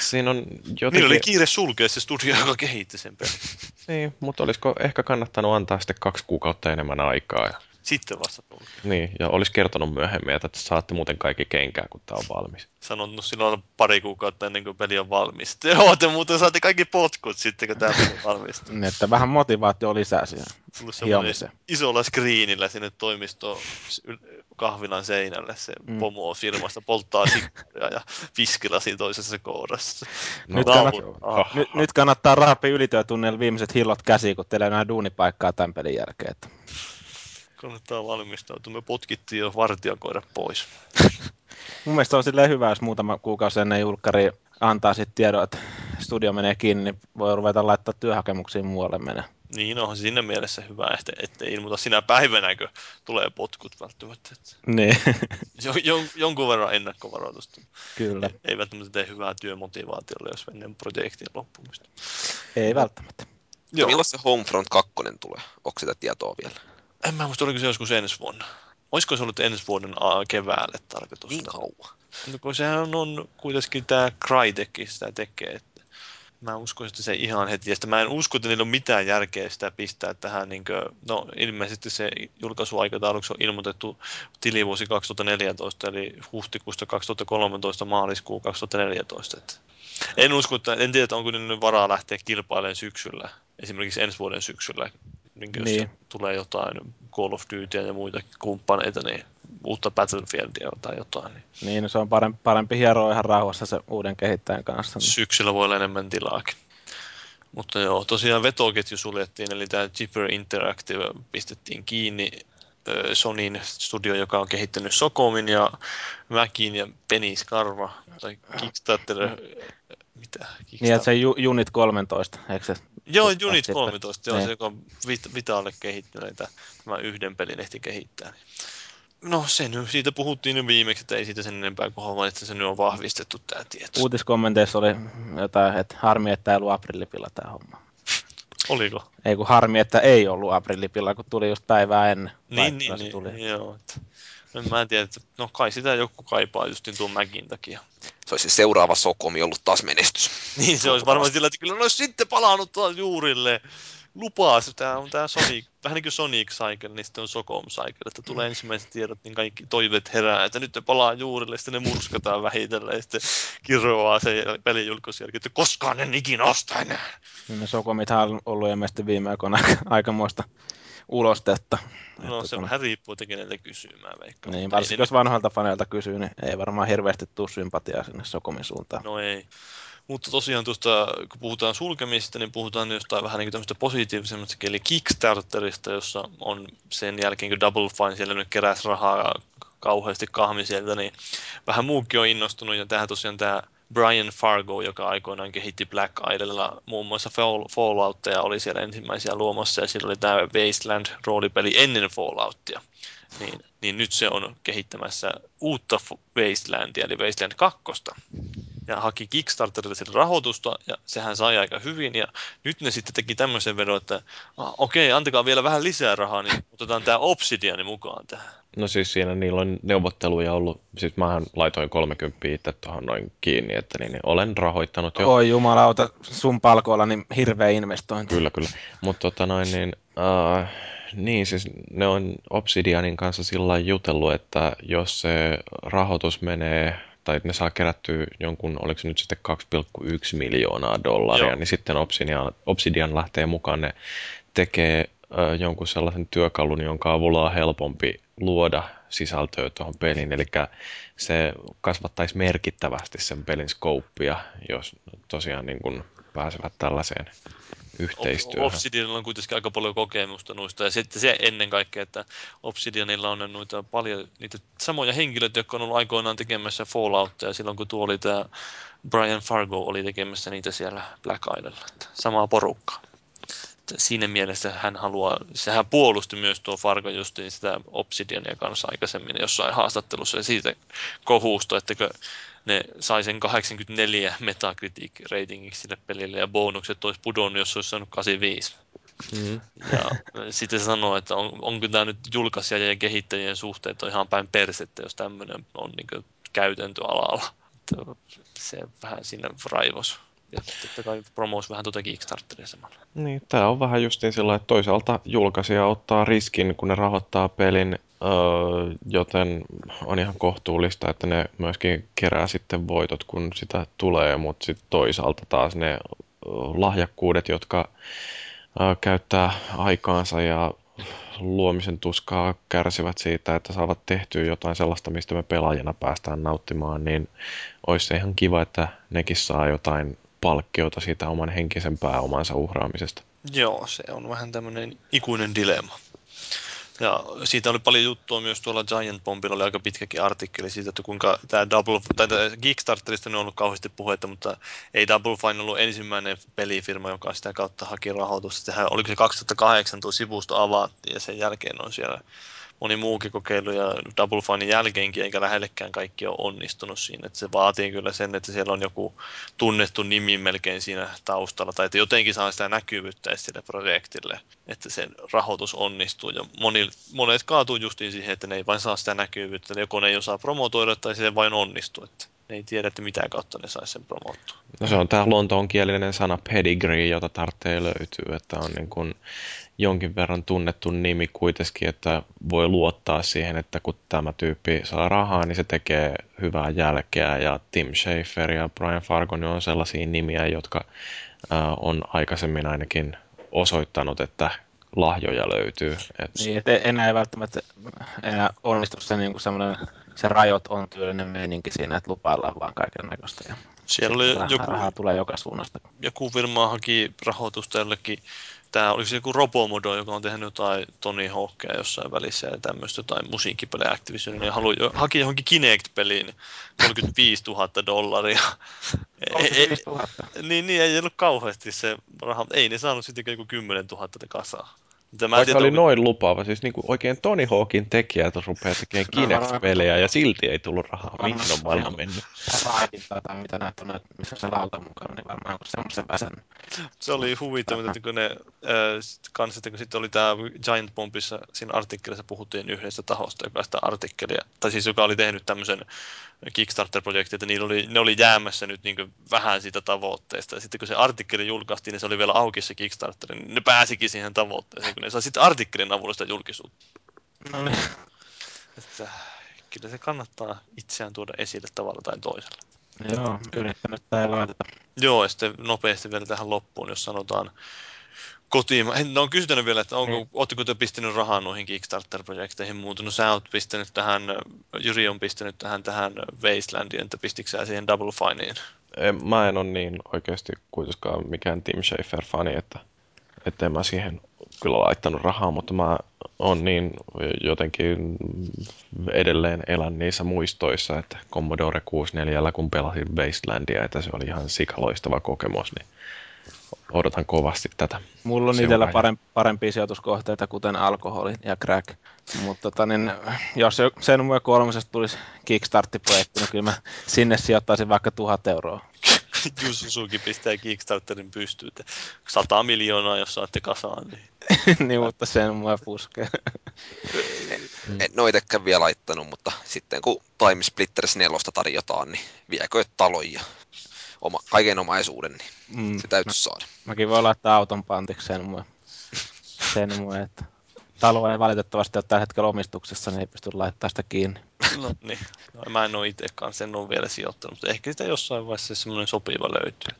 Speaker 1: siinä on jotenkin...
Speaker 2: Niillä oli kiire sulkea se studio, joka kehitti sen pelin.
Speaker 1: Niin, mutta olisiko ehkä kannattanut antaa sitten kaksi kuukautta enemmän aikaa. Ja,
Speaker 2: Sitten vasta tuli.
Speaker 1: niin, ja olisi kertonut myöhemmin, että saatte muuten kaikki kenkää, kun tämä on valmis.
Speaker 2: Sanonut silloin pari kuukautta ennen kuin peli on valmis. Joo, te muuten saatte kaikki potkut sitten, kun tämä peli on valmis.
Speaker 3: Niin, että vähän motivaatio lisää siihen hiomiseen.
Speaker 2: isolla screenillä sinne toimisto kahvilan seinälle se
Speaker 3: Mm.
Speaker 2: pomo firmasta polttaa sikkuja ja viskilasin toisessa kohdassa.
Speaker 1: No,
Speaker 3: Nyt kannat-
Speaker 2: ah,
Speaker 3: Nyt, nyt kannattaa raapia ylityötunneilla viimeiset hillot käsiin, kun teillä ei enää duunipaikkaa tämän pelin jälkeen. Että.
Speaker 2: Kannattaa valmistautua. Me potkittiin jo vartijakoira pois.
Speaker 3: Mun mielestä on silleen hyvä, jos muutama kuukausi ennen julkkari antaa sitten tiedon, että studio menee kiinni, niin voi ruveta laittaa työhakemuksia muualle mennä.
Speaker 2: Niin onhan siinä mielessä hyvä, että ettei ilmoita sinä päivänä, kun tulee potkut välttämättä. Että
Speaker 3: Niin,
Speaker 2: jo, jon, jonkun verran ennakkovaroitusta.
Speaker 3: kyllä.
Speaker 2: Ei välttämättä tee hyvää työmotivaatiolle, jos ennen projektin loppumista.
Speaker 3: Ei välttämättä.
Speaker 4: Joo. Milloin se Homefront 2 tulee? Onko sitä tietoa vielä?
Speaker 2: En mä muista, oliko se joskus ensi vuonna. Olisiko se ollut ensi vuoden keväälle tarkoitus?
Speaker 4: Niin kauan.
Speaker 2: No, kun sehän on kuitenkin tämä Crytek sitä tekee, että mä uskon, että se ihan heti. Ja mä en usko, että niillä on mitään järkeä sitä pistää tähän, niin kuin, no ilmeisesti se julkaisuaikatauluksi on ilmoitettu tilivuosi 2014, eli huhtikuusta 2013 maaliskuu 2014. Että en usko, että en tiedä, että onko niillä varaa lähteä kilpailemaan syksyllä, esimerkiksi ensi vuoden syksyllä, niin jos
Speaker 3: Niin.
Speaker 2: tulee jotain Call of Dutyä ja muita kumppaneita, niin uutta Battlefieldia tai jotain, niin
Speaker 3: Niin, no se on parempi, parempi hieroa ihan rauhassa se uuden kehittäjän kanssa. Niin.
Speaker 2: syksyllä voi olla enemmän tilaakin. Mutta joo, tosiaan vetoketju suljettiin, eli tämä Jipper Interactive pistettiin kiinni. Sonin studio, joka on kehittänyt Sokomin ja Mäkin ja Penny Scarva, tai Kickstarter, mitä?
Speaker 3: Niin, että se Unit 13, eikö se?
Speaker 2: Joo, Unit 13, joo,
Speaker 3: Niin.
Speaker 2: se joka on Vit- Vitalle kehittynyt, tämä yhden pelin ehti kehittää. No se nyt, siitä puhuttiin jo viimeksi, että ei siitä sen enempää kuin homma, että se nyt on vahvistettu tämä tieto.
Speaker 3: Uutiskommenteissa oli jotain, että harmi, että ei ollut aprillipilla tämä homma.
Speaker 2: Oliko?
Speaker 3: Ei kun harmi, että ei ollut aprillipilla, kun tuli just päivää ennen.
Speaker 2: Niin, niin, niin,
Speaker 3: tuli.
Speaker 2: joo. Että, no, mä en tiedä, että no kai sitä joku kaipaa justin tuon Mäkin takia.
Speaker 4: Se olisi se seuraava Sokomi ollut taas menestys.
Speaker 2: Niin se olisi varmaan sillä, että kyllä ne olisi sitten palannut taas juurille. Lupaa, tämä on tämä Sonic, vähän niin kuin Sonic Cycle, niin sitten on Socom Cycle, että tulee ensimmäiset tiedot, niin kaikki toiveet herää, että nyt ne palaa juurille, sitten ne murskataan vähitellen, ja sitten kiroaa se pelin julkaisu jälkeen, että koskaan en ikinä osta enää.
Speaker 3: Niin ne Sokomithan on ollut ilmeisesti viime aikoina aika, aikamoista ulostetta.
Speaker 2: No
Speaker 3: Että
Speaker 2: se
Speaker 3: kun-
Speaker 2: vähän riippuu, keneltä kysyy, mä veikkaan.
Speaker 3: Niin, varsinkin jos vanhoilta faneilta kysyy, niin ei varmaan hirveästi tule sympatiaa sinne Sokomin suuntaan.
Speaker 2: No ei. Mutta tosiaan tuosta, kun puhutaan sulkemista, niin puhutaan jostain vähän niin tämmöistä positiivisemmasta, eli Kickstarterista, jossa on sen jälkeen, kun Double Fine siellä nyt keräsi rahaa kauheasti kahmi sieltä, niin vähän muukin on innostunut, ja tähän tosiaan tämä Brian Fargo, joka aikoinaan kehitti Black Idolilla muun muassa Fall- Falloutia, oli siellä ensimmäisiä luomassa, ja sillä oli tämä Wasteland-roolipeli ennen Falloutia. Niin, niin nyt se on kehittämässä uutta Wastelandia, eli Wasteland 2. ja haki Kickstarterille sille rahoitusta, ja sehän sai aika hyvin, ja nyt ne sitten teki tämmöisen vedon, että ah, okei, antakaa vielä vähän lisää rahaa, niin otetaan tämä Obsidiani mukaan tähän.
Speaker 1: No siis siinä niillä on neuvotteluja ollut, siis mähän laitoin 30 itse tuohon noin kiinni, että niin, niin olen rahoittanut jo.
Speaker 3: Oi jumalauta, sun palkoilla niin hirveä investointi.
Speaker 1: Kyllä, kyllä. Mutta tota noin, niin, uh, niin siis ne on Obsidianin kanssa sillä jutellut, että jos se rahoitus menee tai ne saa kerättyä jonkun, oliko se nyt sitten 2,1 miljoonaa dollaria, Joo. niin sitten Obsidian, Obsidian lähtee mukaan, ne tekee ö, jonkun sellaisen työkalun, jonka avulla on helpompi luoda sisältöä tuohon peliin, eli se kasvattaisi merkittävästi sen pelin skouppia, jos tosiaan niin kuin pääsevät tällaiseen yhteistyöhön.
Speaker 2: Obsidianilla on kuitenkin aika paljon kokemusta noista, ja sitten se ennen kaikkea, että Obsidianilla on noita paljon niitä samoja henkilöitä, jotka on ollut aikoinaan tekemässä Falloutia, silloin kun tuo oli tämä Brian Fargo oli tekemässä niitä siellä Black Islandilla, samaa porukkaa. Siinä mielessä hän haluaa, sehän puolusti myös tuo Fargo justiin sitä Obsidiania kanssa aikaisemmin jossain haastattelussa ja siitä kohuusta, että ne sai sen 84 Metacritic ratingiksi sille pelille ja bonukset olisi pudonnut, jos olisi saanut 85. Mm-hmm. Ja sitten sanoo, että on, onko tämä nyt julkaisija ja kehittäjien suhteet on ihan päin persettä, jos tämmöinen on niin käytäntöalalla. Se vähän sinne raivos. Ja totta kai promous vähän tuota Kickstarteria samalla.
Speaker 1: Niin, tämä on vähän justiin sillä, että toisaalta julkaisija ottaa riskin, kun ne rahoittaa pelin, öö, joten on ihan kohtuullista, että ne myöskin kerää sitten voitot, kun sitä tulee, mutta sitten toisaalta taas ne lahjakkuudet, jotka öö, käyttää aikaansa ja luomisen tuskaa kärsivät siitä, että saavat tehtyä jotain sellaista, mistä me pelaajana päästään nauttimaan, niin olisi ihan kiva, että nekin saa jotain palkkiota siitä oman henkisen pääomansa uhraamisesta.
Speaker 2: Joo, se on vähän tämmöinen ikuinen dilemma. Ja siitä oli paljon juttua myös tuolla Giant Bombilla, oli aika pitkäkin artikkeli siitä, että kuinka tämä Double, tai Kickstarterista on ollut kauheasti puhetta, mutta ei Double Fine ollut ensimmäinen pelifirma, joka sitä kautta haki rahoitusta. Sehän, oliko se 2008 tuo sivusto avattiin ja sen jälkeen on siellä moni muukin kokeilu ja Double Finein jälkeenkin, eikä lähellekään kaikki ole onnistunut siinä. Että se vaatii kyllä sen, että siellä on joku tunnettu nimi melkein siinä taustalla, tai että jotenkin saa sitä näkyvyyttä sille projektille, että se rahoitus onnistuu. Ja moni, monet kaatuu justiin siihen, että ne ei vain saa sitä näkyvyyttä, joko ne ei osaa promotoida tai se vain onnistuu. Että ne ei tiedä, että mitä kautta ne saisi sen promottua.
Speaker 1: No se on tämä lontoon kielinen sana pedigree, jota tarvitsee löytyy, että on niin kuin jonkin verran tunnettu nimi kuitenkin, että voi luottaa siihen, että kun tämä tyyppi saa rahaa, niin se tekee hyvää jälkeä. Ja Tim Schafer ja Brian Fargo on sellaisia nimiä, jotka äh, on aikaisemmin ainakin osoittanut, että lahjoja löytyy.
Speaker 3: Et... Niin, että enää ei välttämättä enää onnistu se, niin semmoinen, se rajot on tyylinen meininki siinä, että lupaillaan vaan kaiken näköistä. Ja
Speaker 2: Siellä oli
Speaker 3: rahaa,
Speaker 2: joku,
Speaker 3: rahaa tulee joka suunnasta.
Speaker 2: Joku firma haki rahoitusta jollekin tämä olisi joku Robomodo, joka on tehnyt jotain Tony Hawkia jossain välissä ja tämmöistä jotain musiikkipelejä Activisionin ja halui, haki johonkin Kinect-peliin 35 000 dollaria.
Speaker 3: 35 000?
Speaker 2: niin, niin, ei ollut kauheasti se raha, ei ne saanut sitten joku 10 000 kasaa.
Speaker 1: Tämä Vaikka oli noin lupaava, siis niin kuin oikein Tony Hawkin tekijät rupeaa tekemään Kinect-pelejä ja silti ei tullut rahaa. Mihin on maailma mennyt?
Speaker 3: Raidilta tai mitä näet on, missä se lauta mukana, niin varmaan semmoisen väsen.
Speaker 2: Se oli huvittavaa, että kun ne äh, kanssa, että kun sitten oli tämä Giant Bombissa, siinä artikkelissa puhuttiin yhdestä tahosta, joka sitä artikkelia, tai siis joka oli tehnyt tämmöisen Kickstarter-projektin, että niillä oli, ne oli jäämässä nyt niin vähän siitä tavoitteesta. Ja sitten kun se artikkeli julkaistiin, niin se oli vielä auki se Kickstarter, niin ne pääsikin siihen tavoitteeseen, kun ne sai sitten artikkelin avulla sitä julkisuutta. No niin. Että, kyllä se kannattaa itseään tuoda esille tavalla tai toisella.
Speaker 3: Joo, yrittänyt tai laiteta.
Speaker 2: Joo, ja sitten nopeasti vielä tähän loppuun, jos sanotaan kotiin. Ne on kysynyt vielä, että onko, mm. oletteko te pistänyt rahaa noihin Kickstarter-projekteihin muuta. No sä oot pistänyt tähän, Jyri on pistänyt tähän, tähän Wastelandiin, että pistikö sä siihen Double Fineen?
Speaker 1: Mä en ole niin oikeasti kuitenkaan mikään Tim Schafer-fani, että, että en mä siihen kyllä laittanut rahaa, mutta mä on niin jotenkin edelleen elän niissä muistoissa, että Commodore 64, kun pelasin Wastelandia, että se oli ihan sikaloistava kokemus, niin odotan kovasti tätä.
Speaker 3: Mulla on itsellä parempi, parempia sijoituskohteita, kuten alkoholi ja crack. Mutta tota, niin, jos sen muun kolmosesta tulisi Kickstarter-projekti, niin kyllä mä sinne sijoittaisin vaikka tuhat euroa.
Speaker 2: Yu Suzuki pistää Kickstarterin pystyyn. 100 miljoonaa, jos saatte kasaan. Niin,
Speaker 3: niin mutta sen mua puskee.
Speaker 4: en, en ole vielä laittanut, mutta sitten kun Time Splitters 4 tarjotaan, niin viekö talon ja oma, kaiken omaisuuden, niin mm, se täytyy
Speaker 3: mä,
Speaker 4: saada.
Speaker 3: Mäkin voin laittaa auton pantiksi sen mua. Sen mua, että talo ei valitettavasti ole tällä hetkellä omistuksessa, niin ei pysty laittamaan sitä kiinni.
Speaker 2: No niin, no, mä en ole itsekaan sen ole vielä sijoittanut, mutta ehkä sitä jossain vaiheessa semmoinen sopiva löytyy.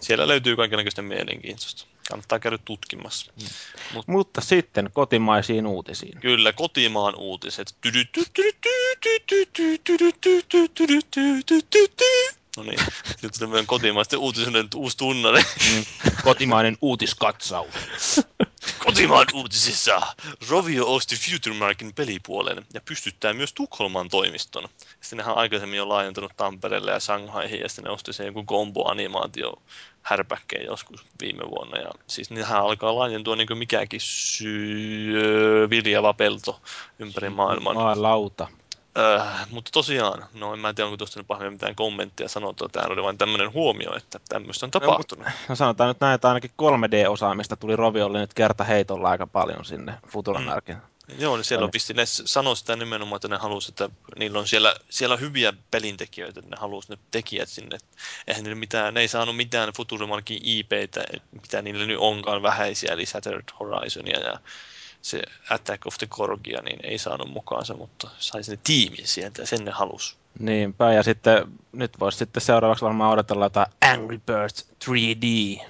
Speaker 2: Siellä löytyy kaikenlaista mielenkiintoista. Kannattaa käydä tutkimassa. Mm.
Speaker 3: Mut, mutta sitten kotimaisiin uutisiin.
Speaker 2: Kyllä, kotimaan uutiset. No niin, nyt meidän kotimaisten uutisuuden uusi tunnari.
Speaker 3: Mm. Kotimainen uutiskatsaus.
Speaker 2: Kotimaan uutisissa Rovio osti Futuremarkin pelipuolen ja pystyttää myös Tukholman toimiston. Sitten nehän on aikaisemmin jo laajentunut Tampereelle ja Shanghaihin ja sitten ne osti sen joku combo-animaatio härpäkkeen joskus viime vuonna. Ja siis nehän alkaa laajentua niin kuin mikäkin syö, viljava pelto ympäri maailman.
Speaker 3: Maa lauta.
Speaker 2: Äh, mutta tosiaan, no en mä tiedä, onko tuosta nyt pahemmin mitään kommenttia sanottua. Tämä oli vain tämmöinen huomio, että tämmöistä on tapahtunut. No,
Speaker 3: no sanotaan nyt näin, että ainakin 3D-osaamista tuli Roviolle nyt kerta heitolla aika paljon sinne Futuramärkin. Mm.
Speaker 2: Joo, niin siellä on pisti, ne sanoi sitä nimenomaan, että ne halusivat, että niillä on siellä, siellä hyviä pelintekijöitä, että ne halusivat ne tekijät sinne. Eihän ne, mitään, ne ei saanut mitään Futuramarkin IPtä, mitä niillä nyt onkaan vähäisiä, eli Shattered Horizonia ja se Attack of the Korgia, niin ei saanut mukaansa, mutta sai sinne tiimin sieltä ja sen ne halus.
Speaker 3: Niinpä, ja sitten nyt voisi sitten seuraavaksi varmaan odotella jotain Angry Birds 3D.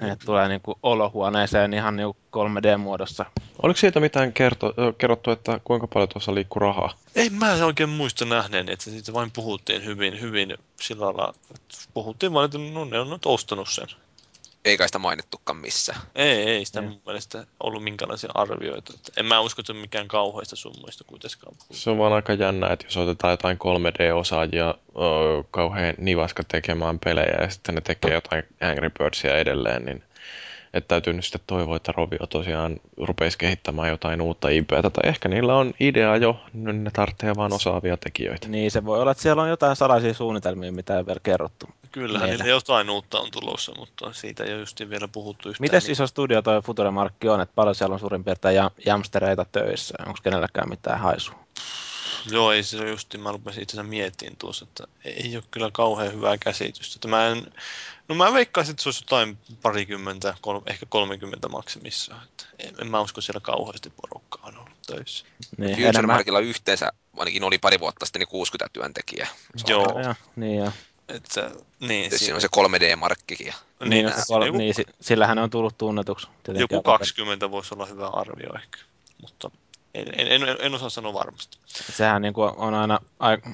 Speaker 3: Ne tulee niin kuin olohuoneeseen ihan niin 3D-muodossa.
Speaker 1: Oliko siitä mitään kerto, kerrottu, että kuinka paljon tuossa liikkuu rahaa?
Speaker 2: Ei mä oikein muista nähneen, että siitä vain puhuttiin hyvin, hyvin sillä lailla, puhuttiin vain, että no, ne on nyt ostanut sen
Speaker 4: ei kai sitä mainittukaan missään.
Speaker 2: Ei, ei sitä mun mielestä ollut minkälaisia arvioita. En mä usko, että on mikään kauheista summoista kuitenkaan.
Speaker 1: Se on vaan aika jännä, että jos otetaan jotain 3D-osaajia oh, kauhean nivaska tekemään pelejä ja sitten ne tekee jotain Angry Birdsia edelleen, niin että täytyy nyt sitten toivoa, että Rovio tosiaan rupeisi kehittämään jotain uutta IPtä, tai ehkä niillä on idea jo, nyt ne tarvitsee vaan osaavia tekijöitä.
Speaker 3: Niin, se voi olla, että siellä on jotain salaisia suunnitelmia, mitä ei vielä kerrottu.
Speaker 2: Kyllähän niillä jotain uutta on tulossa, mutta siitä ei ole just vielä puhuttu yhtään.
Speaker 3: Miten niin... iso studio toi Futuremarkki on, että paljon siellä on suurin piirtein jamstereita töissä? Onko kenelläkään mitään haisua?
Speaker 2: Joo, ei se just, mä rupesin itse asiassa miettimään tuossa, että ei ole kyllä kauhean hyvää käsitystä. Että mä en, no mä veikkaisin, että se olisi jotain parikymmentä, kol, ehkä 30 maksimissa. Että en, en mä usko siellä kauheasti porukkaa on ollut töissä.
Speaker 4: Niin, Futuremarkilla enemmän... yhteensä, ainakin oli pari vuotta sitten, niin 60 työntekijää.
Speaker 2: Joo.
Speaker 3: Ja, niin jo.
Speaker 2: Että, niin,
Speaker 4: siinä on se 3D-markkikin.
Speaker 3: Niin, niin, se kol- joku, niin, sillähän on tullut tunnetuksi.
Speaker 2: Joku 20 voisi olla hyvä arvio ehkä, mutta en, en, en, en osaa sanoa varmasti.
Speaker 3: Sehän niin kuin on aina aika,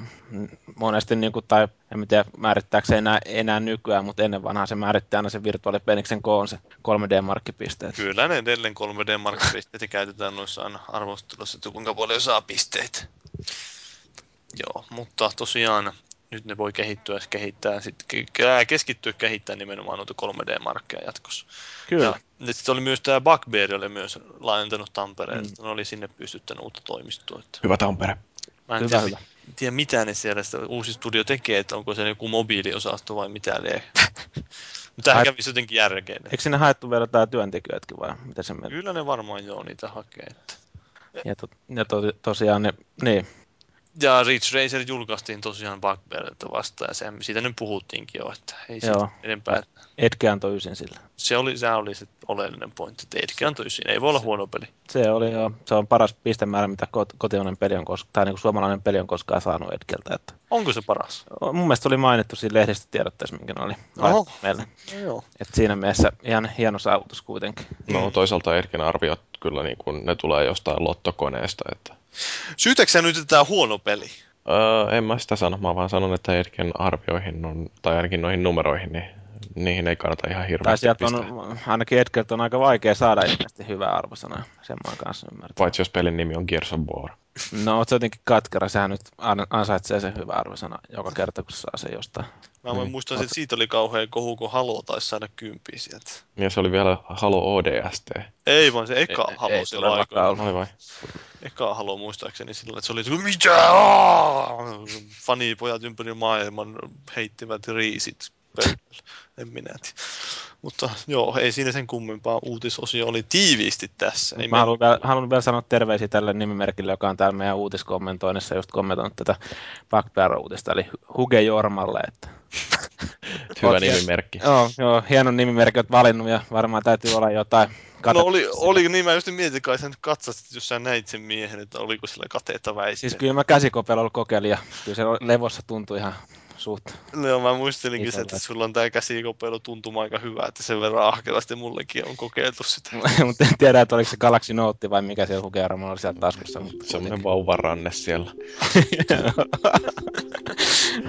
Speaker 3: monesti, niin kuin, tai en tiedä määrittääkö se enää, enää nykyään, mutta ennen vanhaa se määrittää aina se virtuaalipeniksen koon, se 3D-markkipisteet.
Speaker 2: Kyllä ne edelleen 3D-markkipisteet käytetään noissa aina arvostelussa, että kuinka paljon saa pisteitä. Joo, mutta tosiaan nyt ne voi kehittyä kehittää, sit, keskittyä kehittää nimenomaan noita 3D-markkeja jatkossa.
Speaker 3: Kyllä.
Speaker 2: Ja sitten oli myös tämä Bugbear, oli myös laajentanut Tampereen, mm. ne oli sinne pystyttänyt uutta toimistoa. Että...
Speaker 1: Hyvä Tampere.
Speaker 2: Mä en
Speaker 3: hyvä,
Speaker 2: tiedä,
Speaker 3: hyvä.
Speaker 2: tiedä, mitä ne siellä sitä uusi studio tekee, että onko se joku mobiiliosasto vai mitä lie. Mutta tähän kävisi jotenkin järkeen.
Speaker 3: Eikö sinne haettu vielä tämä työntekijöitäkin vai mitä se
Speaker 2: Kyllä ne varmaan joo niitä hakee. Että...
Speaker 3: Ja, to, ja to, tosiaan ne, niin,
Speaker 2: ja Ridge Racer julkaistiin tosiaan Bugbearilta vastaan, ja se, siitä nyt puhuttiinkin jo, että ei Joo. enempää.
Speaker 3: Edge antoi ysin sillä.
Speaker 2: Se oli, se oli se oleellinen pointti, että Edge antoi ysin. Ei voi olla huono peli.
Speaker 3: Se oli jo, se on paras pistemäärä, mitä kotimainen peli on koskaan, tai niin kuin suomalainen peli on koskaan saanut Edgeltä. Että...
Speaker 2: Onko se paras?
Speaker 3: Mun mielestä oli mainittu siinä lehdistötiedotteessa, minkä ne oli
Speaker 2: Oho.
Speaker 3: meille.
Speaker 2: Joo.
Speaker 3: Et siinä mielessä ihan hieno saavutus kuitenkin.
Speaker 1: No toisaalta Edgen arviot kyllä niin kuin, ne tulee jostain lottokoneesta. Että...
Speaker 2: Syytäksä nyt, että tämä huono peli?
Speaker 1: Öö, en mä sitä sano, mä vaan sanon, että Edgen arvioihin on, tai ainakin noihin numeroihin, niin niihin ei kannata ihan hirveästi
Speaker 3: tai on, ainakin Edgeltä on aika vaikea saada ilmeisesti hyvää arvosanoja, sen mä kanssa ymmärtää.
Speaker 1: Paitsi jos pelin nimi on Gears of War.
Speaker 3: No, oot sä jotenkin katkera, sehän nyt ansaitsee sen hyvä arvosana joka kerta, kun saa se jostain.
Speaker 2: Mä voin
Speaker 3: Niin.
Speaker 2: muistaa, että siitä oli kauhean kohu, kun Halo taisi saada kympiä sieltä.
Speaker 1: Ja se oli vielä Halo ODST.
Speaker 2: Ei vaan se eka
Speaker 3: Ei-
Speaker 2: Halo
Speaker 3: ei
Speaker 2: silloin aikoina.
Speaker 1: Oli vai?
Speaker 2: Eka Halo muistaakseni silloin, että se oli se, mitä? Fanipojat ympäri maailman heittivät riisit. En minä tiedä. Mutta joo, ei siinä sen kummempaa. Uutisosio oli tiiviisti tässä. Ei
Speaker 3: Mä haluan vielä, haluan vielä sanoa terveisiä tälle nimimerkille, joka on täällä meidän uutiskommentoinnissa just kommentoinut tätä Backbear-uutista, eli Huge Jormalle, että
Speaker 1: Hyvä nimimerkki.
Speaker 3: Joo, joo, hieno nimimerkki olet valinnut ja varmaan täytyy olla jotain
Speaker 2: No oli, oli niin, mä just mietin, kai sä nyt katsastit, jos sä näit sen miehen, että oliko sillä kateetta väistyä.
Speaker 3: Siis kyllä mä käsikopelolla kokeilin ja kyllä se levossa tuntui ihan suht.
Speaker 2: Joo, mä muistelinkin
Speaker 3: Iso
Speaker 2: sen, että sulla on tää käsikopeilu tuntuma aika hyvä, että sen verran ahkerasti mullekin on kokeiltu sitä.
Speaker 3: mutta en tiedä, että oliko se Galaxy Note vai mikä siellä Huge Jormalla oli siellä taskussa. Mutta
Speaker 1: Semmoinen vauvaranne siellä.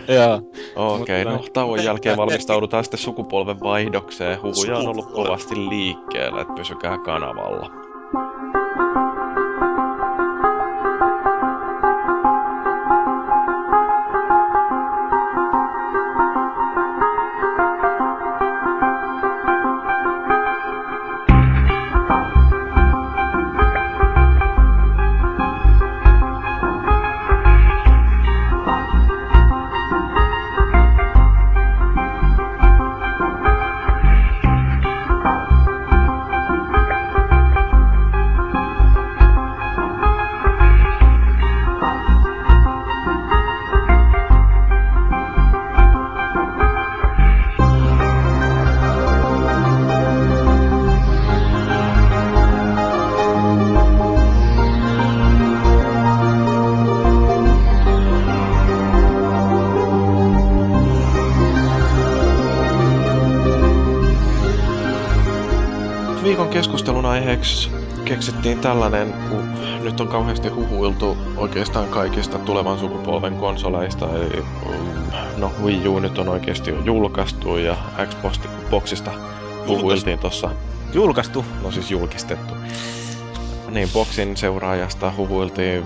Speaker 3: Joo.
Speaker 1: Okei,
Speaker 3: Mutta-
Speaker 1: no tauon jälkeen valmistaudutaan sitten sukupolven vaihdokseen. Huhuja on ollut kovasti liikkeellä, että pysykää kanavalla. Aiheeksi keksittiin tällainen, kun nyt on kauheasti huhuiltu oikeastaan kaikista tulevan sukupolven konsoleista. Eli, mm, no Wii U nyt on oikeasti jo julkaistu ja Xboxista huhuiltiin tuossa,
Speaker 3: Julkaistu.
Speaker 1: no siis julkistettu. Niin, Boxin seuraajasta huhuiltiin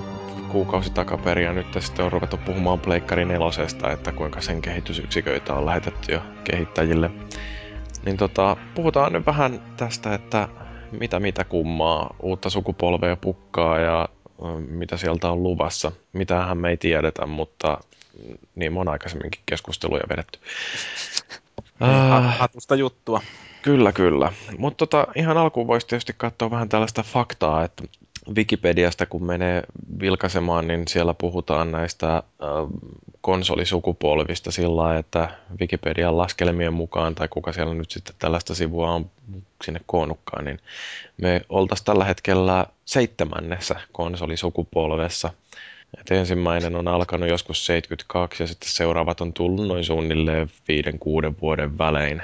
Speaker 1: kuukausi takaperin ja nyt sitten on ruvettu puhumaan Pleikkari nelosesta, että kuinka sen kehitysyksiköitä on lähetetty jo kehittäjille. Niin tota, puhutaan nyt vähän tästä, että mitä mitä kummaa uutta sukupolvea pukkaa ja mitä sieltä on luvassa. Mitähän me ei tiedetä, mutta niin me on aikaisemminkin keskusteluja vedetty.
Speaker 3: Ha-
Speaker 1: Ah,
Speaker 3: Hatusta juttua.
Speaker 1: Kyllä, kyllä. Mutta tota, ihan alkuun voisi tietysti katsoa vähän tällaista faktaa, että Wikipediasta kun menee vilkaisemaan, niin siellä puhutaan näistä konsolisukupolvista sillä lailla, että Wikipedian laskelmien mukaan, tai kuka siellä nyt sitten tällaista sivua on sinne koonnutkaan, niin me oltaisiin tällä hetkellä seitsemännessä konsolisukupolvessa. Et ensimmäinen on alkanut joskus 72 ja sitten seuraavat on tullut noin suunnilleen viiden kuuden vuoden välein.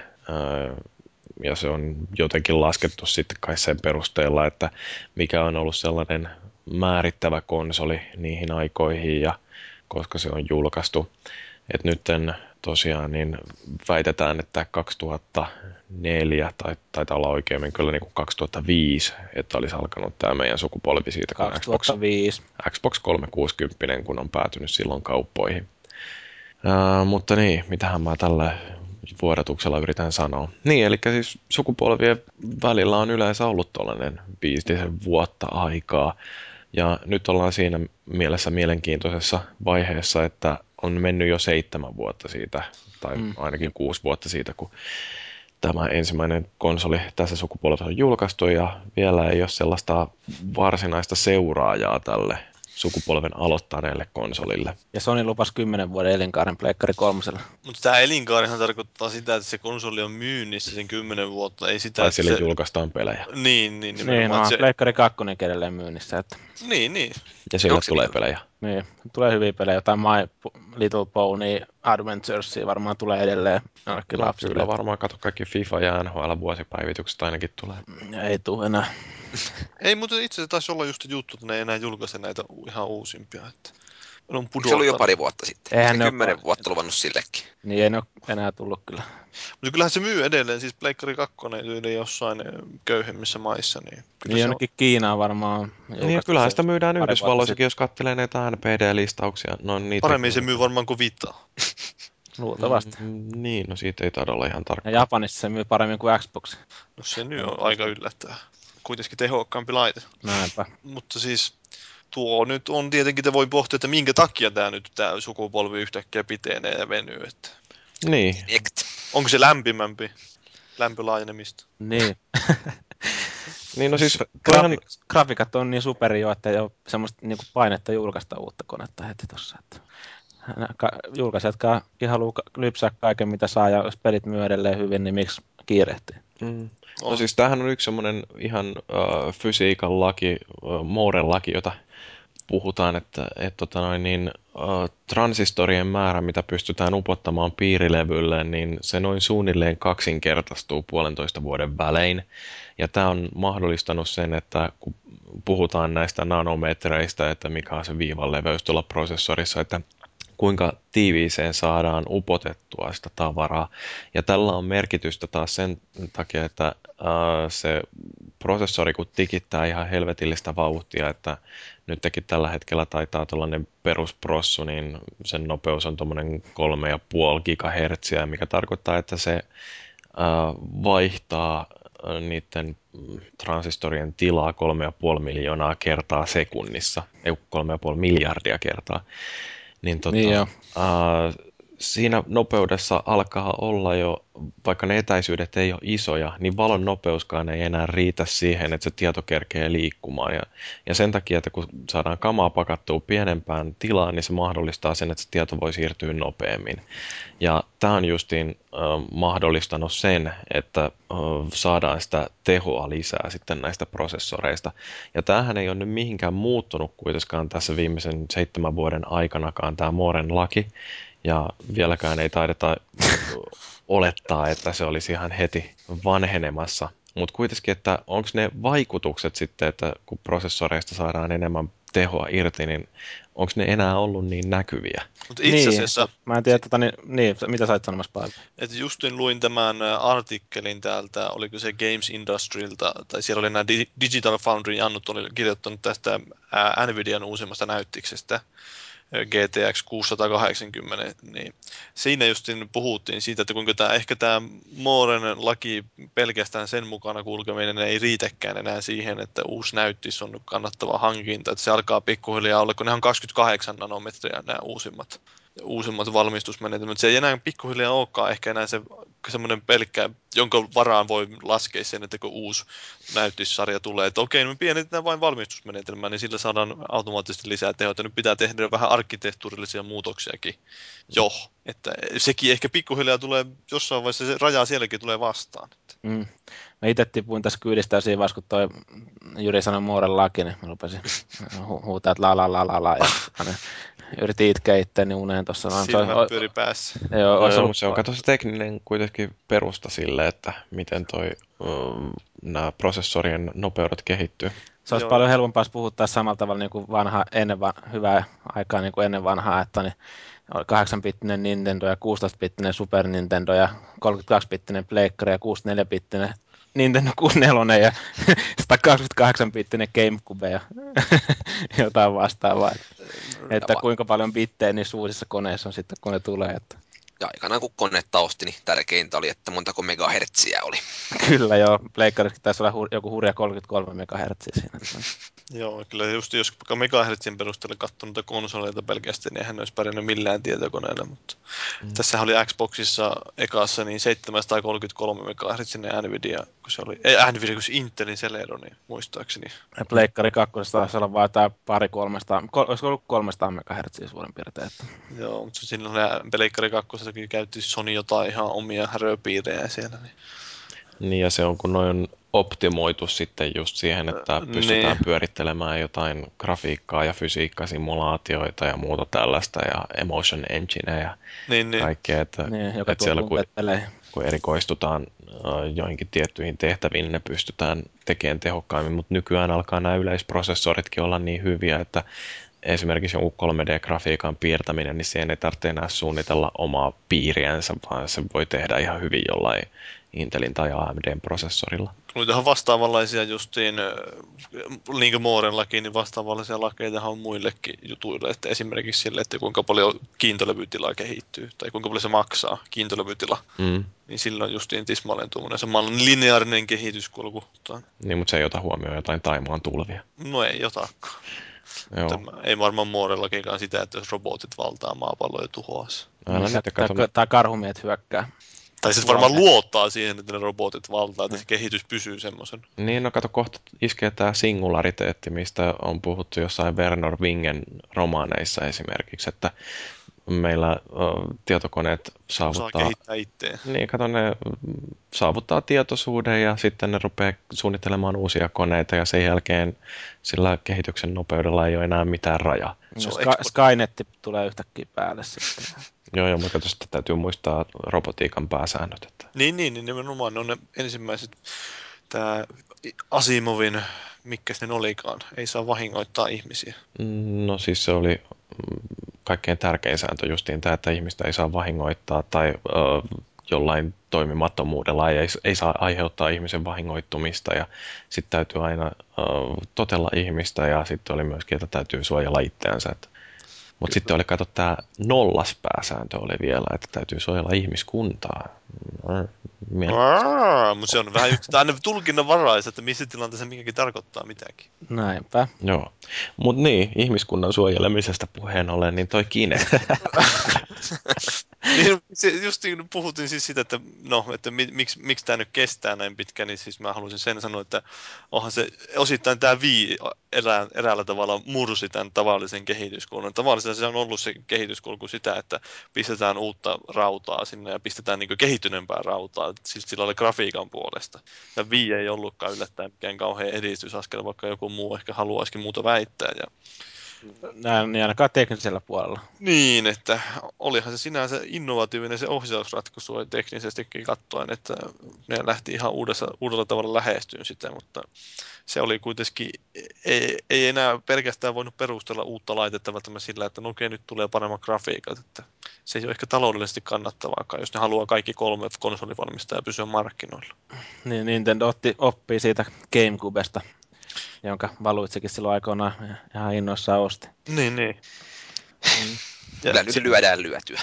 Speaker 1: Ja se on jotenkin laskettu sitten kai sen perusteella, että mikä on ollut sellainen määrittävä konsoli niihin aikoihin ja koska se on julkaistu. Et nytten tosiaan niin väitetään, että 2004 tai taitaa olla oikeammin kyllä niin kuin 2005, että olisi alkanut tämä meidän sukupolvi siitä, kun Xbox
Speaker 3: 2005.
Speaker 1: Xbox 360, kun on päätynyt silloin kauppoihin. Ää, mutta niin, mitähän mä tällä vuodatuksella yritän sanoa. Niin, eli siis sukupolvien välillä on yleensä ollut tuollainen viistisen vuotta aikaa. Ja nyt ollaan siinä mielessä mielenkiintoisessa vaiheessa, että on mennyt jo seitsemän vuotta siitä, tai
Speaker 3: Mm.
Speaker 1: ainakin kuusi vuotta siitä, kun tämä ensimmäinen konsoli tässä sukupolvessa on julkaistu ja vielä ei ole sellaista varsinaista seuraajaa tälle sukupolven aloittaneelle konsolille.
Speaker 3: Ja Sony lupasi 10 vuoden elinkaaren Pleikkari kolmosella.
Speaker 2: Mutta tämä elinkaarihan tarkoittaa sitä, että se konsoli on myynnissä sen kymmenen vuotta, ei sitä,
Speaker 1: Tai
Speaker 2: että
Speaker 1: sille
Speaker 2: se...
Speaker 1: julkaistaan pelejä.
Speaker 2: Niin, niin,
Speaker 3: Niin, no,
Speaker 2: se...
Speaker 3: Pleikkari 2 edelleen myynnissä. Että,
Speaker 2: niin, niin.
Speaker 1: Ja sille
Speaker 4: Onko se
Speaker 1: tulee
Speaker 4: niin?
Speaker 1: pelejä.
Speaker 3: Niin, tulee hyviä pelejä. Jotain My Little Pony Adventuresia varmaan tulee edelleen jollekin
Speaker 1: No,
Speaker 3: lapsille.
Speaker 1: kyllä varmaan kato kaikki FIFA ja NHL vuosipäivitykset ainakin tulee.
Speaker 3: Ei tule enää.
Speaker 2: Ei, mutta itse asiassa taisi olla just juttu, että ne ei enää julkaise näitä ihan uusimpia. Että... on
Speaker 4: Se oli jo pari vuotta sitten.
Speaker 3: Eihän ne
Speaker 4: kymmenen
Speaker 3: pa-
Speaker 4: vuotta luvannut sillekin.
Speaker 3: Niin ei ne ole enää tullut kyllä.
Speaker 2: Mutta kyllähän se myy edelleen, siis Pleikkari 2 yli jossain köyhemmissä maissa. Niin, kyllä
Speaker 3: Niin
Speaker 2: se
Speaker 3: jonnekin Kiinaan varmaan. on
Speaker 1: Niin, ja
Speaker 3: julkaistu
Speaker 1: kyllähän
Speaker 3: se
Speaker 1: sitä myydään Yhdysvalloissakin, jos katselee näitä NPD-listauksia. No,
Speaker 2: on,
Speaker 1: niitä
Speaker 2: paremmin se myy varmaan kuin Vitaa.
Speaker 3: sitten. Luultavasti.
Speaker 1: Mm, Niin, no siitä ei taida olla ihan
Speaker 3: Ja
Speaker 1: tarkka.
Speaker 3: Japanissa se myy paremmin kuin Xbox.
Speaker 2: No se nyt on aika yllättävää. Kuitenkin tehokkaampi laite.
Speaker 3: Näinpä.
Speaker 2: Mutta siis tuo nyt on tietenkin, te voi pohtia, että minkä takia tämä nyt tämä sukupolvi yhtäkkiä pitenee ja venyy. Että
Speaker 1: Niin,
Speaker 4: Ekt.
Speaker 2: onko se lämpimämpi lämpölaajenemista?
Speaker 3: Niin.
Speaker 1: niin no siis toihan,
Speaker 3: Graafik, grafiikat on niin superi jo, että ei ole semmoista niin painetta julkaista uutta konetta heti tuossa. Että ka- julkaisijatkaan haluaa lypsää kaiken, mitä saa, ja jos pelit myy edelleen hyvin, niin miksi kiirehtii?
Speaker 1: mm, no
Speaker 2: On.
Speaker 1: siis tämähän on yksi semmoinen ihan äh, fysiikan laki, äh, Mooren laki, jota puhutaan, että et, tota noin, niin, äh, transistorien määrä, mitä pystytään upottamaan piirilevylle, niin se noin suunnilleen kaksinkertaistuu puolentoista vuoden välein. Ja tämä on mahdollistanut sen, että kun puhutaan näistä nanometreistä, että mikä on se viivan leveys tuolla prosessorissa, että kuinka tiiviiseen saadaan upotettua sitä tavaraa. Ja tällä on merkitystä taas sen takia, että se prosessori kun tikittää ihan helvetillistä vauhtia, että nyt tekin tällä hetkellä taitaa tuollainen perusprossu, niin sen nopeus on tuommoinen 3,5 GHz, mikä tarkoittaa, että se äh, vaihtaa äh, niiden transistorien tilaa 3,5 miljoonaa kertaa sekunnissa, ei 3,5 miljardia kertaa. Niin, tota,
Speaker 3: Niin joo.
Speaker 1: Siinä nopeudessa alkaa olla jo, vaikka ne etäisyydet ei ole isoja, niin valon nopeuskaan ei enää riitä siihen, että se tieto kerkee liikkumaan. Ja, ja sen takia, että kun saadaan kamaa pakattua pienempään tilaan, niin se mahdollistaa sen, että se tieto voi siirtyä nopeammin. Ja tämä on justiin äh, mahdollistanut sen, että äh, saadaan sitä tehoa lisää sitten näistä prosessoreista. Ja tämähän ei ole nyt mihinkään muuttunut kuitenkaan tässä viimeisen seitsemän vuoden aikanakaan tämä Mooren laki. Ja vieläkään ei taideta olettaa, että se olisi ihan heti vanhenemassa. Mutta kuitenkin, että onko ne vaikutukset sitten, että kun prosessoreista saadaan enemmän tehoa irti, niin onko ne enää ollut niin näkyviä?
Speaker 2: Mutta itse asiassa,
Speaker 3: Mä en tiedä, tota, niin, niin, mitä sä sanomassa paljon?
Speaker 2: että justin luin tämän artikkelin täältä, oliko se Games Industrialta, tai siellä oli nämä Di- Digital Foundry Jannut oli kirjoittanut tästä Nvidian uusimmasta näyttiksestä, GTX 680, niin siinä justin puhuttiin siitä, että kuinka tämä, ehkä tämä Mooren laki pelkästään sen mukana kulkeminen ei riitäkään enää siihen, että uusi näyttis on kannattava hankinta, että se alkaa pikkuhiljaa olla, kun ne on 28 nanometriä nämä uusimmat uusimmat valmistusmenetelmät. Se ei enää pikkuhiljaa olekaan ehkä enää se semmoinen pelkkä, jonka varaan voi laskea sen, että kun uusi näyttissarja tulee, että okei, me pienennetään vain valmistusmenetelmää, niin sillä saadaan automaattisesti lisää tehoa. Nyt pitää tehdä vähän arkkitehtuurillisia muutoksiakin jo. Että sekin ehkä pikkuhiljaa tulee, jossain vaiheessa se raja sielläkin tulee vastaan.
Speaker 3: Mm. Mä itse tipuin tässä kyydistä siinä vaiheessa, kun toi Jyri sanoi Mooren laki, niin mä rupesin hu- huutaa, että la la la la la. Ja aina yritin itkeä itteeni uneen tuossa.
Speaker 2: Silmät pyöri päässä.
Speaker 3: Joo, ollut,
Speaker 1: se on kato se tekninen kuitenkin perusta sille, että miten toi, um, nämä prosessorien nopeudet kehittyy.
Speaker 3: se olisi
Speaker 2: Joo.
Speaker 3: paljon helpompaa jos puhuttaa samalla tavalla niin kuin vanha, ennen va, hyvää aikaa niin kuin ennen vanhaa, että niin oli 8-bittinen Nintendo ja 16-bittinen Super Nintendo ja 32-bittinen Pleikkari ja 64-bittinen Nintendo 64 ja 128-bittinen GameCube ja jotain vastaavaa. Että kuinka paljon bittejä niissä uusissa koneissa on sitten, kun ne tulee. Että.
Speaker 4: Ja aikanaan kun konetta osti, niin tärkeintä oli, että montako megahertsiä oli.
Speaker 3: Kyllä joo, Pleikkarissakin taisi olla hu- joku hurja 33 MHz siinä.
Speaker 2: Joo, kyllä just jos megahertsin perusteella katsonut noita konsoleita pelkästään, niin eihän ne olisi pärjännyt millään tietokoneella, mutta mm. tässä oli Xboxissa ekassa niin 733 MHz Nvidia, kun se oli, ei Nvidia, kun se Intelin Celeron, niin muistaakseni.
Speaker 3: Ja Pleikkari 2 taisi olla vain jotain pari 300, kol, olisiko ollut 300 MHz suurin piirtein. Että.
Speaker 2: Joo, mutta silloin ne Peleikkari 2 käytti Sony jotain ihan omia rööpiirejä siellä. Niin.
Speaker 1: Niin ja se on, kun noin on optimoitu sitten just siihen, että
Speaker 2: Niin.
Speaker 1: pystytään pyörittelemään jotain grafiikkaa ja fysiikkasimulaatioita ja muuta tällaista ja emotion engine ja
Speaker 2: Niin, niin.
Speaker 1: kaikkea, että,
Speaker 3: Niin, joka
Speaker 1: että siellä kun, kun erikoistutaan joihinkin tiettyihin tehtäviin, niin ne pystytään tekemään tehokkaimmin, mutta nykyään alkaa nämä yleisprosessoritkin olla niin hyviä, että esimerkiksi jonkun 3D-grafiikan piirtäminen, niin siihen ei tarvitse enää suunnitella omaa piiriänsä, vaan se voi tehdä ihan hyvin jollain Intelin tai AMDn prosessorilla.
Speaker 2: Muitahan vastaavanlaisia justiin, kuin Mooren laki, niin vastaavanlaisia lakeita on muillekin jutuille, että esimerkiksi sille, että kuinka paljon kiintolevytila kehittyy, tai kuinka paljon se maksaa, kiintolevytila, mm. niin silloin justiin tismalleen tuommoinen samanlainen lineaarinen kehityskulku.
Speaker 1: Niin, mutta se ei ota huomioon jotain Taimaan tulvia.
Speaker 2: No ei otakaan. Joo. ei varmaan muorellakinkaan sitä, että jos robotit valtaa maapalloa ja tuhoaa se.
Speaker 3: Tai karhumiet hyökkää.
Speaker 2: Tai sitten varmaan luottaa siihen, että ne robotit valtaa, että se kehitys pysyy semmoisen.
Speaker 1: Niin, no kato, kohta iskee tämä singulariteetti, mistä on puhuttu jossain Werner Wingen romaaneissa esimerkiksi, että meillä tietokoneet saavuttaa... Osaa
Speaker 2: kehittää itseään.
Speaker 1: Niin, kato, ne saavuttaa tietoisuuden ja sitten ne rupeaa suunnittelemaan uusia koneita ja sen jälkeen sillä kehityksen nopeudella ei ole enää mitään rajaa.
Speaker 3: No, Sky- Skynet tulee yhtäkkiä päälle sitten.
Speaker 1: Joo, joo, mutta tästä täytyy muistaa robotiikan pääsäännöt. Että...
Speaker 2: Niin, niin, niin nimenomaan ne on ne ensimmäiset, tämä Asimovin, mikä ne olikaan, ei saa vahingoittaa ihmisiä.
Speaker 1: No siis se oli kaikkein tärkein sääntö justiin tämä, että ihmistä ei saa vahingoittaa tai ö, jollain toimimattomuudella ei, ei saa aiheuttaa ihmisen vahingoittumista ja sitten täytyy aina ö, totella ihmistä ja sitten oli myöskin, että täytyy suojella itseänsä. Että mutta sitten oli, kato, tämä nollas pääsääntö oli vielä, että täytyy suojella ihmiskuntaa.
Speaker 2: Mutta se on vähän yksi, aina tulkinnanvaraista, että missä tilanteessa mikäkin tarkoittaa mitäkin.
Speaker 3: Näinpä.
Speaker 1: Joo. Mutta niin, ihmiskunnan suojelemisesta puheen ollen, niin toi Kine.
Speaker 2: niin, se, just niin puhuttiin siis sitä, että no, että mi, miksi, miksi tämä nyt kestää näin pitkä, niin siis mä haluaisin sen sanoa, että onhan se osittain tämä vii erää, eräällä tavalla mursi tämän tavallisen kehityskulun. Tavallisesti se on ollut se kehityskulku sitä, että pistetään uutta rautaa sinne ja pistetään niin kehittyneempää rautaa, siis sillä oli grafiikan puolesta. Ja vii ei ollutkaan yllättäen mikään kauhean edistysaskel, vaikka joku muu ehkä haluaisikin muuta väittää. Ja
Speaker 3: näin, niin ainakaan teknisellä puolella.
Speaker 2: Niin, että olihan se sinänsä innovatiivinen se ohjausratkaisu teknisestikin katsoen, että ne lähti ihan uudessa, uudella tavalla lähestyyn sitä, mutta se oli kuitenkin, ei, ei enää pelkästään voinut perustella uutta laitetta välttämättä sillä, että no okei, nyt tulee paremmat grafiikat, että se ei ole ehkä taloudellisesti kannattavaa, jos ne haluaa kaikki kolme konsolivalmistajaa pysyä markkinoilla.
Speaker 3: Niin, Nintendo otti, oppii siitä Gamecubesta jonka Valuitsikin silloin aikoinaan ihan innoissaan osti.
Speaker 2: Niin, niin.
Speaker 4: Mm. Kyllä nyt lyödään lyötyä.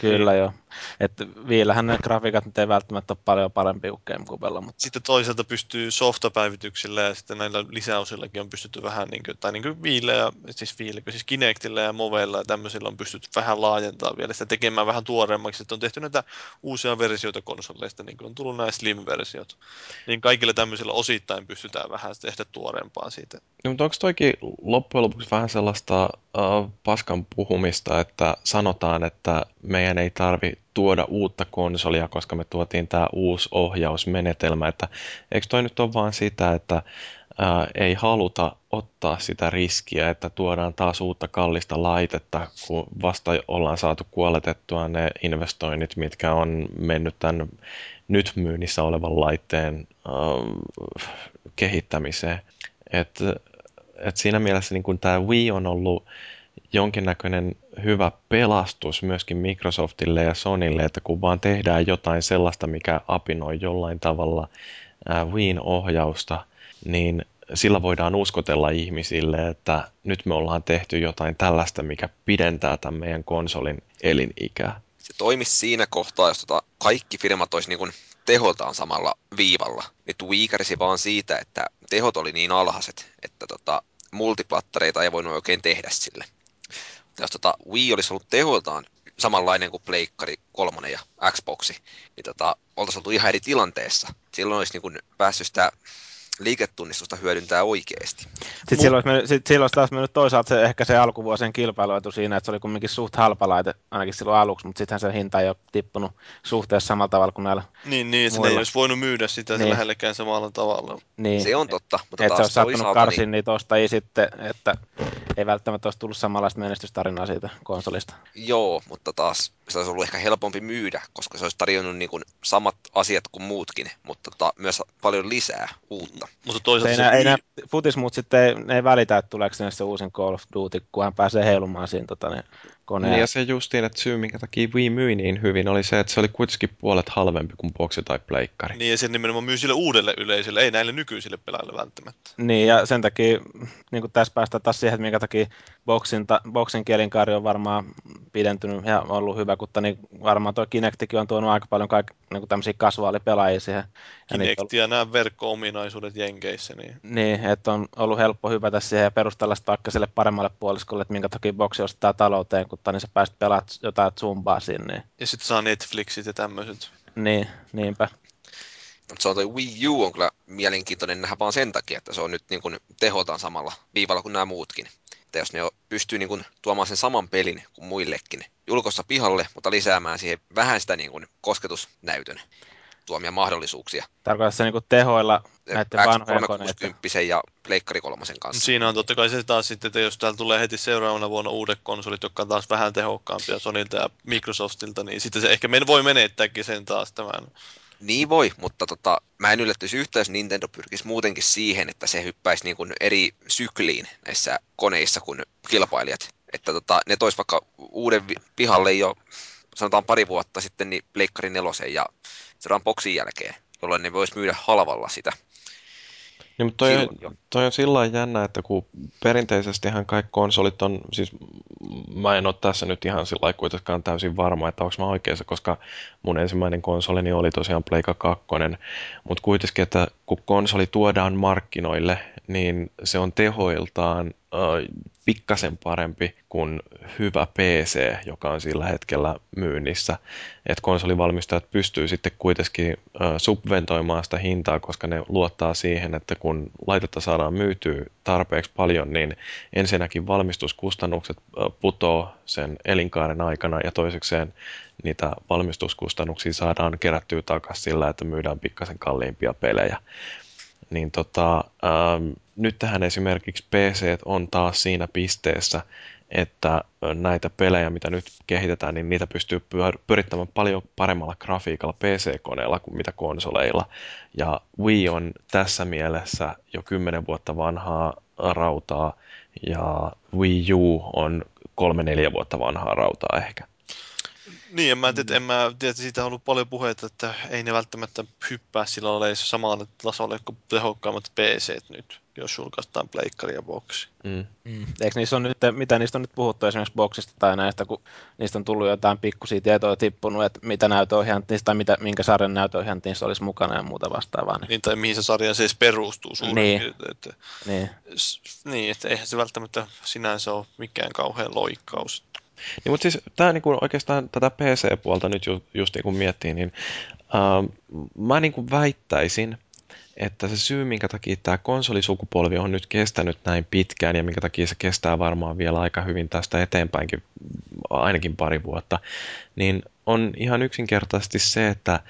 Speaker 3: Kyllä joo. Että vielähän ne grafiikat nyt ei välttämättä ole paljon parempi kuin Gamecubella. Mutta...
Speaker 2: Sitten toisaalta pystyy softapäivityksillä ja sitten näillä lisäosillakin on pystytty vähän, niin kuin, tai niin kuin Viille ja, siis Viille, siis Kinectillä ja Movella ja tämmöisillä on pystytty vähän laajentamaan vielä sitä tekemään vähän tuoreemmaksi. Että on tehty näitä uusia versioita konsoleista, niin kuin on tullut nämä Slim-versiot. Niin kaikilla tämmöisillä osittain pystytään vähän tehdä tuoreempaa siitä.
Speaker 1: No, mutta onko toikin loppujen lopuksi vähän sellaista uh, paskan puhumista, että sanotaan, että meidän ei tarvi tuoda uutta konsolia, koska me tuotiin tämä uusi ohjausmenetelmä. Että eikö toi nyt ole vaan sitä, että ää, ei haluta ottaa sitä riskiä, että tuodaan taas uutta kallista laitetta, kun vasta ollaan saatu kuoletettua ne investoinnit, mitkä on mennyt tämän nyt myynnissä olevan laitteen ää, kehittämiseen. Et, et siinä mielessä niin tämä Wii on ollut jonkinnäköinen hyvä pelastus myöskin Microsoftille ja Sonylle, että kun vaan tehdään jotain sellaista, mikä apinoi jollain tavalla Wiin ohjausta, niin sillä voidaan uskotella ihmisille, että nyt me ollaan tehty jotain tällaista, mikä pidentää tämän meidän konsolin elinikää.
Speaker 4: Se toimisi siinä kohtaa, jos tota kaikki firmat olisi niin teholtaan samalla viivalla. Nyt Wii vaan siitä, että tehot oli niin alhaiset, että tota, multiplattareita ei voinut oikein tehdä sille jos tota Wii olisi ollut teholtaan samanlainen kuin Pleikkari 3 ja Xboxi, niin tota, oltaisiin oltu ihan eri tilanteessa. Silloin olisi niin kuin päässyt sitä liiketunnistusta hyödyntää oikeasti.
Speaker 3: Sitten Mut... silloin, olisi, sit silloin olisi taas mennyt toisaalta se, ehkä se alkuvuosien kilpailuetu siinä, että se oli kumminkin suht halpa laite, ainakin silloin aluksi, mutta sittenhän se hinta ei ole tippunut suhteessa samalla tavalla kuin näillä
Speaker 2: Niin, niin että ei olisi voinut myydä sitä niin. lähellekään samalla tavalla.
Speaker 3: Niin.
Speaker 4: Se on totta.
Speaker 3: Mutta että se olisi sattunut karsin niin... niitä ostajia sitten, että ei välttämättä olisi tullut samanlaista menestystarinaa siitä konsolista.
Speaker 4: Joo, mutta taas se olisi ollut ehkä helpompi myydä, koska se olisi tarjonnut niin kuin samat asiat kuin muutkin, mutta tota, myös paljon lisää uutta.
Speaker 2: Mutta toisaalta
Speaker 3: ei,
Speaker 2: se,
Speaker 3: nää, ei nää
Speaker 2: myy-
Speaker 3: futismuut sitten ei, ne ei välitä, että tuleeko sinne se uusin Call of Duty, kun hän pääsee heilumaan siinä tota, ne
Speaker 1: Niin ja se justiin, että syy minkä takia Wii myi niin hyvin oli se, että se oli kuitenkin puolet halvempi kuin boksi tai pleikkari.
Speaker 2: niin ja se nimenomaan myy sille uudelle yleisölle, ei näille nykyisille pelaajille välttämättä.
Speaker 3: Niin, ja sen takia niin kuin tässä päästään taas siihen, että minkä takia boksin, ta, boksin kielinkaari on varmaan pidentynyt ja ollut hyvä, mutta niin varmaan tuo Kinectikin on tuonut aika paljon kaik, niin tämmöisiä kasvaalipelaajia siihen. Ja niitä
Speaker 2: Kinect ja nämä verkko-ominaisuudet Jenkeissä, niin
Speaker 3: Niin, että on ollut helppo hypätä siihen ja perustella sitä vaikka sille paremmalle puoliskolle, että minkä takia boksi ostaa talouteen, kun niin sä pääset pelaamaan jotain zumbaa sinne. Niin,
Speaker 2: ja sitten saa Netflixit ja tämmöiset.
Speaker 3: niin niinpä.
Speaker 4: Mutta se on toi Wii U on kyllä mielenkiintoinen nähdä vaan sen takia, että se on nyt niin kuin tehotaan samalla viivalla kuin nämä muutkin. Että jos ne pystyy niin kuin tuomaan sen saman pelin kuin muillekin julkossa pihalle, mutta lisäämään siihen vähän sitä niin kuin kosketusnäytön tuomia mahdollisuuksia.
Speaker 3: Tarkoitatko se niin tehoilla näiden vanhojen koneiden?
Speaker 4: X360 ja Pleikkari kolmosen kanssa.
Speaker 2: Siinä on totta kai se taas sitten, että jos täällä tulee heti seuraavana vuonna uudet konsolit, jotka on taas vähän tehokkaampia Sonilta ja Microsoftilta, niin sitten se ehkä men voi menettääkin sen taas tämän.
Speaker 4: Niin voi, mutta tota, mä en yllättyisi yhtään, jos Nintendo pyrkisi muutenkin siihen, että se hyppäisi niin kuin eri sykliin näissä koneissa kuin kilpailijat. Että tota, ne tois vaikka uuden pihalle jo, sanotaan pari vuotta sitten, niin Pleikkari nelosen ja seuraavan boksin jälkeen, jolloin ne vois myydä halvalla sitä.
Speaker 1: Niin, mutta toi, on, toi on sillä jännä, että kun perinteisestihän kaikki konsolit on, siis mä en ole tässä nyt ihan sillä kuitenkaan täysin varma, että onko mä oikeassa, koska mun ensimmäinen konsolini oli tosiaan Pleika 2, mutta kuitenkin, että kun konsoli tuodaan markkinoille, niin se on tehoiltaan äh, pikkasen parempi kuin hyvä PC, joka on sillä hetkellä myynnissä. Et konsolivalmistajat pystyy sitten kuitenkin subventoimaan sitä hintaa, koska ne luottaa siihen, että kun laitetta saadaan myytyä tarpeeksi paljon, niin ensinnäkin valmistuskustannukset putoo sen elinkaaren aikana ja toisekseen niitä valmistuskustannuksia saadaan kerättyä takaisin sillä, että myydään pikkasen kalliimpia pelejä niin tota, ähm, nyt tähän esimerkiksi PC on taas siinä pisteessä, että näitä pelejä, mitä nyt kehitetään, niin niitä pystyy pyör- pyörittämään paljon paremmalla grafiikalla PC-koneella kuin mitä konsoleilla. Ja Wii on tässä mielessä jo 10 vuotta vanhaa rautaa ja Wii U on 3-4 vuotta vanhaa rautaa ehkä.
Speaker 2: Niin, en mä tiedä, en mä tiedä, että siitä on ollut paljon puheita, että ei ne välttämättä hyppää sillä lailla samalle tasolle kuin tehokkaammat PC nyt, jos julkaistaan pleikkari ja boksi.
Speaker 1: Mm.
Speaker 3: Mm. Eikö niissä on nyt, mitä niistä on nyt puhuttu esimerkiksi boksista tai näistä, kun niistä on tullut jotain pikkusia tietoja tippunut, että mitä näytöohjaintia tai mitä, minkä sarjan näytöohjaintia niissä olisi mukana ja muuta vastaavaa. Niin,
Speaker 2: Niin, tai mihin se sarja edes perustuu suurin
Speaker 3: Niin.
Speaker 2: piirtein, Että,
Speaker 3: niin.
Speaker 2: s- niin, että eihän se välttämättä sinänsä ole mikään kauhean loikkaus.
Speaker 1: Niin, mutta siis tämä niinku oikeastaan tätä PC-puolta nyt ju, just niin kuin miettii, niin äh, mä niin kuin väittäisin, että se syy, minkä takia tämä konsolisukupolvi on nyt kestänyt näin pitkään ja minkä takia se kestää varmaan vielä aika hyvin tästä eteenpäinkin, ainakin pari vuotta, niin on ihan yksinkertaisesti se, että äh,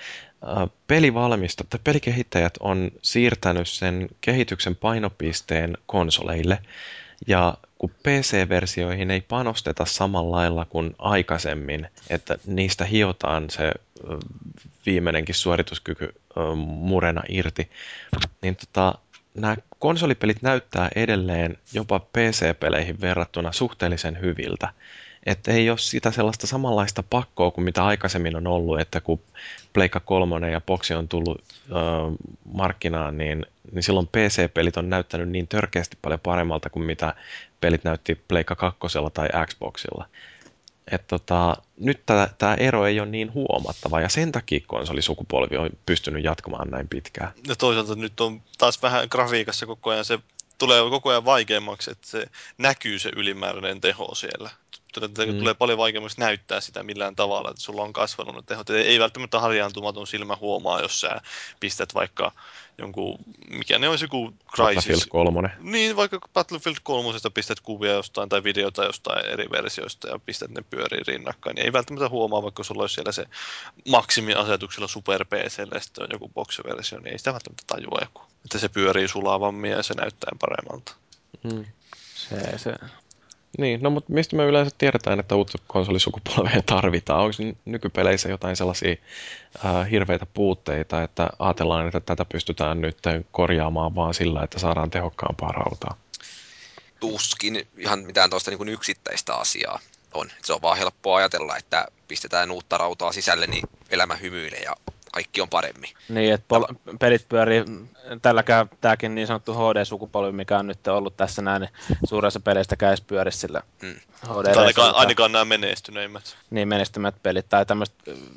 Speaker 1: pelivalmistajat tai pelikehittäjät on siirtänyt sen kehityksen painopisteen konsoleille ja kun PC-versioihin ei panosteta samalla lailla kuin aikaisemmin, että niistä hiotaan se viimeinenkin suorituskyky murena irti, niin tota, nämä konsolipelit näyttää edelleen jopa PC-peleihin verrattuna suhteellisen hyviltä. Että ei ole sitä sellaista samanlaista pakkoa kuin mitä aikaisemmin on ollut, että kun Pleikka 3 ja Boxi on tullut ö, markkinaan, niin, niin silloin PC-pelit on näyttänyt niin törkeästi paljon paremmalta kuin mitä pelit näytti Pleikka 2 tai Xboxilla. Et tota, nyt tämä ero ei ole niin huomattava ja sen takia konsolisukupolvi on pystynyt jatkumaan näin pitkään.
Speaker 2: Ja toisaalta nyt on taas vähän grafiikassa koko ajan se tulee koko ajan vaikeammaksi, että se näkyy se ylimääräinen teho siellä.
Speaker 1: Mm.
Speaker 2: Mm. Tulee paljon vaikeammaksi näyttää sitä millään tavalla, että sulla on kasvanut ne tehot. Ei välttämättä harjaantumaton silmä huomaa, jos sä pistät vaikka jonkun, mikä ne olisi joku
Speaker 1: Battlefield
Speaker 2: Crysis.
Speaker 1: 3.
Speaker 2: Niin, vaikka Battlefield 3 pistät kuvia jostain tai videota jostain eri versioista ja pistät ne pyöriin rinnakkain, niin ei välttämättä huomaa, vaikka sulla olisi siellä se maksimiasetuksella Super PClle ja sitten on joku box-versio, niin ei sitä välttämättä tajua joku. Että se pyörii sulavammin ja se näyttää paremmalta.
Speaker 1: Mm.
Speaker 3: Se, se.
Speaker 1: Niin, no mutta mistä me yleensä tiedetään, että uutta konsolisukupolvea tarvitaan? Onko nykypeleissä jotain sellaisia äh, hirveitä puutteita, että ajatellaan, että tätä pystytään nyt korjaamaan vaan sillä, että saadaan tehokkaampaa rautaa?
Speaker 4: Tuskin ihan mitään tuosta niin yksittäistä asiaa on. Se on vaan helppoa ajatella, että pistetään uutta rautaa sisälle, niin elämä hymyilee ja kaikki on paremmin.
Speaker 3: Niin, että pol- pelit pyörii, tälläkään tämäkin niin sanottu HD-sukupolvi, mikä on nyt ollut tässä näin, niin suuressa peleistä käy pyöri sillä
Speaker 2: hmm. HD ainakaan, ainakaan nämä menestyneimmät.
Speaker 3: Niin, menestymät pelit tai tämmöiset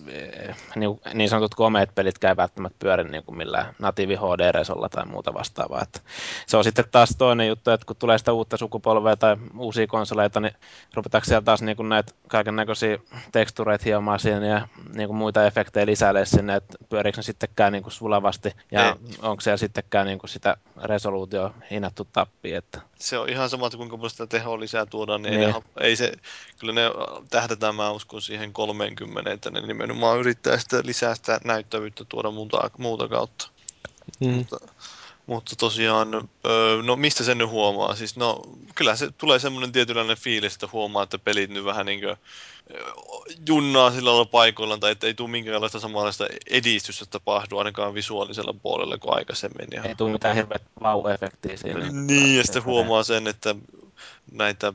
Speaker 3: eh, niin, niin sanotut komeet pelit käy välttämättä pyöri niin kuin millään natiivi HD-resolla tai muuta vastaavaa. Että se on sitten taas toinen juttu, että kun tulee sitä uutta sukupolvea tai uusia konsoleita, niin rupetaanko siellä taas niin kuin näitä kaiken näköisiä tekstureita hiomaan siihen ja niin kuin muita efektejä lisäilee sinne, että pyöriikö ne sittenkään niin kuin sulavasti ja Ei. onko siellä sittenkään niin kuin sitä resoluutio hinnattu tappi. Että...
Speaker 2: Se on ihan sama, että kuinka paljon sitä tehoa lisää tuodaan, niin, niin. Ei, ei se, kyllä ne tähdätään, mä uskon siihen 30, että ne nimenomaan yrittää sitä lisää sitä näyttävyyttä tuoda muuta, muuta kautta. Mm. Mutta, mutta tosiaan, no mistä sen nyt huomaa? Siis no, kyllä se tulee semmoinen tietynlainen fiilis, että huomaa, että pelit nyt vähän niin kuin junnaa sillä lailla paikoillaan, tai ettei tule minkäänlaista samanlaista edistystä tapahdu ainakaan visuaalisella puolella kuin aikaisemmin.
Speaker 3: Ja... Ei tule mitään hirveät vau-efektiä siinä.
Speaker 2: Niin, ja sitten huomaa sen, että näitä,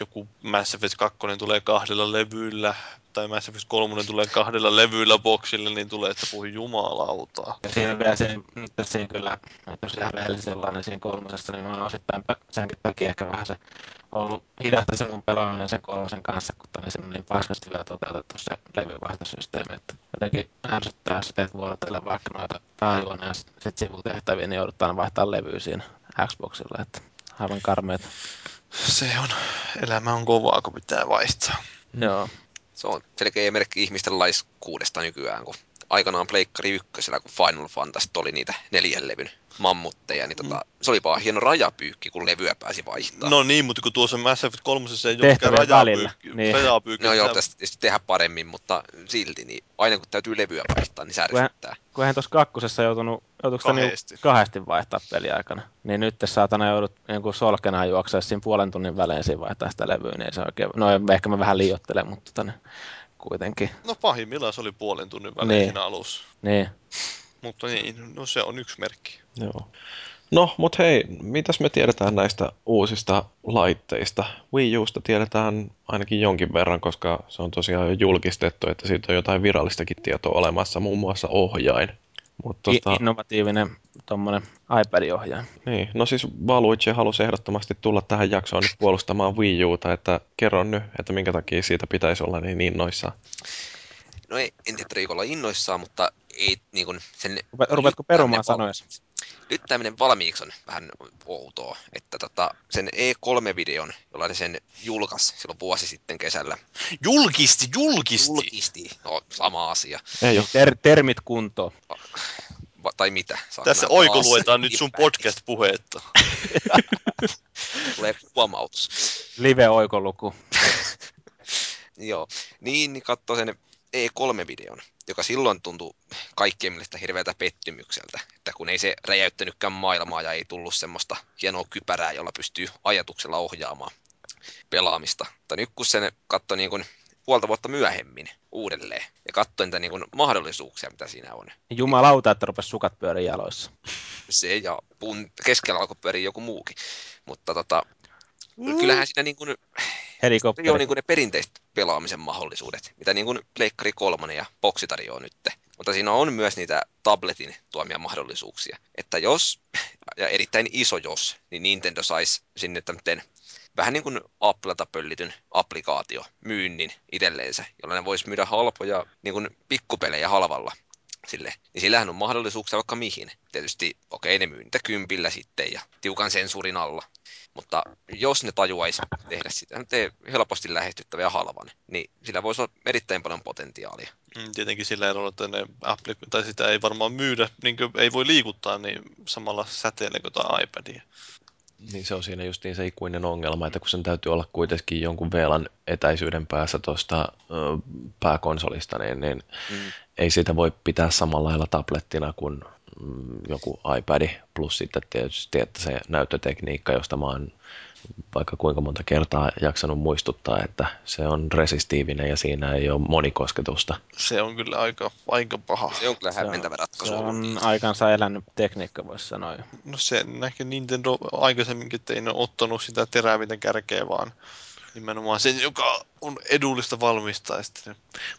Speaker 2: joku Mass Effect 2 tulee kahdella levyllä, tai Mass Effect 3 tulee kahdella levyllä boksille, niin tulee, että puhui jumalautaa.
Speaker 3: Ja siinä vielä se, nyt siinä kyllä, että jos ihan sellainen siinä kolmosessa, niin mä oon osittain senkin takia ehkä vähän se ollut hidasta se mun pelaaminen sen kolmosen kanssa, kun tämä on niin paskasti vielä toteutettu se levyvaihtosysteemi, että jotenkin ärsyttää, jos teet vuorotella vaikka noita pääjuoneja ja sitten sivutehtäviä, niin joudutaan vaihtaa levyä siinä Xboxilla, että aivan karmeita.
Speaker 2: Se on, elämä on kovaa, kun pitää vaihtaa.
Speaker 3: Joo.
Speaker 4: Se on selkeä merkki ihmisten laiskuudesta nykyään, kun aikanaan Pleikkari ykkösellä, kun Final Fantasy oli niitä neljän levyn mammutteja, niin tota, se oli vaan hieno rajapyykki, kun levyä pääsi vaihtaa.
Speaker 2: No niin, mutta kun tuossa Mass Effect 3 ei olekaan rajapyykki. Niin. rajapyykki
Speaker 4: no joo, tästä tietysti tehdä paremmin, mutta silti, niin aina kun täytyy levyä vaihtaa, niin särsyttää.
Speaker 3: Kun eihän tuossa kakkosessa joutunut, joutuiko kahdesti. Niinku kahdesti vaihtaa peliaikana, niin nyt saatana joudut niin solkenaan juoksaa siinä puolen tunnin välein siinä vaihtaa sitä levyä, niin se oikein, no ehkä mä vähän liiottelen, mutta tota, niin, kuitenkin.
Speaker 2: No pahimmillaan se oli puolen tunnin välein niin. siinä alussa.
Speaker 3: Niin.
Speaker 2: Mutta niin, no se on yksi merkki.
Speaker 1: Joo. No, mutta hei, mitäs me tiedetään näistä uusista laitteista? Wii Usta tiedetään ainakin jonkin verran, koska se on tosiaan jo julkistettu, että siitä on jotain virallistakin tietoa olemassa, muun muassa ohjain.
Speaker 3: Mut tota... Innovatiivinen tuommoinen iPad-ohjaaja.
Speaker 1: Niin, no siis Valuiche halusi ehdottomasti tulla tähän jaksoon nyt puolustamaan Wii Uta, että kerro nyt, että minkä takia siitä pitäisi olla niin innoissaan.
Speaker 4: No ei, en tiedä olla innoissaan, mutta ei niin kuin sen...
Speaker 3: Rupeatko perumaan sanoja?
Speaker 4: Lyttääminen valmiiksi on vähän outoa, että tota, sen E3-videon, jolla ne sen julkaisi silloin vuosi sitten kesällä.
Speaker 2: Julkisti, julkisti!
Speaker 4: Julkisti, no sama asia.
Speaker 3: Ei ole. Ter- termit kuntoon.
Speaker 4: Va- tai mitä?
Speaker 2: Saat Tässä oikoluetaan nyt sun podcast-puheetta.
Speaker 4: Tulee huomautus.
Speaker 3: Live-oikoluku.
Speaker 4: Joo, niin, niin katso sen E3-videon, joka silloin tuntui kaikkien mielestä hirveältä pettymykseltä, että kun ei se räjäyttänytkään maailmaa ja ei tullut semmoista hienoa kypärää, jolla pystyy ajatuksella ohjaamaan pelaamista. Tai nyt kun sen katsoi niin kuin puolta vuotta myöhemmin uudelleen ja katsoin niitä niin kuin mahdollisuuksia, mitä siinä on.
Speaker 3: Jumalauta, että rupesi sukat pyöriä jaloissa.
Speaker 4: Se ja puun keskellä alkoi pyöriä joku muukin. Mutta tota, mm. kyllähän siinä niin kuin,
Speaker 3: Helikopteri.
Speaker 4: on niin ne perinteiset pelaamisen mahdollisuudet, mitä niin Pleikkari 3 ja Boxi tarjoaa nyt. Mutta siinä on myös niitä tabletin tuomia mahdollisuuksia. Että jos, ja erittäin iso jos, niin Nintendo saisi sinne tämmöinen vähän niin kuin Applelta pöllityn applikaatio myynnin itselleensä, jolla ne voisi myydä halpoja niin kuin pikkupelejä halvalla sille, niin sillähän on mahdollisuuksia vaikka mihin. Tietysti, okei, ne myy niitä kympillä sitten ja tiukan sensuurin alla. Mutta jos ne tajuaisi tehdä sitä tee helposti lähestyttäviä halvan, niin sillä voisi olla erittäin paljon potentiaalia.
Speaker 2: Mm, tietenkin sillä erolla, että ne Apple, tai sitä ei varmaan myydä, niin ei voi liikuttaa niin samalla säteellä kuin iPadia.
Speaker 1: Niin se on siinä justiin se ikuinen ongelma, että kun sen täytyy olla kuitenkin jonkun VLAN etäisyyden päässä tuosta pääkonsolista, niin, niin mm. ei sitä voi pitää samalla lailla tablettina kuin mm, joku iPad, plus sitten tietysti että se näyttötekniikka, josta mä oon vaikka kuinka monta kertaa jaksanut muistuttaa, että se on resistiivinen ja siinä ei ole monikosketusta.
Speaker 2: Se on kyllä aika, aika paha.
Speaker 4: Se on kyllä hämmentävä ratkaisu.
Speaker 3: Se on aikansa elänyt tekniikka, voisi sanoa.
Speaker 2: No se ehkä Nintendo aikaisemminkin ei ole ottanut sitä terävintä kärkeä, vaan nimenomaan se, joka on edullista valmistaa.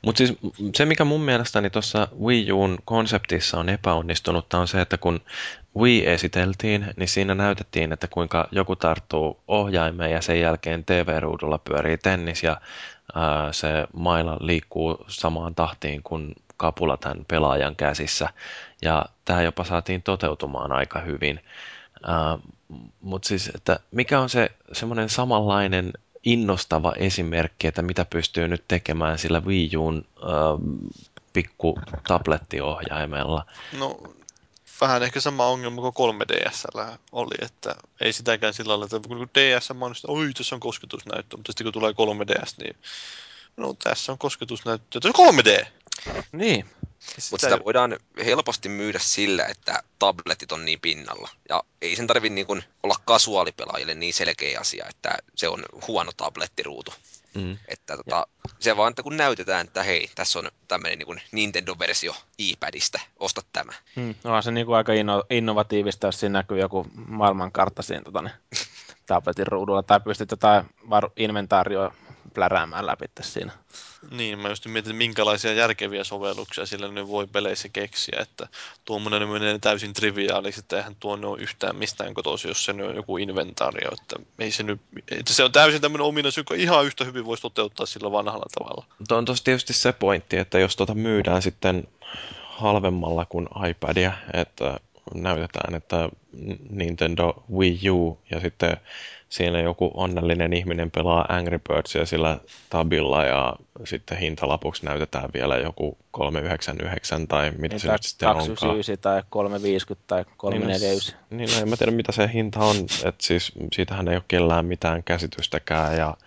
Speaker 1: Mutta siis se, mikä mun mielestäni tuossa Wii Uun konseptissa on epäonnistunut, on se, että kun Wii esiteltiin, niin siinä näytettiin, että kuinka joku tarttuu ohjaimeen ja sen jälkeen TV-ruudulla pyörii tennis ja ää, se maila liikkuu samaan tahtiin kuin kapula tämän pelaajan käsissä. Ja tämä jopa saatiin toteutumaan aika hyvin. Mutta siis, että mikä on se semmoinen samanlainen innostava esimerkki, että mitä pystyy nyt tekemään sillä Wii Uun äh, pikku tablettiohjaimella.
Speaker 2: No vähän ehkä sama ongelma kuin 3DSllä oli, että ei sitäkään sillä lailla, että kun DS mainostaa, oi tässä on kosketusnäyttö, mutta sitten kun tulee 3DS, niin no tässä on kosketusnäyttö, tässä on 3D!
Speaker 3: Niin.
Speaker 4: Mutta sitä voidaan helposti myydä sillä, että tabletit on niin pinnalla. Ja ei sen tarvi niin olla kasuaalipelaajille niin selkeä asia, että se on huono tablettiruutu. Mm. Että tota, se vaan, että kun näytetään, että hei, tässä on tämmöinen niin Nintendo-versio iPadista, osta tämä.
Speaker 3: Mm. Onhan se niin kuin aika inno- innovatiivista, jos siinä näkyy joku maailmankartta siinä tota, niin, tabletin ruudulla, tai pystyt jotain var- inventaarioa pläräämään läpi siinä.
Speaker 2: Niin, mä just mietin, minkälaisia järkeviä sovelluksia sillä ne voi peleissä keksiä, että tuommoinen menee täysin triviaaliksi, että eihän tuonne ole yhtään mistään kotoisin, jos se on joku inventaario, että ei se nyt, että se on täysin tämmöinen ominaisuus, joka ihan yhtä hyvin voisi toteuttaa sillä vanhalla tavalla.
Speaker 1: Tuo on tosi tietysti se pointti, että jos tuota myydään sitten halvemmalla kuin iPadia, että näytetään, että Nintendo Wii U ja sitten siinä joku onnellinen ihminen pelaa Angry Birdsia sillä tabilla ja sitten hintalapuksi näytetään vielä joku 399 tai mitä niin, se nyt sitten
Speaker 3: 299 tai 350 tai 349.
Speaker 1: Niin, niin no, en mä tiedä mitä se hinta on, että siis siitähän ei ole kellään mitään käsitystäkään ja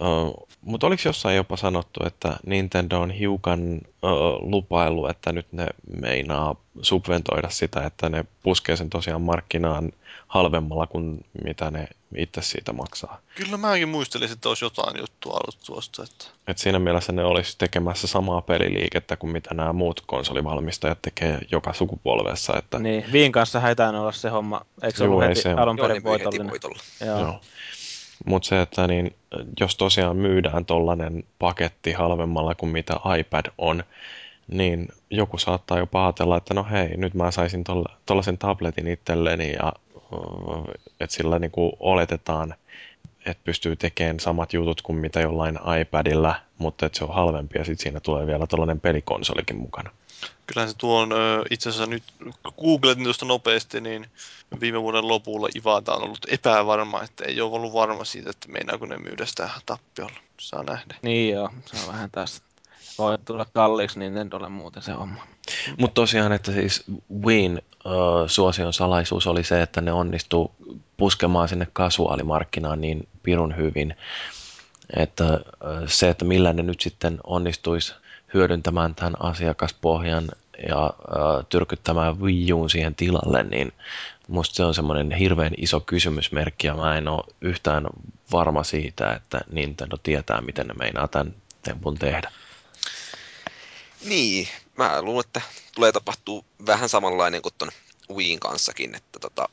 Speaker 1: uh, mutta oliko jossain jopa sanottu, että Nintendo on hiukan uh, lupailu, että nyt ne meinaa subventoida sitä, että ne puskee sen tosiaan markkinaan halvemmalla kuin mitä ne itse siitä maksaa.
Speaker 2: Kyllä mäkin muistelin, että olisi jotain juttua ollut tuosta. Että...
Speaker 1: Et siinä mielessä ne olisi tekemässä samaa peliliikettä kuin mitä nämä muut konsolivalmistajat tekee joka sukupolvessa. Että...
Speaker 3: Niin, Viin kanssa häitään olla se homma. Eikö se ollut heti se alun perin
Speaker 4: voitollinen?
Speaker 1: Joo. Joo. Mutta se, että niin, jos tosiaan myydään tollainen paketti halvemmalla kuin mitä iPad on, niin joku saattaa jopa ajatella, että no hei, nyt mä saisin tuollaisen tabletin itselleni ja että sillä niin kuin oletetaan, että pystyy tekemään samat jutut kuin mitä jollain iPadilla, mutta että se on halvempi ja sitten siinä tulee vielä tällainen pelikonsolikin mukana.
Speaker 2: Kyllähän se tuon itse asiassa nyt googletin tuosta nopeasti, niin viime vuoden lopulla Ivata on ollut epävarma, että ei ole ollut varma siitä, että meinaako ne myydä sitä tappiolla. Saa nähdä.
Speaker 3: Niin joo, se on vähän taas voi tulla kalliiksi Nintendolle muuten se homma.
Speaker 1: Mutta tosiaan, että siis Win uh, suosion salaisuus oli se, että ne onnistuu puskemaan sinne kasuaalimarkkinaan niin pirun hyvin, että uh, se, että millä ne nyt sitten onnistuisi hyödyntämään tämän asiakaspohjan ja uh, tyrkyttämään Wii Uun siihen tilalle, niin musta se on semmoinen hirveän iso kysymysmerkki ja mä en ole yhtään varma siitä, että Nintendo tietää, miten ne meinaa tämän tempun tehdä.
Speaker 4: Niin, mä luulen, että tulee tapahtuu vähän samanlainen kuin ton Wiin kanssakin, että tota,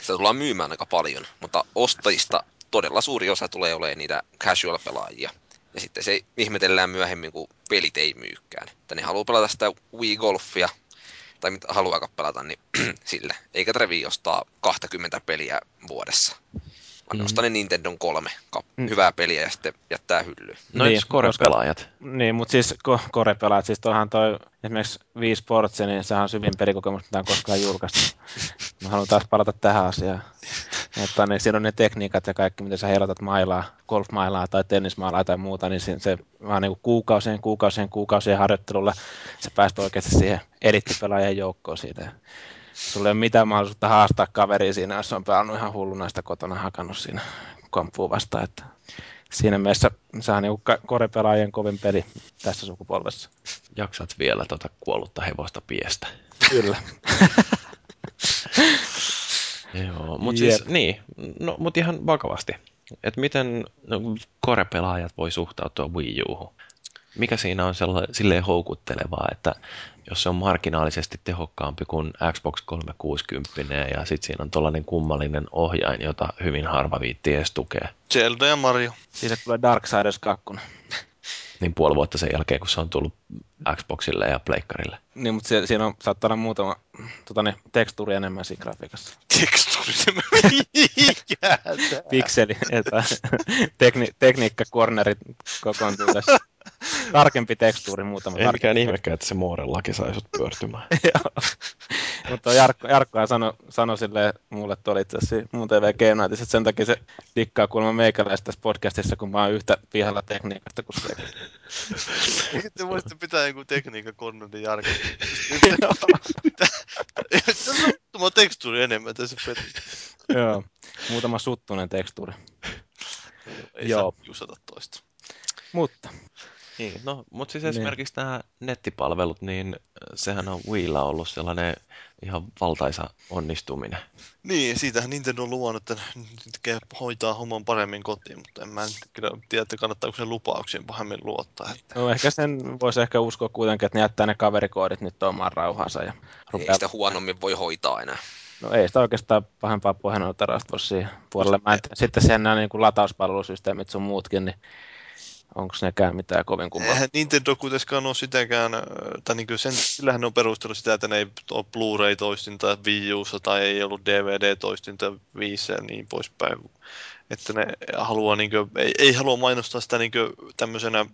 Speaker 4: sitä tullaan myymään aika paljon, mutta ostajista todella suuri osa tulee olemaan niitä casual-pelaajia. Ja sitten se ihmetellään myöhemmin, kun pelit ei myykään. Että ne haluaa pelata sitä Wii Golfia, tai mitä haluaa pelata, niin sillä. Eikä tarvii ostaa 20 peliä vuodessa vaan mm. ostaa ne Nintendo 3 mm. hyvää peliä ja sitten jättää hyllyyn.
Speaker 1: No niin, korepelaajat.
Speaker 3: Niin, mutta siis ko- korepelaajat, siis tuohan toi esimerkiksi Wii Sports, niin sehän on syvin pelikokemus, mitä on koskaan julkaistu. Mä haluan taas palata tähän asiaan. Mutta niin, siinä on ne tekniikat ja kaikki, miten sä heilatat mailaa, golfmailaa tai tennismailaa tai muuta, niin se vaan niin kuukausien, kuukausien, kuukausien harjoittelulla sä pääst oikeasti siihen edittipelaajien joukkoon siitä. Sulla ei ole mitään mahdollisuutta haastaa kaveri siinä, jos on pelannut ihan hulluna sitä kotona hakannut siinä kompuun vastaan. Että siinä mielessä se on niin korepelaajien kovin peli tässä sukupolvessa.
Speaker 1: Jaksat vielä tuota kuollutta hevosta piestä.
Speaker 3: Kyllä.
Speaker 1: Joo, mutta siis, niin, no, mutta ihan vakavasti. Että miten no, korepelaajat voi suhtautua Wii U:hun? Mikä siinä on sella- silleen houkuttelevaa, että jos se on marginaalisesti tehokkaampi kuin Xbox 360 ja sitten siinä on tollainen kummallinen ohjain, jota hyvin harva viitti edes tukea,
Speaker 2: Zelda ja Mario.
Speaker 3: Siitä tulee Darksiders 2.
Speaker 1: niin puoli vuotta sen jälkeen, kun se on tullut Xboxille ja Pleikkarille.
Speaker 3: Niin, mutta siellä, siinä on, saattaa olla muutama tota, niin, tekstuuri enemmän siinä grafiikassa.
Speaker 2: Tekstuuri. Tää?
Speaker 3: Pikseli, tekni, tekniikkakornerit kokoontuu tässä. Tarkempi tekstuuri, muutama
Speaker 1: Ei mikään ihmekään, että se Mooren laki sai sut pyörtymään.
Speaker 3: Joo. Mutta Jarkko, Jarkkohan sanoi sano silleen, mulle tuolla itse asiassa mun TV Game Nightissa, että sen takia se dikkaa kuulemma meikäläistä tässä podcastissa, kun mä oon yhtä pihalla tekniikasta kuin se.
Speaker 2: Te voisitte pitää joku tekniikan konnonin jarkon? Tässä on muutama tekstuuri enemmän tässä pelissä.
Speaker 3: Joo, muutama suttunen tekstuuri.
Speaker 2: Ei
Speaker 3: Joo.
Speaker 2: saa toista.
Speaker 3: Mutta
Speaker 1: Niin, no, mutta siis
Speaker 3: Niin.
Speaker 1: esimerkiksi nämä nettipalvelut, niin sehän on Wiilla ollut sellainen ihan valtaisa onnistuminen.
Speaker 2: Niin, siitähän Nintendo on luvannut, että nyt ke- hoitaa homman paremmin kotiin, mutta en mä nyt kyllä tiedä, että kannattaako sen lupauksiin pahemmin luottaa. Että...
Speaker 3: no, ehkä sen voisi ehkä uskoa kuitenkin, että ne jättää ne kaverikoodit nyt omaan rauhansa. Ja
Speaker 4: Ei
Speaker 3: rupeaa...
Speaker 4: sitä huonommin voi hoitaa enää.
Speaker 3: No ei sitä oikeastaan pahempaa puhelinnutarasta voi siihen puolelle. Mä en. Sitten siellä nämä niin kuin latauspalvelusysteemit sun muutkin, niin onko nekään mitään kovin kummallista?
Speaker 2: Eihän Nintendo kuitenkaan ole sitäkään, tai niin sen, sillähän ne on perustellut sitä, että ne ei ole Blu-ray-toistinta Wii Ussa tai ei ollut DVD-toistinta Wiissä ja niin poispäin. Että ne haluaa, niin kuin, ei, ei halua mainostaa sitä niin tämmöisenä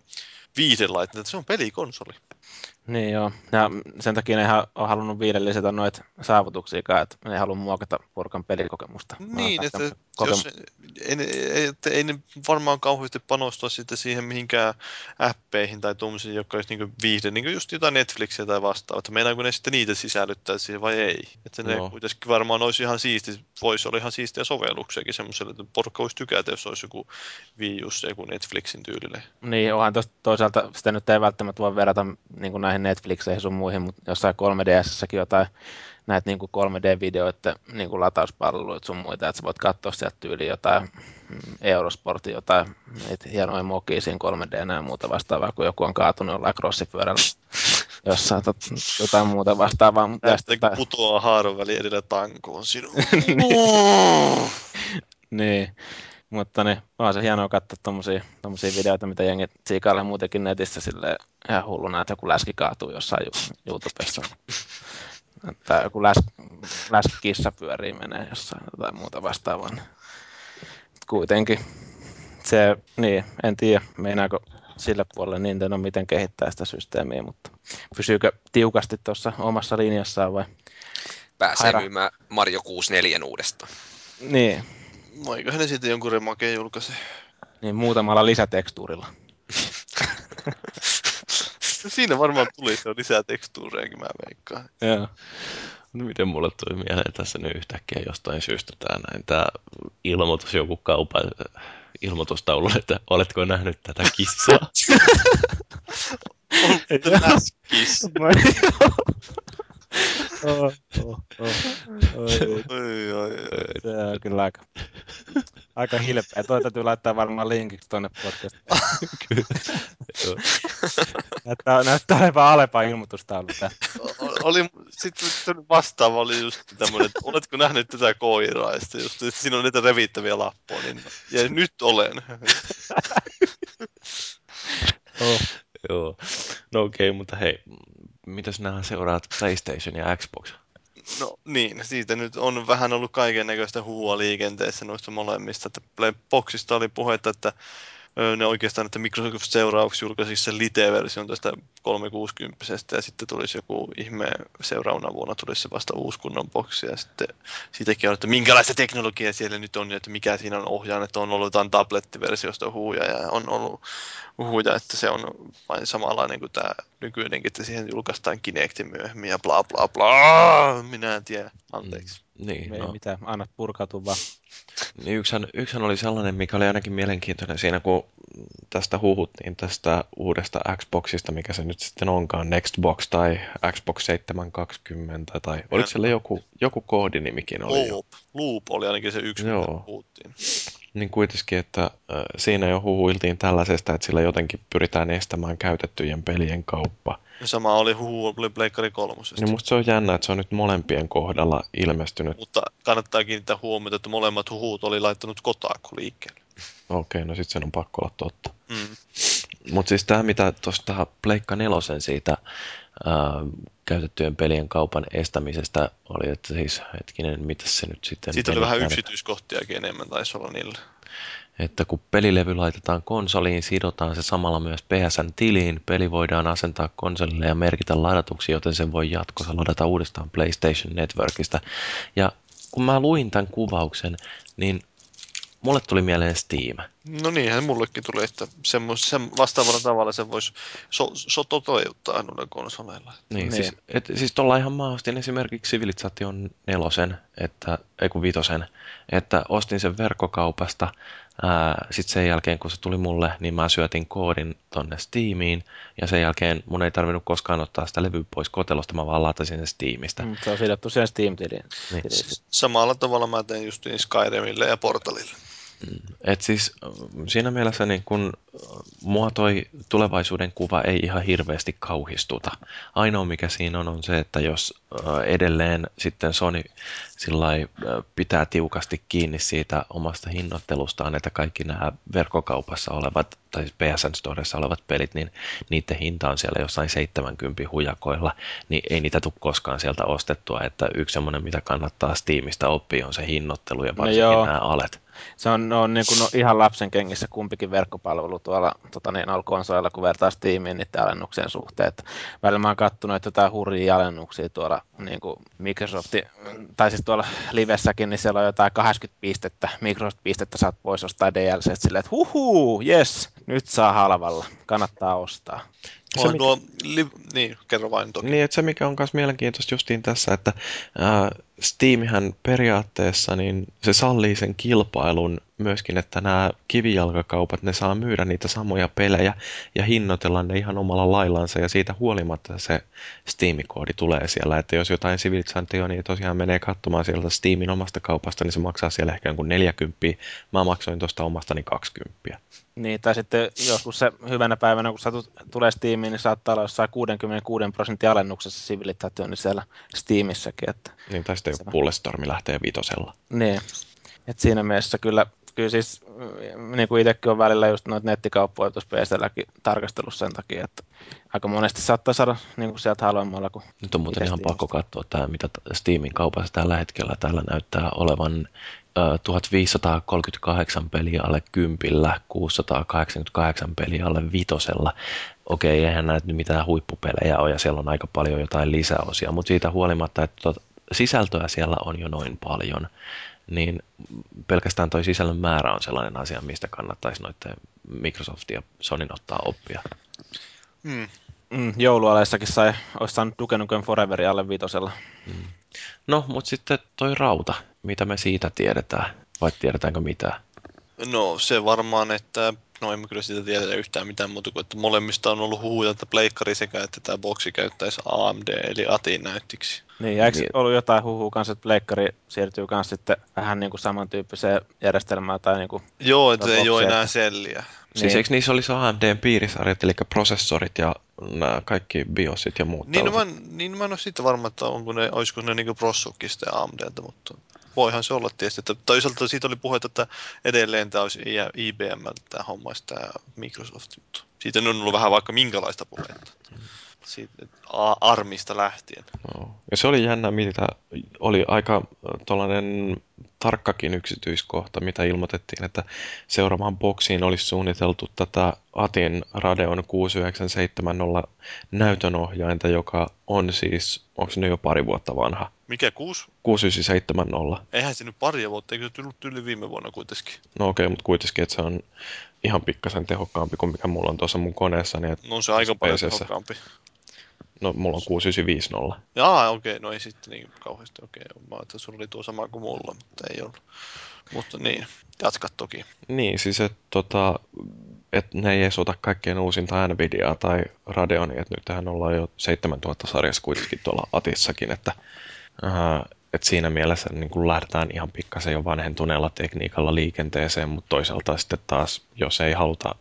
Speaker 2: viihdelaitteena, että se on pelikonsoli.
Speaker 3: Niin joo, ja sen takia ne ihan on halunnut viiden lisätä noita saavutuksiakaan, että ne ei halua muokata porkan pelikokemusta.
Speaker 2: Niin, että jos, ei, ei, että ei ne varmaan kauheasti panostaa sitten siihen mihinkään appeihin tai tuommoisiin, jotka olisi niin viihde, niin just jotain Netflixiä tai vastaavaa. Että meinaako ne sitten niitä sisällyttää siihen vai ei? Että ne
Speaker 1: Joo.
Speaker 2: kuitenkin varmaan olisi ihan siisti, voisi olla ihan siistiä sovelluksiakin semmoiselle, että porukka voisi tykätä, jos olisi joku Wii joku Netflixin tyylinen.
Speaker 3: Niin, onhan tosta toisaalta sitä nyt ei välttämättä voi verrata niin kuin näihin Netflixeihin sun muihin, mutta jossain 3DSssäkin jotain näitä niin kuin 3D-videoiden niin kuin latauspalveluita sun muita, että sä voit katsoa sieltä tyyliin jotain mm, Eurosportin, jotain niitä hienoja mokia siinä 3D ja muuta vastaavaa, kun joku on kaatunut jollain crossipyörällä jossain tot, jotain muuta vastaavaa. Mutta
Speaker 2: Näistä kun putoaa haaron väliin edellä tankoon sinun.
Speaker 3: Niin, mutta niin, on se hienoa katsoa tommosia, tommosia videoita, mitä jengi siikailee muutenkin netissä silleen ihan hulluna, että joku läski kaatuu jossain YouTubessa. Tai joku läs, läskikissa pyörii menee jossain tai muuta vastaavaa. niin Kuitenkin se, niin, en tiedä, meinaako sillä puolella Nintendo miten kehittää sitä systeemiä, mutta pysyykö tiukasti tuossa omassa linjassaan vai?
Speaker 4: Pääsee
Speaker 3: Haira.
Speaker 4: myymään Mario 64 uudestaan.
Speaker 3: Niin,
Speaker 2: Eiköhän ne sitten jonkun remakeen julkaise.
Speaker 3: niin muutamalla lisätekstuurilla.
Speaker 2: Siinä varmaan tuli se lisää tekstuurejakin, mä veikkaan.
Speaker 3: Joo.
Speaker 1: No miten mulle tuli mieleen tässä nyt yhtäkkiä jostain syystä tää näin, tää ilmoitus joku kaupan ilmoitustaululle, että oletko nähnyt tätä kissaa?
Speaker 2: Läskis.
Speaker 3: Oh, oh, oh. Oi,
Speaker 2: Oi, oi, oi.
Speaker 3: se on kyllä aika, aika hilpeä. Toi täytyy laittaa varmaan linkiksi tuonne podcastiin.
Speaker 1: Joo.
Speaker 3: Näyttää, näyttää olevan Alepa ilmoitustaulu
Speaker 2: oli, sitten vastaava oli just tämmöinen, että oletko nähnyt tätä koiraa, ja sitten just, että siinä on niitä revittäviä lappuja, niin, ja nyt olen.
Speaker 3: Oh.
Speaker 1: Joo. No okei, okay, mutta hei, mitäs nämä seuraat PlayStation ja Xbox?
Speaker 2: No niin, siitä nyt on vähän ollut kaiken näköistä huhua liikenteessä noista molemmista. Että Playboxista oli puhetta, että ne oikeastaan, että Microsoft seuraavaksi julkaisisi sen Lite-version tästä 360 ja sitten tulisi joku ihme seuraavana vuonna tulisi se vasta uusi kunnon boksi ja sitten siitäkin on, että minkälaista teknologiaa siellä nyt on ja että mikä siinä on ohjaan, että on ollut jotain tablettiversiosta huhuja ja on ollut huhuja, että se on vain samanlainen kuin tämä nykyinenkin, että siihen julkaistaan Kinecti myöhemmin ja bla bla bla. Minä en tiedä. Anteeksi.
Speaker 1: Niin,
Speaker 3: Ei
Speaker 1: no,
Speaker 3: mitään, annat purkautua vaan.
Speaker 1: Niin yksihän, yksihän oli sellainen, mikä oli ainakin mielenkiintoinen siinä, kun tästä huhuttiin tästä uudesta Xboxista, mikä se nyt sitten onkaan, Nextbox tai Xbox 720, tai oliko siellä joku, joku koodinimikin oli
Speaker 2: Loop. Loop oli ainakin se yksi,
Speaker 1: Joo.
Speaker 2: mitä puhuttiin.
Speaker 1: Niin kuitenkin, että siinä jo huhuiltiin tällaisesta, että sillä jotenkin pyritään estämään käytettyjen pelien kauppa.
Speaker 2: Ja sama oli huhu oli Pleikkari kolmosesta.
Speaker 1: Niin musta se on jännä, että se on nyt molempien kohdalla ilmestynyt.
Speaker 2: Mutta kannattaa kiinnittää huomiota, että molemmat huhut oli laittanut Kotaku liikkeelle.
Speaker 1: Okei, no sitten sen on pakko olla totta.
Speaker 2: Mm.
Speaker 1: Mutta siis tämä, mitä tuosta Pleikka nelosen siitä ää, käytettyjen pelien kaupan estämisestä oli, että siis hetkinen, mitä se nyt sitten
Speaker 2: Siitä oli vähän yksityiskohtiakin enemmän taisi olla niillä.
Speaker 1: Että kun pelilevy laitetaan konsoliin, sidotaan se samalla myös PSN-tiliin. Peli voidaan asentaa konsolille ja merkitä ladatuksi, joten sen voi jatkossa ladata uudestaan PlayStation Networkista. Ja kun mä luin tämän kuvauksen, niin mulle tuli mieleen Steam.
Speaker 2: No niinhän mullekin tuli, että semmos, sen vastaavalla tavalla se voisi so, so toteuttaa noilla konsoleilla.
Speaker 1: Niin,
Speaker 3: Niin.
Speaker 1: siis, et, siis tuolla ihan mä ostin esimerkiksi Civilization nelosen, että, ei kun vitosen, että ostin sen verkkokaupasta. Sitten sen jälkeen, kun se tuli mulle, niin mä syötin koodin tonne Steamiin. Ja sen jälkeen mun ei tarvinnut koskaan ottaa sitä levyä pois kotelosta, mä vaan latasin sen Steamista.
Speaker 3: Mm, Se on sidottu siihen Steam-tiliin.
Speaker 1: Niin.
Speaker 2: Samalla tavalla mä tein just niin Skyrimille ja Portalille.
Speaker 1: Et siis siinä mielessä niin kun mua toi tulevaisuuden kuva ei ihan hirveästi kauhistuta. Ainoa mikä siinä on on se, että jos edelleen sitten Sony sillai, pitää tiukasti kiinni siitä omasta hinnoittelustaan, että kaikki nämä verkkokaupassa olevat tai PSN Storessa olevat pelit, niin niiden hinta on siellä jossain 70 hujakoilla, niin ei niitä tule koskaan sieltä ostettua, että yksi semmoinen, mitä kannattaa Steamista oppia, on se hinnoittelu ja varsinkin
Speaker 3: joo.
Speaker 1: nämä alet.
Speaker 3: Se on, on niin kuin, no, ihan lapsen kengissä kumpikin verkkopalvelu tuolla tota niin, konsoleilla, kun vertaa Steamiin niiden alennuksien suhteen. Että välillä mä oon kattonut, että jotain hurjia alennuksia tuolla niin kuin Microsoftin, tai siis tuolla livessäkin, niin siellä on jotain 80 pistettä, Microsoft-pistettä saat pois ostaa DLC, silleen, että huhuu, yes, nyt saa halvalla, kannattaa ostaa.
Speaker 1: Se,
Speaker 2: On
Speaker 1: mikä-
Speaker 2: nuo, li, niin, kerro vain toki.
Speaker 1: Niin, että se mikä on myös mielenkiintoista justiin tässä, että ää, Steamihän periaatteessa niin se sallii sen kilpailun myöskin, että nämä kivijalkakaupat, ne saa myydä niitä samoja pelejä ja hinnoitella ne ihan omalla laillansa ja siitä huolimatta se Steam-koodi tulee siellä, että jos jotain Civilizationia tosiaan menee katsomaan sieltä Steamin omasta kaupasta, niin se maksaa siellä ehkä jonkun 40, mä maksoin tuosta omastani 20.
Speaker 3: Niin, tai sitten joskus se hyvänä päivänä, kun satut, tulee Steamiin, niin saattaa olla jossain 66 prosentin alennuksessa Civilization niin siellä Steamissäkin. Että,
Speaker 1: Niin, tai sitten joku Bulletstormi lähtee vitosella.
Speaker 3: niin, että siinä mielessä kyllä, kyllä siis, mm, niin kuin itsekin on välillä just noita nettikauppoja tuossa PClläkin tarkastelussa sen takia, että aika monesti saattaa saada niin kuin sieltä halvemmalla kuin
Speaker 1: Nyt on muuten ihan pakko katsoa tämä, mitä Steamin kaupassa tällä hetkellä. Täällä näyttää olevan ö, 1538 peliä alle kympillä, 688 peliä alle vitosella. Okei, eihän näitä nyt mitään huippupelejä ole ja siellä on aika paljon jotain lisäosia, mutta siitä huolimatta, että tuota, sisältöä siellä on jo noin paljon, niin pelkästään toi sisällön määrä on sellainen asia, mistä kannattaisi noiden Microsoft ja Sonin ottaa oppia.
Speaker 2: Mm.
Speaker 3: mm, joulualeissakin sai, olisi saanut Duke Nukem Foreverin alle vitosella.
Speaker 1: No, mutta sitten toi rauta, mitä me siitä tiedetään, vai tiedetäänkö mitään?
Speaker 2: No se varmaan, että no emme kyllä siitä tiedä yhtään mitään muuta kuin, että molemmista on ollut huhuja, että pleikkari sekä että tämä boksi käyttäisi AMD eli ATin näyttiksi.
Speaker 3: Niin, ja eikö
Speaker 1: Niin.
Speaker 3: ollut jotain huhua kanssa, että Pleikkari siirtyy kanssa sitten vähän niin kuin samantyyppiseen järjestelmään tai niin kuin,
Speaker 2: Joo, että ei ole enää selliä.
Speaker 1: Siis
Speaker 3: Niin.
Speaker 1: eikö niissä olisi AMDn piirisarjat, eli prosessorit ja nämä kaikki BIOSit ja muut
Speaker 2: Niin, no, mä, en- niin mä en ole siitä varma, että onko ne, olisiko ne niinku prossukki sitten AMDltä, mutta voihan se olla tietysti. Että toisaalta siitä oli puhetta, että edelleen tämä olisi IBM, tämä homma tämä Microsoft. Mutta siitä on ollut vähän vaikka minkälaista puhetta. Siitä, ARMista lähtien.
Speaker 1: Joo. Ja se oli jännä, mitä oli aika tuollainen tarkkakin yksityiskohta, mitä ilmoitettiin, että seuraavaan boksiin olisi suunniteltu tätä Atin Radeon 6970 näytönohjainta, joka on siis, onko se nyt jo pari vuotta vanha?
Speaker 2: Mikä kuusi?
Speaker 1: 6970.
Speaker 2: Eihän se nyt pari vuotta, eikö se tullut yli viime vuonna kuitenkin?
Speaker 1: No okei, mutta kuitenkin, että se on ihan pikkasen tehokkaampi kuin mikä mulla on tuossa mun koneessani. Että
Speaker 2: No on se aika paljon
Speaker 1: PC:ssä.
Speaker 2: tehokkaampi.
Speaker 1: No, mulla on 6950.
Speaker 2: Jaa, okei, okay, no ei sitten niin kauheasti, okei. Okay. Mä että sulla oli tuo sama kuin mulla, mutta ei ollut. Mutta niin, jatka toki.
Speaker 1: Niin, siis että tota, et ne ei edes ota kaikkein uusinta Nvidiaa tai Radeonia, että nyt tähän ollaan jo 7000 sarjassa kuitenkin tuolla Atissakin, että uh, et siinä mielessä niin kun lähdetään ihan pikkasen jo vanhentuneella tekniikalla liikenteeseen, mutta toisaalta sitten taas, jos ei haluta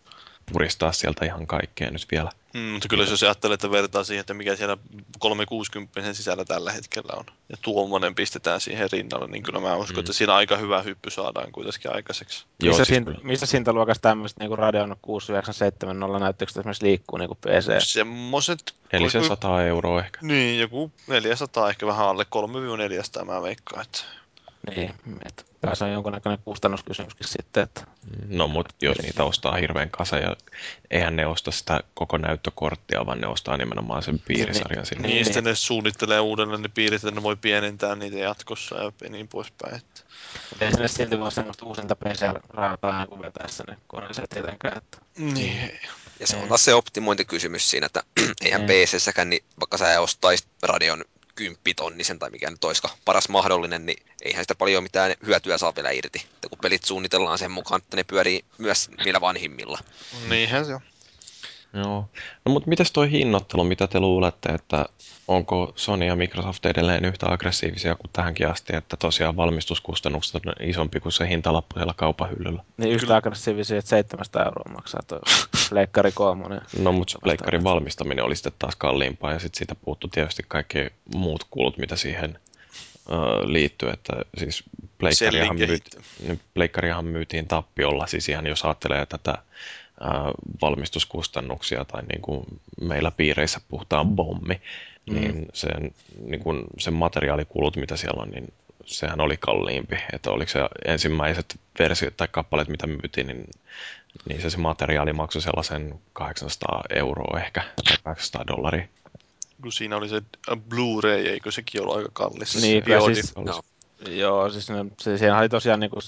Speaker 1: puristaa sieltä ihan kaikkea nyt vielä.
Speaker 2: Mm, mutta kyllä jos ajattelee, että vertaa siihen, että mikä siellä 360 sisällä tällä hetkellä on, ja tuommoinen pistetään siihen rinnalle, niin kyllä mä uskon, mm. että siinä aika hyvä hyppy saadaan kuitenkin aikaiseksi.
Speaker 3: Joo, missä, siis siinä, missä hintaluokassa tämmöiset niin Radeon 6970 näyttökset esimerkiksi liikkuu niin kuin PC?
Speaker 2: Semmoiset...
Speaker 1: Eli se 100 euroa ehkä.
Speaker 2: Niin, joku 400, ehkä vähän alle 3-400 mä veikkaan, että
Speaker 3: niin, että tässä on jonkunnäköinen kustannuskysymyskin sitten. Että...
Speaker 1: No, mutta jos niitä ostaa hirveän kasa, ja eihän ne osta sitä koko näyttökorttia, vaan ne ostaa nimenomaan sen piirisarjan sinne.
Speaker 2: Niin, niin, sitten ne suunnittelee uudelleen ne piirit, että ne voi pienentää niitä jatkossa ja niin poispäin. Että...
Speaker 3: Ei sinne silti voi semmoista uusinta PC-rautaa kuin vetää sinne koneeseen tietenkään. Että...
Speaker 2: Niin.
Speaker 4: Ja se on taas se optimointikysymys siinä, että eihän niin. PC-säkään, niin vaikka sä ostaisit radion kymppitonnisen tai mikä nyt olisikaan paras mahdollinen, niin eihän sitä paljon mitään hyötyä saa vielä irti. Että kun pelit suunnitellaan sen mukaan, että ne pyörii myös niillä vanhimmilla.
Speaker 2: Niinhän se on.
Speaker 1: Joo. No mutta mitäs toi hinnoittelu, mitä te luulette, että onko Sony ja Microsoft edelleen yhtä aggressiivisia kuin tähänkin asti, että tosiaan valmistuskustannukset on isompi kuin se hintalappu siellä kaupahyllyllä?
Speaker 3: Niin yhtä Kyllä. aggressiivisia, että 700 euroa maksaa tuo Pleikkari kolmonen.
Speaker 1: No mutta Pleikkarin valmistaminen oli sitten taas kalliimpaa ja sitten siitä puuttu tietysti kaikki muut kulut, mitä siihen liittyy, että siis Pleikkariahan, myyti, Pleikkariahan myytiin tappiolla, siis ihan jos ajattelee tätä valmistuskustannuksia tai niin kuin meillä piireissä puhutaan bommi, mm. niin sen, niin kuin sen materiaalikulut, mitä siellä on, niin sehän oli kalliimpi. Että oliko se ensimmäiset versiot tai kappaleet, mitä myytiin, niin, niin se, se materiaali maksoi sellaisen 800 euroa ehkä, tai 800 dollaria.
Speaker 2: Kun siinä oli se Blu-ray, eikö sekin ollut aika kallis?
Speaker 3: Niin, siis, no. Joo, siis ne, se, siinä oli tosiaan niin kuin,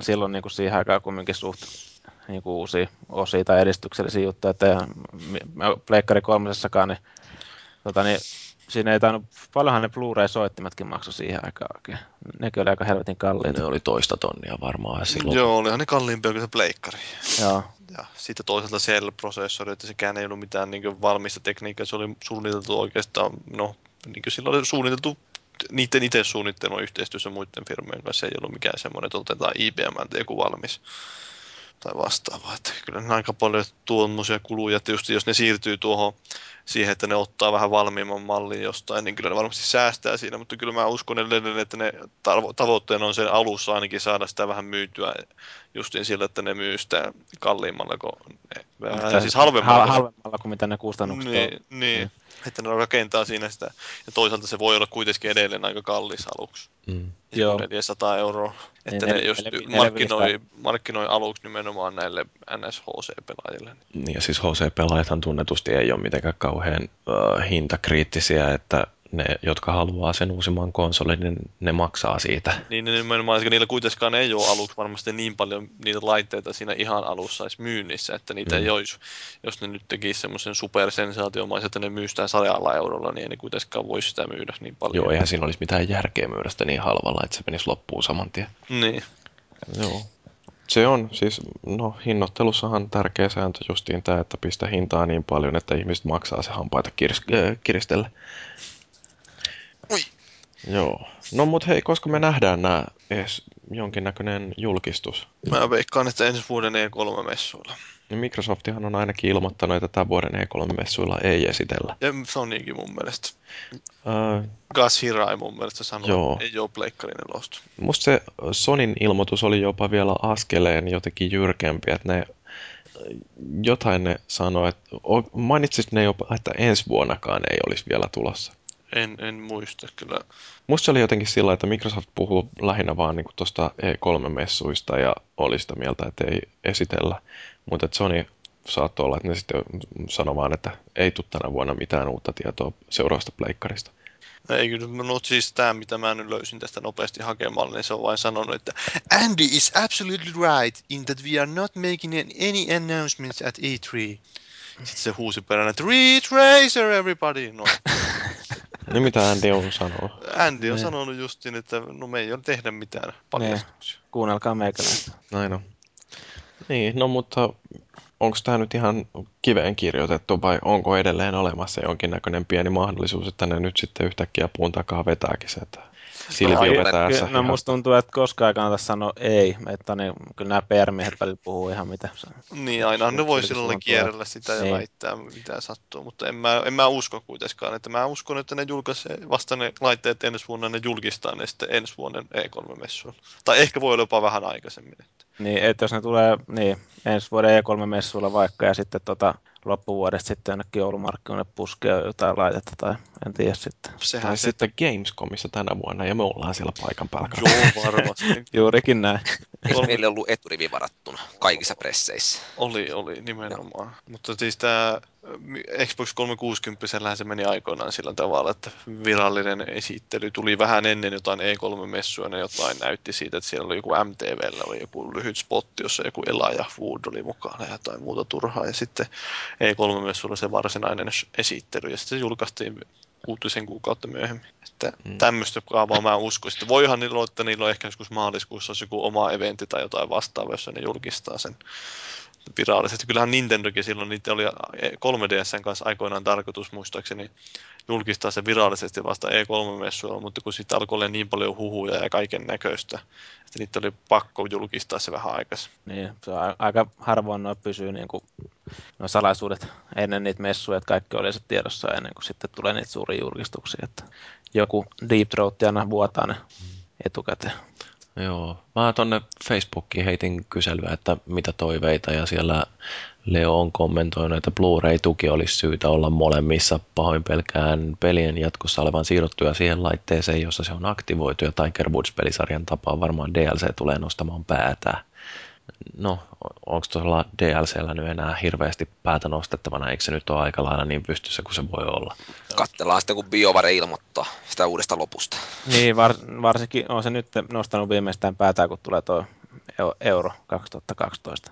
Speaker 3: silloin niin kuin siihen aikaan kumminkin suht niin kuin uusia osia tai edistyksellisiä juttuja, että Pleikkari kolmosessakaan, niin, tota, niin siinä ei tainnut, paljonhan ne Blu-ray-soittimetkin maksoi siihen aikaan oikein. Nekin oli aika helvetin kalliita.
Speaker 1: Ne oli toista tonnia varmaan silloin.
Speaker 2: Joo, olihan ne kalliimpia kuin se pleikkari.
Speaker 3: Joo.
Speaker 2: Ja sitten toisaalta Cell-prosessori, että sekään ei ollut mitään niin valmista tekniikkaa, se oli suunniteltu oikeastaan, no, niin kuin silloin oli suunniteltu niiden itse suunnittelema yhteistyössä muiden firmojen kanssa ei ollut mikään semmoinen, että otetaan IBM joku valmis tai vastaavaa. Että kyllä ne aika paljon tuommoisia kuluja, että just jos ne siirtyy tuohon siihen, että ne ottaa vähän valmiimman mallin jostain, niin kyllä ne varmasti säästää siinä, mutta kyllä mä uskon edelleen, että ne tavoitteena on sen alussa ainakin saada sitä vähän myytyä justiin sillä, että ne myy sitä kalliimmalla kuin ne, vähän, siis halvemmalla.
Speaker 3: Halvemmalla kuin mitä ne kustannukset
Speaker 2: niin, on. Niin, että ne rakentaa siinä sitä. Ja toisaalta se voi olla kuitenkin edelleen aika kallis aluksi. Mm. Joo. 400 euroa. Että niin, ne, jos markkinoi, markkinoi aluksi nimenomaan näille NSHC-pelaajille.
Speaker 1: Niin ja siis HC-pelaajathan tunnetusti ei ole mitenkään kauhean uh, hintakriittisiä, että ne, jotka haluaa sen uusimman konsolin, niin ne maksaa siitä.
Speaker 2: Niin, niin nimenomaan, että niillä kuitenkaan ei ole aluksi varmasti niin paljon niitä laitteita siinä ihan alussa edes myynnissä, että niitä mm. ei olisi, jos ne nyt tekisi semmoisen supersensaatiomaisen, että ne myy sitä sadalla eurolla, niin ei ne kuitenkaan voisi sitä myydä niin paljon.
Speaker 1: Joo, eihän siinä olisi mitään järkeä myydä sitä niin halvalla, että se menisi loppuun saman tien.
Speaker 2: Niin.
Speaker 1: Joo. Se on siis, no hinnoittelussahan tärkeä sääntö justiin tämä, että pistä hintaa niin paljon, että ihmiset maksaa se hampaita äh, kiristellä.
Speaker 2: Ui.
Speaker 1: Joo. No mut hei, koska me nähdään nämä edes jonkinnäköinen julkistus?
Speaker 2: Mä veikkaan, että ensi vuoden E3-messuilla.
Speaker 1: Niin Microsoftihan on ainakin ilmoittanut, että tämän vuoden E3-messuilla ei esitellä.
Speaker 2: Ja Sonykin mun mielestä. Uh, Gas Hirai mun mielestä sanoi, joo. ei ole pleikkarin elosta.
Speaker 1: Musta se Sonin ilmoitus oli jopa vielä askeleen jotenkin jyrkempi, että ne jotain ne sanoi, että mainitsit ne jopa, että ensi vuonnakaan ei olisi vielä tulossa.
Speaker 2: En, en muista kyllä.
Speaker 1: Musta se oli jotenkin sillä, että Microsoft puhuu lähinnä vaan niin tuosta E3-messuista ja oli sitä mieltä, että ei esitellä. Mutta Sony saattoi olla, että ne sitten sanoo vaan, että ei tule tänä vuonna mitään uutta tietoa seuraavasta pleikkarista.
Speaker 2: Ei kyllä, no siis tämä, mitä mä nyt löysin tästä nopeasti hakemalla, niin se on vain sanonut, että Andy is absolutely right in that we are not making any announcements at E3. Sitten se huusi perään, että Retracer everybody! No,
Speaker 1: Niin mitä Andy on sanoo?
Speaker 2: Andy on
Speaker 3: Niin.
Speaker 2: sanonut justiin, että no me ei ole tehdä mitään paljastuksia.
Speaker 3: Kuunnelkaa meikäläistä.
Speaker 1: Näin on. Niin, no mutta onko tämä nyt ihan kiveen kirjoitettu vai onko edelleen olemassa jonkinnäköinen pieni mahdollisuus, että ne nyt sitten yhtäkkiä puun takaa vetääkin se, Silvi
Speaker 4: No,
Speaker 3: no musta tuntuu, että koskaan ei kannata sanoa ei. Että niin, kyllä nämä PR-miehet välillä puhuu ihan mitä.
Speaker 2: Niin, aina ne voi silloin kierrellä sitä ja
Speaker 3: Niin.
Speaker 2: väittää mitä sattuu, mutta en mä, en mä usko kuitenkaan, että mä uskon, että ne julkaisee vasta ne laitteet ensi vuonna, ne julkistaa ne sitten ensi vuoden E3-messuilla. Tai ehkä voi olla jopa vähän aikaisemmin. Että.
Speaker 3: Niin, että jos ne tulee niin, ensi vuoden E3-messuilla vaikka ja sitten tota, loppuvuodesta sitten jonnekin joulumarkkinoille puskee jotain laitetta tai en tiedä sitten.
Speaker 2: Sehän
Speaker 1: Tai
Speaker 2: se,
Speaker 1: sitten Gamescomissa tänä vuonna ja me ollaan siellä paikan päällä.
Speaker 2: joo varmasti.
Speaker 3: Juurikin näin.
Speaker 4: Eikö meillä ollut eturivi varattuna kaikissa presseissä?
Speaker 2: Oli, oli nimenomaan. Mutta siis tämä Xbox 360 se meni aikoinaan sillä tavalla, että virallinen esittely tuli vähän ennen jotain E3-messua, ne jotain näytti siitä, että siellä oli joku MTVllä oli joku lyhyt spotti, jossa joku Elijah Wood oli mukana ja jotain muuta turhaa. Ja sitten E3-messulla se varsinainen esittely ja sitten se julkaistiin kuutisen kuukautta myöhemmin. Että
Speaker 1: Mm.
Speaker 2: mm. tämmöistä kaavaa mä uskon. Sitten voihan niillä olla, että niillä on ehkä joskus maaliskuussa olisi joku oma eventti tai jotain vastaavaa, jossa ne julkistaa sen virallisesti. Kyllähän Nintendokin silloin, niitä oli 3DSn kanssa aikoinaan tarkoitus muistaakseni julkistaa se virallisesti vasta E3-messuilla, mutta kun siitä alkoi olla niin paljon huhuja ja kaiken näköistä, että niitä oli pakko julkistaa se vähän aikaisemmin.
Speaker 3: Niin, se on aika harvoin noin pysyy niin kuin, nuo salaisuudet ennen niitä messuja, että kaikki oli se tiedossa ennen kuin sitten tulee niitä suuria julkistuksia, että joku Deep Throat aina vuotaa ne etukäteen.
Speaker 1: Joo. Mä tonne Facebookiin heitin kyselyä, että mitä toiveita ja siellä Leo on kommentoinut, että Blu-ray-tuki olisi syytä olla molemmissa. Pahoin pelkään pelien jatkossa olevan siirrottuja siihen laitteeseen, jossa se on aktivoitu ja Tiger Woods-pelisarjan tapaan varmaan DLC tulee nostamaan päätään. No, onko tuolla DLCllä nyt enää hirveästi päätä nostettavana, eikö se nyt ole aika lailla niin pystyssä kuin se voi olla?
Speaker 4: Kattellaan sitten, kun BioVare ilmoittaa sitä uudesta lopusta.
Speaker 3: Niin, var, varsinkin on se nyt nostanut viimeistään päätään, kun tulee tuo euro 2012.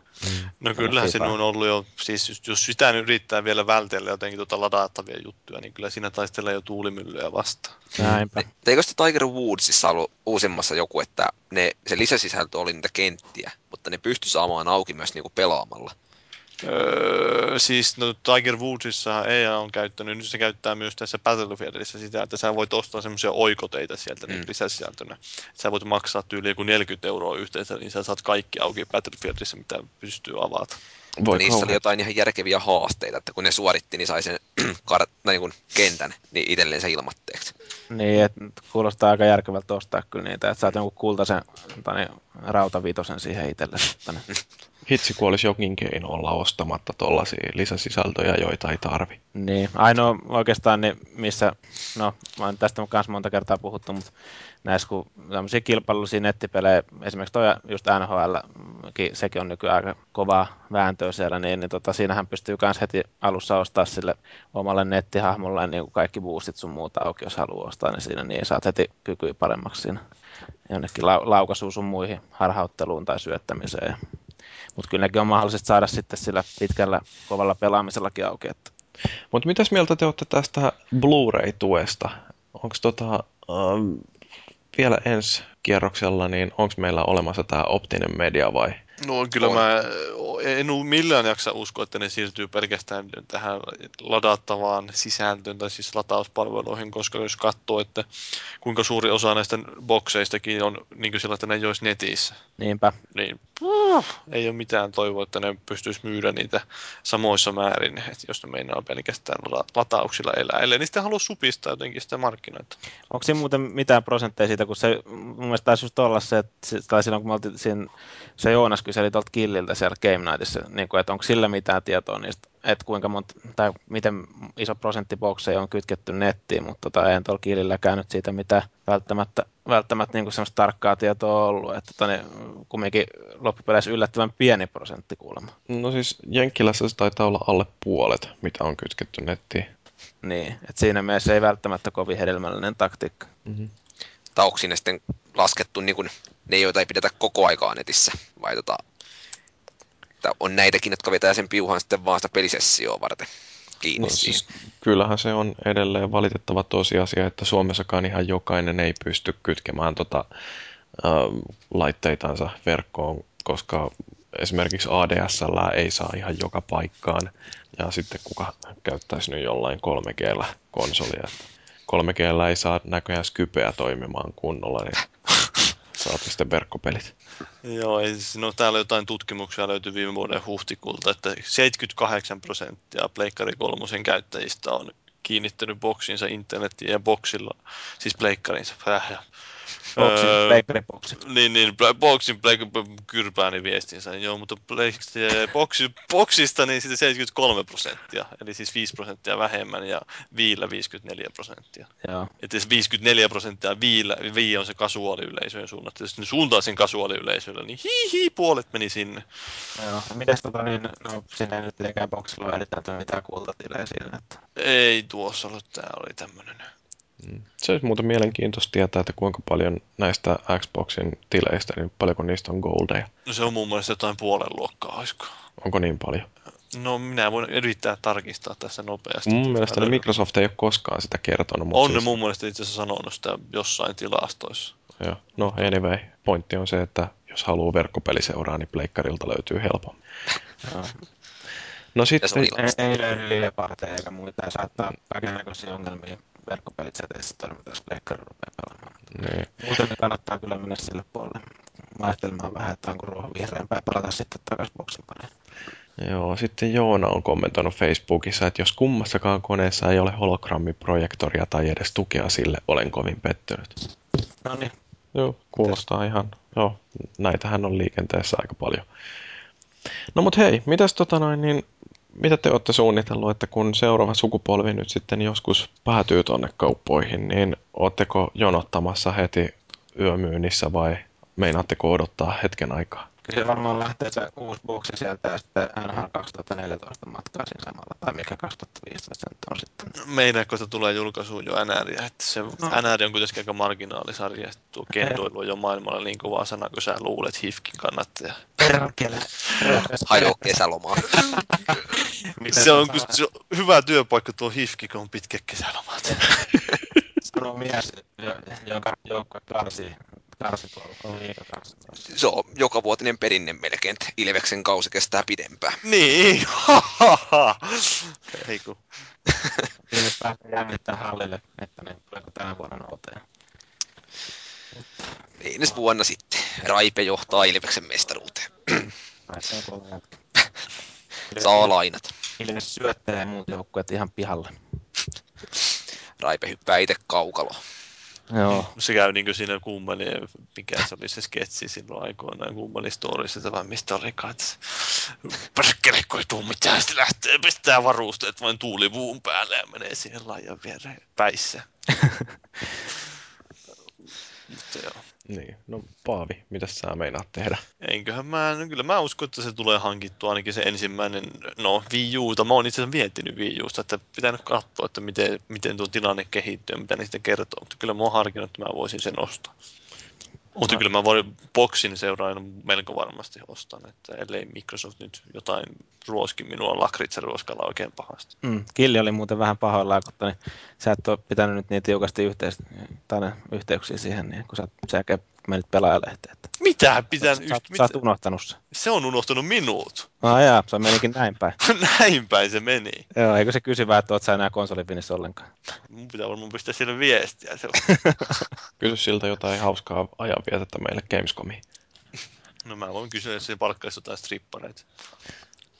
Speaker 2: No kyllähän se on ollut jo, siis just- jos sitä nyt yrittää vielä vältellä jotenkin tuota ladattavia juttuja, niin kyllä siinä taistelee jo tuulimyllyä vastaan.
Speaker 3: Näinpä.
Speaker 4: Eikö sitten Tiger Woodsissa ollut uusimmassa joku, että ne, se lisäsisältö oli niitä kenttiä, mutta ne pysty saamaan auki myös niinku pelaamalla.
Speaker 2: Öö, siis no Tiger Woodsissa EA on käyttänyt, nyt se käyttää myös tässä Battlefieldissä sitä, että sä voit ostaa semmoisia oikoteita sieltä mm. Lisäsisältönä. Sä voit maksaa tyyli joku 40 euroa yhteensä, niin sä saat kaikki auki Battlefieldissä, mitä pystyy avata.
Speaker 1: Voi
Speaker 4: Niissä oli
Speaker 1: kauhean.
Speaker 4: jotain ihan järkeviä haasteita, että kun ne suoritti, niin sai sen kar- tai niin kuin kentän niin itselleen se ilmatteeksi.
Speaker 3: Niin, että kuulostaa aika järkevältä ostaa kyllä niitä, että saat jonkun kultaisen tai niin, rautavitosen siihen itsellesi.
Speaker 1: Hitsi, kun olisi jokin keino olla ostamatta tuollaisia lisäsisältöjä, joita ei tarvi.
Speaker 3: Niin, ainoa oikeastaan, niin missä, no mä oon tästä kanssa monta kertaa puhuttu, mutta näissä kun tämmöisiä kilpailullisia nettipelejä, esimerkiksi toi just NHL, sekin on nykyään aika kovaa vääntöä siellä, niin, niin tota, siinähän pystyy myös heti alussa ostaa sille omalle nettihahmolle niin kuin kaikki boostit sun muuta auki, jos haluaa ostaa, niin siinä niin saat heti kykyä paremmaksi siinä jonnekin lau- laukaisuun sun muihin harhautteluun tai syöttämiseen. Mutta kyllä nekin on mahdollista saada sitten sillä pitkällä kovalla pelaamisellakin auki, että
Speaker 1: Mutta mitäs mieltä te olette tästä Blu-ray-tuesta? Onko tota, ähm, vielä ensi kierroksella, niin onko meillä olemassa tämä optinen media vai?
Speaker 2: No kyllä
Speaker 4: On.
Speaker 2: mä en u- millään jaksa uskoa, että ne siirtyy pelkästään tähän ladattavaan sisältöön tai siis latauspalveluihin, koska jos katsoo, että kuinka suuri osa näistä bokseistakin on niin kuin sillä, että ne ei olisi netissä,
Speaker 3: niinpä.
Speaker 2: niin ei ole mitään toivoa, että ne pystyisi myydä niitä samoissa määrin, että jos ne meinaa pelkästään la- latauksilla elää, ellei niin sitten halua supistaa jotenkin sitä markkinoita.
Speaker 3: Onko siinä muuten mitään prosentteja siitä, kun se mun mielestä taisi just olla se, että, tai silloin kun me oltiin siinä, se Joonas kyseli tuolta Killiltä siellä Game Nightissa, niin kuin, että onko sillä mitään tietoa niistä, että kuinka monta, tai miten iso prosentti bokseja on kytketty nettiin, mutta tota, eihän tuolla Killilläkään nyt siitä mitään välttämättä, välttämättä niin kuin semmoista tarkkaa tietoa ollut, että tota, niin, kumminkin loppupeleissä yllättävän pieni prosentti kuulemma.
Speaker 1: No siis Jenkkilässä se taitaa olla alle puolet, mitä on kytketty nettiin.
Speaker 3: Niin, että siinä mielessä ei välttämättä kovin hedelmällinen taktiikka.
Speaker 1: Mm-hmm.
Speaker 4: Tai onko sinne sitten laskettu niin kuin ne, joita ei pidetä koko aikaa netissä? Vai tota, Että on näitäkin, jotka vetää sen piuhan sitten vaan sitä pelisessioa varten kiinni
Speaker 1: No, siis, kyllähän se on edelleen valitettava tosiasia, että Suomessakaan ihan jokainen ei pysty kytkemään tota, ä, laitteitansa verkkoon, koska esimerkiksi ADSL ei saa ihan joka paikkaan. Ja sitten kuka käyttäisi nyt jollain 3G konsolia. 3G ei saa näköjään Skypeä toimimaan kunnolla, niin saati sitten verkkopelit.
Speaker 2: Joo, ei, siis- no täällä jotain tutkimuksia löytyi viime vuoden huhtikuulta, että 78 prosenttia Pleikkari kolmosen käyttäjistä on kiinnittänyt boksinsa internettiin ja boksilla, siis pleikkarinsa.
Speaker 3: Boxin,
Speaker 2: öö,
Speaker 3: Pleikkariboxin.
Speaker 2: Niin, niin, Boxin kyrpääni viestinsä, niin joo, mutta Black- boxi, boxista niin sitten 73 prosenttia, eli siis 5 prosenttia vähemmän ja viillä 54 prosenttia.
Speaker 3: Joo.
Speaker 2: Että jos 54 prosenttia viillä, vii on se kasuaaliyleisöön suunnattu, jos ne suuntaa sen kasuaaliyleisölle, niin hihi, puolet meni sinne.
Speaker 3: Joo. Mites tota niin, no sinne ei nyt tietenkään boxilla ole mitään kultatilejä siinä, että
Speaker 2: Ei tuossa ollut, tää oli tämmönen.
Speaker 1: Mm. Se olisi muuten mielenkiintoista tietää, että kuinka paljon näistä Xboxin tileistä, niin paljonko niistä on goldeja.
Speaker 2: No se on mun mielestä jotain puolen luokkaa, olisiko?
Speaker 1: Onko niin paljon?
Speaker 2: No minä voin yrittää tarkistaa tässä nopeasti.
Speaker 1: Mun mielestä Microsoft ei ole koskaan sitä kertonut. Mutta
Speaker 2: On ne
Speaker 1: siis,
Speaker 2: mun mielestä itse asiassa sanonut sitä jossain tilastoissa.
Speaker 1: Joo. No anyway, pointti on se, että jos haluaa verkkopeliseuraa, niin pleikkarilta löytyy helpommin. No sitten,
Speaker 3: ei, ei löydy liileparteja eikä muita. Ja saattaa kaikenlaisia ongelmia verkkopelit seteissä jos Pleikkari rupeaa pelaamaan.
Speaker 1: niin,
Speaker 3: Muuten niin kannattaa kyllä mennä sille puolelle maistelemaan vähän, että onko ruohon vihreämpää ja pelata sitten takaisin boksin pariin.
Speaker 1: joo, sitten Joona on kommentoinut Facebookissa, että jos kummassakaan koneessa ei ole hologrammiprojektoria tai edes tukea sille, olen kovin pettynyt.
Speaker 3: No niin,
Speaker 1: Joo, kuulostaa ihan, joo, näitähän on liikenteessä aika paljon. No mut hei, mitäs tota noin, niin mitä te olette suunnitellut, että kun seuraava sukupolvi nyt sitten joskus päätyy tonne kauppoihin, niin ootteko jonottamassa heti yömyynnissä vai meinaatteko odottaa hetken aikaa?
Speaker 3: Kyllä se varmaan lähtee se uusi boksi sieltä ja sitten NHL 2014 matkaa siinä samalla, tai mikä 2015 se nyt on sitten.
Speaker 2: Meinaako, että tulee julkaisuun jo NR, että se
Speaker 3: No.
Speaker 2: NR on kuitenkin aika marginaalisarja, ja tuo kendoilu on jo maailmalla niin kova sana, kun sä luulet HIFKin kannattaja.
Speaker 3: Perkele!
Speaker 4: Hajo kesälomaa.
Speaker 2: Se on, kun se on hyvä työpaikka tuo HIFKI, kun on pitkä kesälomat.
Speaker 3: sanoo mies, jo- jonka joukkue liikakarsi.
Speaker 4: Se on joka vuotinen perinne melkein, että Ilveksen kausi kestää pidempään.
Speaker 2: niin, Ei kun.
Speaker 3: Ilves päättää jännittää hallille, että ne tuleeko tänä vuonna nouteen.
Speaker 4: Ei ensi vuonna sitten. Raipe johtaa Ilveksen mestaruuteen. Saa lainat.
Speaker 3: Ilves syöttelee muut joukkueet ihan pihalle.
Speaker 4: Raipe hyppää itse kaukalo.
Speaker 3: Joo.
Speaker 2: Se käy niin siinä kummeli, mikä se oli se sketsi silloin aikoinaan kummeli storissa, vai mistä olikaan, että perkele, kun ei tuu mitään, sitten lähtee pistää varusteet vain tuulivuun päälle ja menee siihen laajan viereen päissä. Mutta joo.
Speaker 1: Niin, no Paavi, mitä sä meinaat tehdä?
Speaker 2: Enköhän mä, no kyllä mä uskon, että se tulee hankittua ainakin se ensimmäinen, no Wii Uta. Mä oon itse asiassa miettinyt Wii Usta, että pitää nyt katsoa, että miten, miten tuo tilanne kehittyy ja mitä niistä kertoo. Mutta kyllä mä oon harkinnut, että mä voisin sen ostaa. Mutta kyllä mä voin boksin seuraan melko varmasti ostan, että ellei Microsoft nyt jotain ruoski minua lakritsaruoskalla oikein pahasti.
Speaker 3: Mm, Killi oli muuten vähän pahoillaan, kun niin, sä et ole pitänyt nyt niin tiukasti yhteys, yhteyksiä siihen, niin kun sä, sä menit pelaajalehteen. Että
Speaker 2: Mitä pitää
Speaker 3: sä,
Speaker 2: yht,
Speaker 3: sä, sä
Speaker 2: mitä?
Speaker 3: oot unohtanut sen.
Speaker 2: Se on unohtunut minut.
Speaker 3: Ah jaa, se menikin näin päin.
Speaker 2: Näin päin se meni.
Speaker 3: Joo, eikö se kysy vaan, että oot sä enää konsolifinissä ollenkaan?
Speaker 2: Mun pitää varmaan pistää sille viestiä. Se
Speaker 1: Kysy siltä jotain hauskaa ajanvietettä meille Gamescomiin.
Speaker 2: No mä voin kysyä, jos se palkkaisi jotain strippareita.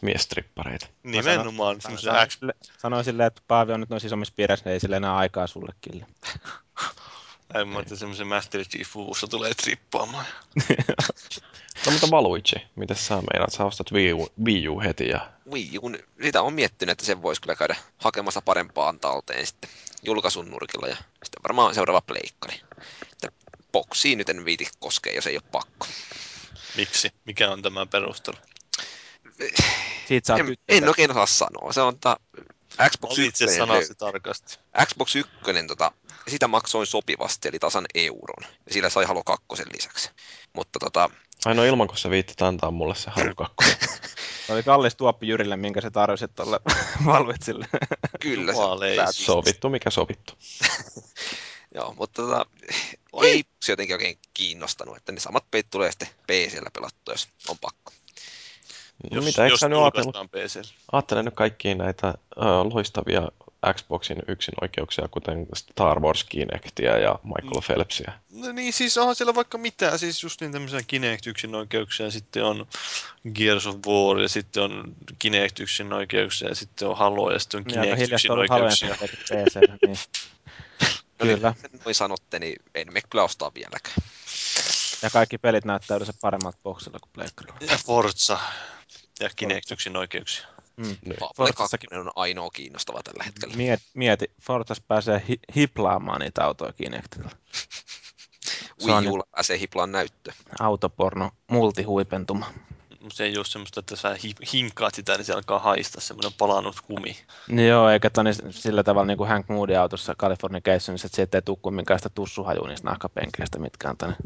Speaker 1: Miestrippareita.
Speaker 2: Nimenomaan
Speaker 3: Sanoin sille- Sanoin silleen, että Paavi on nyt noissa isommissa piirissä, niin ei sille enää aikaa sulle Killi.
Speaker 2: En mä että semmoisen Master Chief vuvussa tulee trippaamaan.
Speaker 1: No mutta Valuigi, miten sä meinaat? Sä ostat Wii U, Wii U heti ja
Speaker 4: Wii U, sitä on miettinyt, että sen voisi kyllä käydä hakemassa parempaan talteen sitten julkaisun nurkilla ja sitten varmaan seuraava pleikkari. Että boksiin nyt en viiti koskea, jos ei ole pakko.
Speaker 2: Miksi? Mikä on tämä perustelu?
Speaker 3: Siitä saa
Speaker 4: En, en oikein osaa sanoa. Se on ta, Xbox
Speaker 2: Valitse
Speaker 4: 1,
Speaker 2: sanasi tarkasti.
Speaker 4: Xbox 1 tota, sitä maksoin sopivasti, eli tasan euron. Ja sillä sai Halo 2 lisäksi. Mutta tota,
Speaker 1: Ainoa ilman, kun sä viittit antaa mulle se Halo 2.
Speaker 3: Se oli kallis tuoppi Jyrille, minkä se tarjosi tuolle Valvetsille.
Speaker 4: Kyllä, se
Speaker 1: Sovittu, mikä sovittu.
Speaker 4: Joo, mutta tota, ei se jotenkin oikein kiinnostanut, että ne samat peit tulee sitten PCllä pelattua, jos on pakko.
Speaker 1: No
Speaker 2: Jos,
Speaker 1: mitä,
Speaker 2: jos julkaistaan PC.
Speaker 1: ajattelen nyt kaikkia näitä ö, loistavia Xboxin yksinoikeuksia, kuten Star Wars Kinectia ja Michael Phelpsia.
Speaker 2: No niin, siis onhan siellä vaikka mitään, siis just niin tämmöisiä Kinect oikeuksia, ja sitten on Gears of War, ja sitten on Kinect oikeuksia, ja sitten on Halo, ja sitten on
Speaker 3: Niin
Speaker 2: Kinect
Speaker 3: ollut Halojen
Speaker 2: oikeuksia.
Speaker 3: PC, niin.
Speaker 4: No niin,
Speaker 3: Kyllä.
Speaker 4: sen Noin sanotte, niin en me kyllä ostaa vieläkään.
Speaker 3: Ja kaikki pelit näyttää yleensä paremmalta boksilla kuin pleikkarilla.
Speaker 2: Ja Forza. Ja Kinect oikeuksia.
Speaker 3: Mm.
Speaker 1: Niin.
Speaker 4: Fable 2
Speaker 3: Fortsassakin-
Speaker 4: on ainoa kiinnostava tällä hetkellä.
Speaker 3: Mieti, mieti Forzas pääsee hi- hiplaamaan niitä autoja Kinectillä. Se on
Speaker 4: Wii Ulla pääsee hiplaan näyttö.
Speaker 3: autoporno, multihuipentuma.
Speaker 2: Se ei ole semmoista, että sä hi- hinkaat sitä, niin se alkaa haista semmoinen palannut kumi.
Speaker 3: Niin joo, eikä toni sillä tavalla niin kuin Hank Moody autossa Californicationissa, että sieltä ei tule kumminkaan sitä tussuhajua niistä nahkapenkeistä, mitkä on tänne.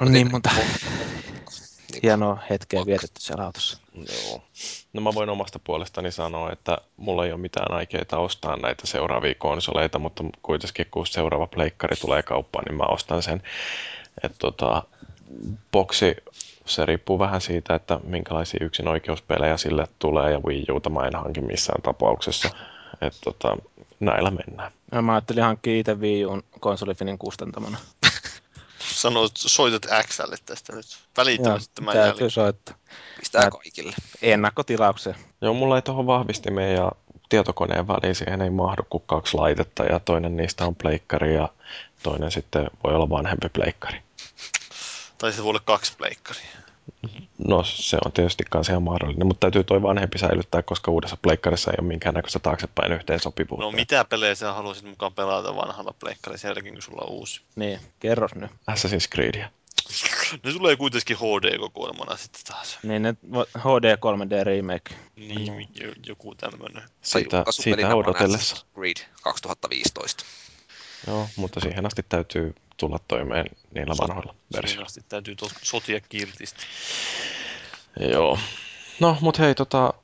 Speaker 3: On niin monta
Speaker 4: Niin,
Speaker 3: hienoa hetkeä vietetty siellä autossa.
Speaker 1: Joo. No mä voin omasta puolestani sanoa, että mulla ei ole mitään aikeita ostaa näitä seuraavia konsoleita, mutta kuitenkin kun seuraava pleikkari tulee kauppaan, niin mä ostan sen. Et tota, boksi, se riippuu vähän siitä, että minkälaisia yksinoikeuspelejä sille tulee ja Wii Uta mä en hanki missään tapauksessa. Et tota, näillä mennään.
Speaker 3: Ja mä ajattelin hankkia itse Wii Uun konsolifinin kustantamana.
Speaker 2: Sanoit, soitat Xlle tästä nyt. Välittömästi tämän
Speaker 3: täytyy
Speaker 2: jälkeen.
Speaker 3: soittaa.
Speaker 4: Pistää
Speaker 3: Mä-
Speaker 4: kaikille.
Speaker 3: Ennakkotilaukseen.
Speaker 1: Joo, mulla ei tuohon vahvistimeen ja tietokoneen väliin siihen ei mahdu kuin kaksi laitetta ja toinen niistä on pleikkari ja toinen sitten voi olla vanhempi pleikkari.
Speaker 2: Tai se voi olla kaksi pleikkaria.
Speaker 1: No se on tietysti kans ihan mahdollinen, mutta täytyy toi vanhempi säilyttää, koska uudessa pleikkarissa ei ole minkäännäköistä taaksepäin yhteensopivuutta.
Speaker 2: No mitä pelejä sä haluaisit mukaan pelata vanhalla pleikkarilla sen jälkeen, kun sulla on uusi?
Speaker 3: Niin, kerros nyt.
Speaker 1: Assassin's Creedia.
Speaker 2: Ne tulee kuitenkin HD-kokoelmana sitten taas.
Speaker 3: Niin ne HD 3D remake.
Speaker 2: Niin, jo- joku tämmönen.
Speaker 1: Sitä, siitä
Speaker 4: vaan
Speaker 1: odotellessa.
Speaker 4: Creed 2015.
Speaker 1: Joo, mutta siihen asti täytyy tulla toimeen niillä vanhoilla
Speaker 2: Siinä
Speaker 1: versioilla.
Speaker 2: täytyy sotia kiltisti.
Speaker 1: Joo. No, mut hei, tota,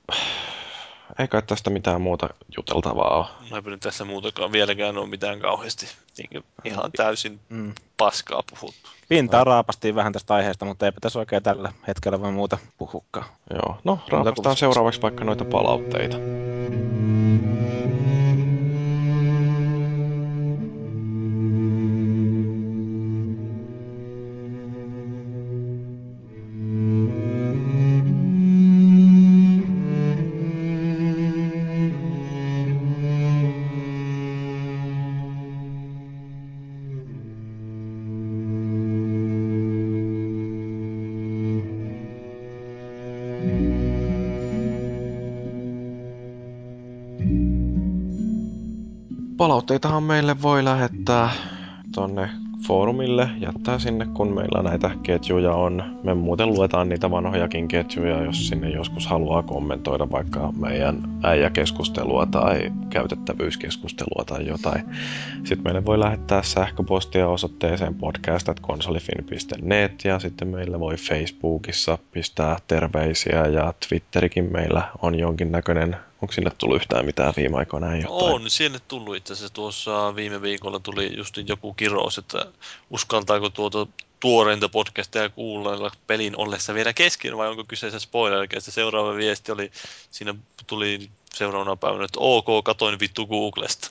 Speaker 1: ei kai tästä mitään muuta juteltavaa ole.
Speaker 2: No eipä nyt tässä muutakaan vieläkään ole mitään kauheasti niin ihan täysin
Speaker 3: Mm.
Speaker 2: paskaa puhuttu.
Speaker 3: Pintaa raapastiin vähän tästä aiheesta, mutta eipä tässä oikein tällä hetkellä voi muuta puhukaan.
Speaker 1: Joo, no raapastaan seuraavaksi vaikka noita palautteita. Palautteitahan meille voi lähettää tonne foorumille, jättää sinne, kun meillä näitä ketjuja on. Me muuten luetaan niitä vanhojakin ketjuja, jos sinne joskus haluaa kommentoida vaikka meidän äijäkeskustelua tai käytettävyyskeskustelua tai jotain. Sitten meille voi lähettää sähköpostia osoitteeseen podcast.konsolifin.net ja sitten meillä voi Facebookissa pistää terveisiä ja Twitterikin meillä on jonkinnäköinen Onko sinne tullut yhtään mitään viime aikoina? Ei jotain.
Speaker 2: On, sinne tullut itse asiassa tuossa viime viikolla tuli just joku kirous, että uskaltaako tuota tuoreinta podcastia kuunnella pelin ollessa vielä kesken vai onko kyseessä spoiler. Ja se seuraava viesti oli, siinä tuli seuraavana päivänä, että ok, katoin vittu Googlesta.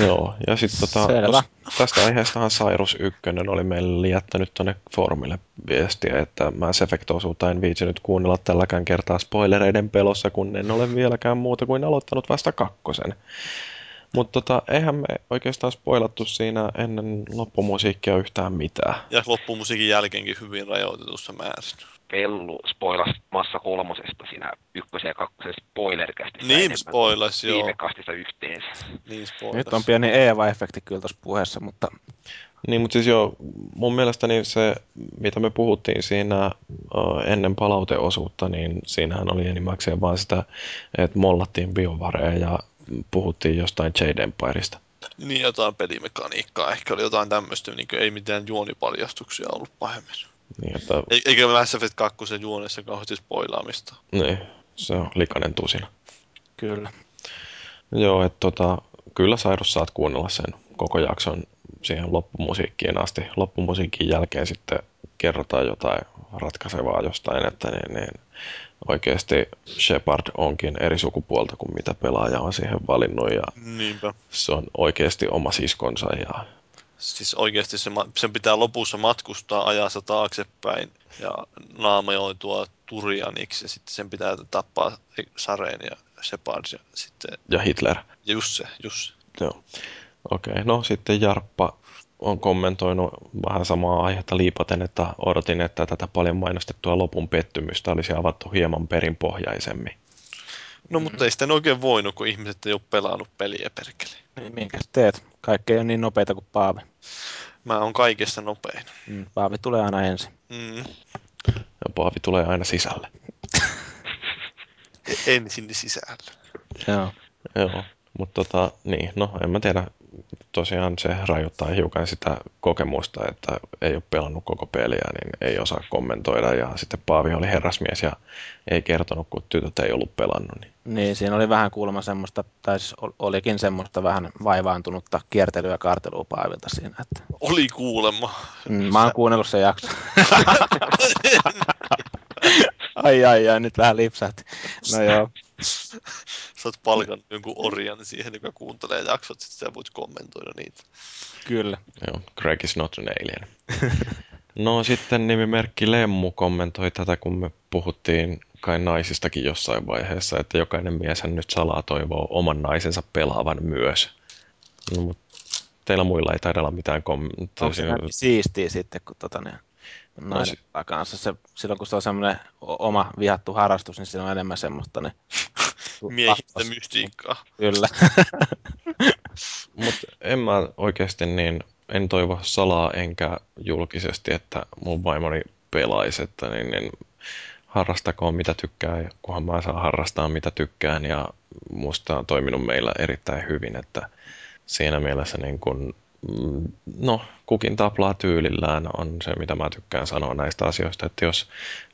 Speaker 1: Joo, ja sitten tota, tos- tästä aiheestahan Cyrus 1 oli meille jättänyt tuonne foorumille viestiä, että Mass Effect-osuutta en viitsinyt kuunnella tälläkään kertaa spoilereiden pelossa, kun en ole vieläkään muuta kuin aloittanut vasta kakkosen. Mutta tota, eihän me oikeastaan spoilattu siinä ennen loppumusiikkia yhtään mitään.
Speaker 2: Ja loppumusiikin jälkeenkin hyvin rajoitetussa määrin.
Speaker 6: Pellu spoilasi Massa kolmosesta siinä ykkösen ja kakkosen spoilerkästissä
Speaker 2: Niin spoilas, joo.
Speaker 6: viime kastissa yhteensä.
Speaker 2: Niin spoilas.
Speaker 3: Nyt on pieni Eeva-efekti kyllä tuossa puheessa, mutta
Speaker 1: Niin, mutta siis joo, mun mielestäni se, mitä me puhuttiin siinä uh, ennen palauteosuutta, niin siinähän oli enimmäkseen vaan sitä, että mollattiin biovareja ja puhuttiin jostain Jade Empireista.
Speaker 2: Niin jotain pelimekaniikkaa, ehkä oli jotain tämmöistä, niin ei mitään juonipaljastuksia ollut pahemmin.
Speaker 1: Niin, että,
Speaker 2: E- Eikä Mass Effect 2 juonessa kauheasti spoilaamista.
Speaker 1: niin, se on likainen tusina.
Speaker 3: Kyllä.
Speaker 1: Joo, että tota, kyllä Sairus saat kuunnella sen koko jakson siihen loppumusiikkiin asti. Loppumusiikin jälkeen sitten kerrotaan jotain ratkaisevaa jostain, että niin, niin oikeasti Shepard onkin eri sukupuolta kuin mitä pelaaja on siihen valinnut ja
Speaker 2: Niinpä.
Speaker 1: se on oikeasti oma siskonsa ja
Speaker 2: Siis oikeasti se, sen pitää lopussa matkustaa ajassa taaksepäin ja naamioitua Turianiksi ja sitten sen pitää tappaa Sareen ja Shepard ja sitten
Speaker 1: ja Hitler.
Speaker 2: ja just se, just se.
Speaker 1: Joo. Okei, okay. no sitten Jarppa on kommentoinut vähän samaa aihetta liipaten, että odotin, että tätä paljon mainostettua lopun pettymystä olisi avattu hieman perinpohjaisemmin.
Speaker 2: No mutta ei sitä oikein voinut, kun ihmiset ei ole pelannut peliä perkele.
Speaker 3: Niin, minkä sä teet? Kaikki ei ole niin nopeita kuin Paavi.
Speaker 2: Mä oon kaikesta nopein.
Speaker 3: Mm, Paavi tulee aina ensin.
Speaker 2: Mm.
Speaker 1: Ja Paavi tulee aina sisälle.
Speaker 2: Ensin sisällä.
Speaker 3: Joo.
Speaker 1: Joo, mutta tota, niin, no en mä tiedä. Tosiaan se rajoittaa hiukan sitä kokemusta, että ei ole pelannut koko peliä, niin ei osaa kommentoida. Ja sitten Paavi oli herrasmies ja ei kertonut, kun tytöt ei ollut pelannut. Niin.
Speaker 3: Niin, siinä oli vähän kuulemma semmoista, tai siis ol- olikin semmoista vähän vaivaantunutta kiertelyä ja kaartelua Paavilta siinä. Että,
Speaker 2: Oli kuulemma.
Speaker 3: mm, mä oon kuunnellut sen jakson. ai ai ai, nyt vähän lipsahti. No joo,
Speaker 2: Sä oot palkannut jonkun orjan siihen, joka kuuntelee jaksot, sit sä voit kommentoida niitä.
Speaker 3: kyllä.
Speaker 1: Joo, Greg is not an alien. No sitten nimimerkki Lemmu kommentoi tätä, kun me puhuttiin kai naisistakin jossain vaiheessa, että jokainen mies nyt salaa toivoo oman naisensa pelaavan myös. No, mutta teillä muilla ei taida olla mitään
Speaker 3: Onko se siistiä sitten, kun tota, ne nainen
Speaker 1: si-
Speaker 3: pelaa kanssa. Se, silloin kun se on semmoinen oma vihattu harrastus, niin siinä on enemmän semmoista ne...
Speaker 2: Miehistä mystiikkaa.
Speaker 3: Kyllä.
Speaker 1: Mutta en mä oikeasti niin, en toivo salaa enkä julkisesti, että mun vaimoni pelaisi, että niin, niin harrastakoon mitä tykkää, kunhan mä saan harrastaa mitä tykkään ja musta on toiminut meillä erittäin hyvin, että siinä mielessä niin kun, mm, no, kukin taplaa tyylillään on se, mitä mä tykkään sanoa näistä asioista, että jos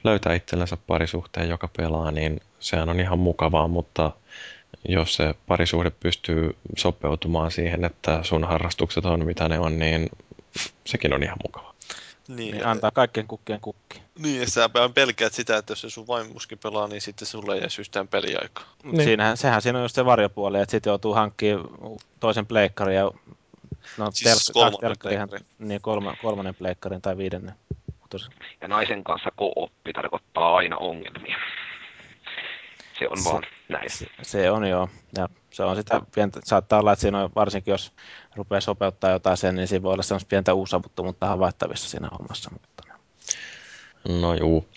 Speaker 1: löytää itsellensä parisuhteen, joka pelaa, niin sehän on ihan mukavaa, mutta jos se parisuhde pystyy sopeutumaan siihen, että sun harrastukset on mitä ne on, niin sekin on ihan mukava.
Speaker 2: Niin,
Speaker 3: niin antaa kaikkien kukkien kukki.
Speaker 2: niin ja sä pelkäät sitä, että jos se sun vaimuskin pelaa, niin sitten sulle ei jäisi yhtään peliaikaa.
Speaker 3: Mut
Speaker 1: Niin.
Speaker 3: Siinähän, sehän siinä on just se varjopuoli, että sitten joutuu hankkimaan toisen pleikkarin ja no,
Speaker 2: Siis
Speaker 3: telk-
Speaker 2: kolmannen pleikkarin.
Speaker 3: niin kolma, kolmannen pleikkarin tai viidennen.
Speaker 6: Ja naisen kanssa kooppi tarkoittaa aina ongelmia. Se on
Speaker 3: Se-
Speaker 6: vaan näin.
Speaker 3: Se, on joo. Ja se on sitä pientä, saattaa olla, että siinä on, varsinkin jos rupeaa sopeuttaa jotain sen, niin siinä voi olla semmoista pientä uusavuttomuutta havaittavissa siinä hommassa. Mutta
Speaker 1: No juu.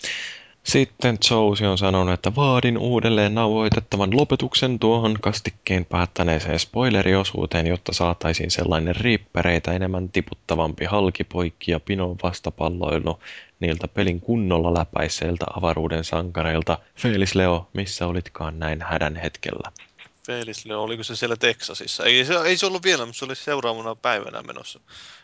Speaker 1: Sitten Josie on sanonut, että vaadin uudelleen nauhoitettavan lopetuksen tuohon kastikkeen päättäneeseen spoileriosuuteen, jotta saataisiin sellainen riippäreitä enemmän tiputtavampi halkipoikki ja pinon vastapalloilu niiltä pelin kunnolla läpäisseiltä avaruuden sankareilta. Felis Leo, missä olitkaan näin hädän hetkellä?
Speaker 2: Felis Leo, oliko se siellä Teksasissa? Ei se, ei se ollut vielä, mutta se oli seuraavana päivänä menossa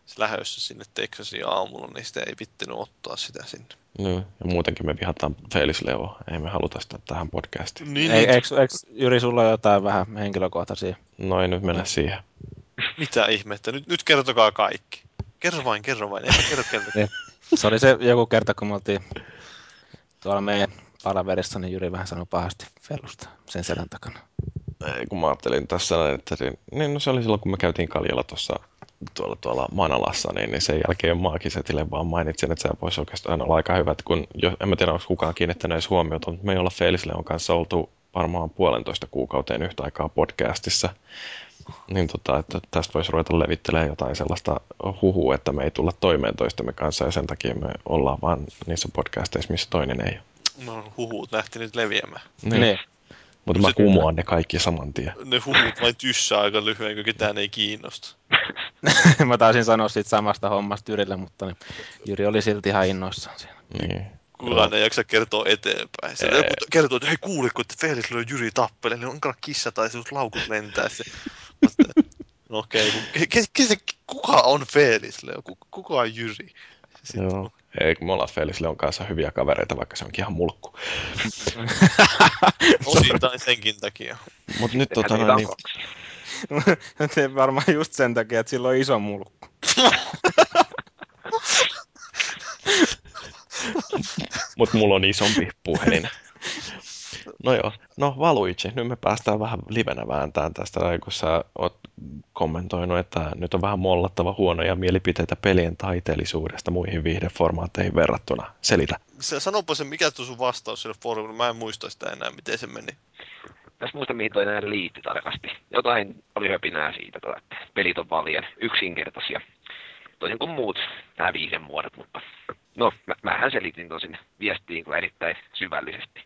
Speaker 2: se lähössä sinne Teksasiin aamulla, niin sitä ei vittinyt ottaa sitä sinne.
Speaker 1: No, ja muutenkin me vihataan Felis Leo, ei me haluta sitä tähän podcastiin.
Speaker 2: Niin,
Speaker 3: ei,
Speaker 2: niin,
Speaker 3: eikö, eikö, Jyri, sulla on jotain vähän henkilökohtaisia?
Speaker 1: No ei nyt mennä siihen.
Speaker 2: mitä ihmettä? Nyt, nyt kertokaa kaikki. Kerro vain, kerro vain. Mä kerro kerro.
Speaker 3: Se oli se joku kerta, kun me oltiin tuolla meidän palaverissa, niin Jyri vähän sanoi pahasti Felusta sen selän takana.
Speaker 1: Ei, kun mä ajattelin tässä, että niin, niin no se oli silloin, kun me käytiin Kaljalla tuossa tuolla, tuolla Manalassa, niin, niin sen jälkeen maagisetille vaan mainitsin, että se voisi oikeastaan olla aika hyvä, kun, jo, en mä tiedä, onko kukaan kiinnittänyt edes huomiota, mutta me ei olla Felisleon kanssa oltu varmaan puolentoista kuukauteen yhtä aikaa podcastissa, niin tota, että tästä voisi ruveta levittelemään jotain sellaista huhua, että me ei tulla toimeen toistemme kanssa ja sen takia me ollaan vaan niissä podcasteissa, missä toinen ei ole.
Speaker 2: No, huhut lähti nyt leviämään.
Speaker 1: Niin.
Speaker 3: Niin.
Speaker 1: Mutta mä kumoan ne kaikki saman tien.
Speaker 2: Ne huhut vain tyssää aika lyhyen, kun ketään ei kiinnosta.
Speaker 3: mä taisin sanoa siitä samasta hommasta Jyrille, mutta niin, Jyri oli silti ihan innoissaan siinä.
Speaker 1: Niin.
Speaker 2: Kukaan ei jaksa kertoa eteenpäin. Se kertoo, että hei kuuliko, että Felix löi Jyri tappelee, niin onko kissa tai sinut laukut lentää. No okei, okay, ke, ke, ke, kuka on Felix Leo? Kuka, on Jyri? Sitten,
Speaker 1: Joo. Ei, kun me ollaan Felisille on kanssa hyviä kavereita, vaikka se onkin ihan mulkku.
Speaker 2: Osittain senkin takia.
Speaker 1: Mut nyt tota, noin, niin,
Speaker 3: varmaan just sen takia, että sillä on iso mulkku.
Speaker 1: mut mulla on isompi puhelin. No joo, no Valuigi, nyt me päästään vähän livenä vääntään tästä, kun sä oot kommentoinut, että nyt on vähän mollattava huonoja mielipiteitä pelien taiteellisuudesta muihin viihdeformaatteihin verrattuna. Selitä.
Speaker 2: Se, sanopa se, mikä tuo sun vastaus sille foorumille. Mä en muista sitä enää, miten se meni.
Speaker 4: Tässä muista, mihin toi enää liitti tarkasti. Jotain oli höpinää siitä, tota, että pelit on vaan liian yksinkertaisia. Toisin kuin muut nämä viiden muodot, mutta no, mä, mähän selitin tosin viestiin kyllä erittäin syvällisesti.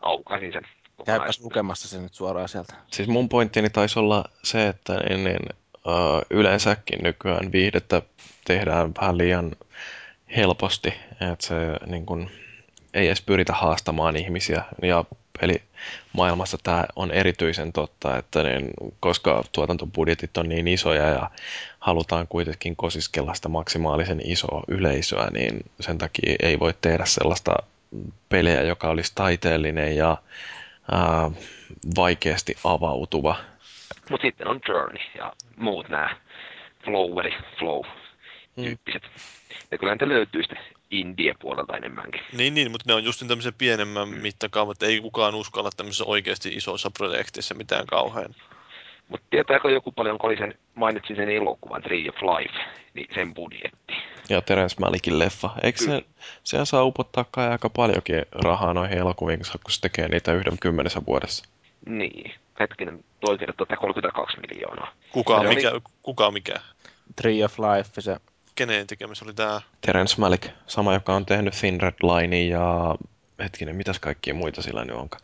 Speaker 4: Aukaisin sen
Speaker 3: Käypäs lukemassa se nyt suoraan sieltä.
Speaker 1: Siis mun pointtini taisi olla se, että ennen uh, yleensäkin nykyään viihdettä tehdään vähän liian helposti, että se niin kun, ei edes pyritä haastamaan ihmisiä ja pelimaailmassa tämä on erityisen totta, että niin, koska tuotantobudjetit on niin isoja ja halutaan kuitenkin kosiskella sitä maksimaalisen isoa yleisöä, niin sen takia ei voi tehdä sellaista pelejä, joka olisi taiteellinen ja ää, vaikeasti avautuva.
Speaker 4: Mutta sitten on Journey ja muut nämä flow eli flow tyyppiset. Ja kyllä niitä löytyy sitten indie puolelta enemmänkin.
Speaker 2: Niin, niin, mutta ne on just tämmöisen pienemmän mittakaavan, että ei kukaan uskalla tämmöisessä oikeasti isossa projektissa mitään kauhean.
Speaker 4: Mutta tietääkö joku paljon, kun oli sen, mainitsin sen elokuvan Tree of Life, niin sen budjetti.
Speaker 1: Ja Terence Malickin leffa. Eikö se, sehän saa upottaa kai aika paljonkin rahaa noihin elokuviin, kun se tekee niitä yhden kymmenessä vuodessa.
Speaker 4: Niin, hetkinen, toi kertoo, että 32 miljoonaa.
Speaker 2: Kuka,
Speaker 4: Se oli-
Speaker 2: mikä, kuka mikä?
Speaker 3: Tree of Life, se
Speaker 2: Kenen tekemässä oli tää?
Speaker 1: Terence Malick, sama joka on tehnyt Thin Red Linein ja hetkinen, mitäs kaikkia muita sillä nyt onkaan.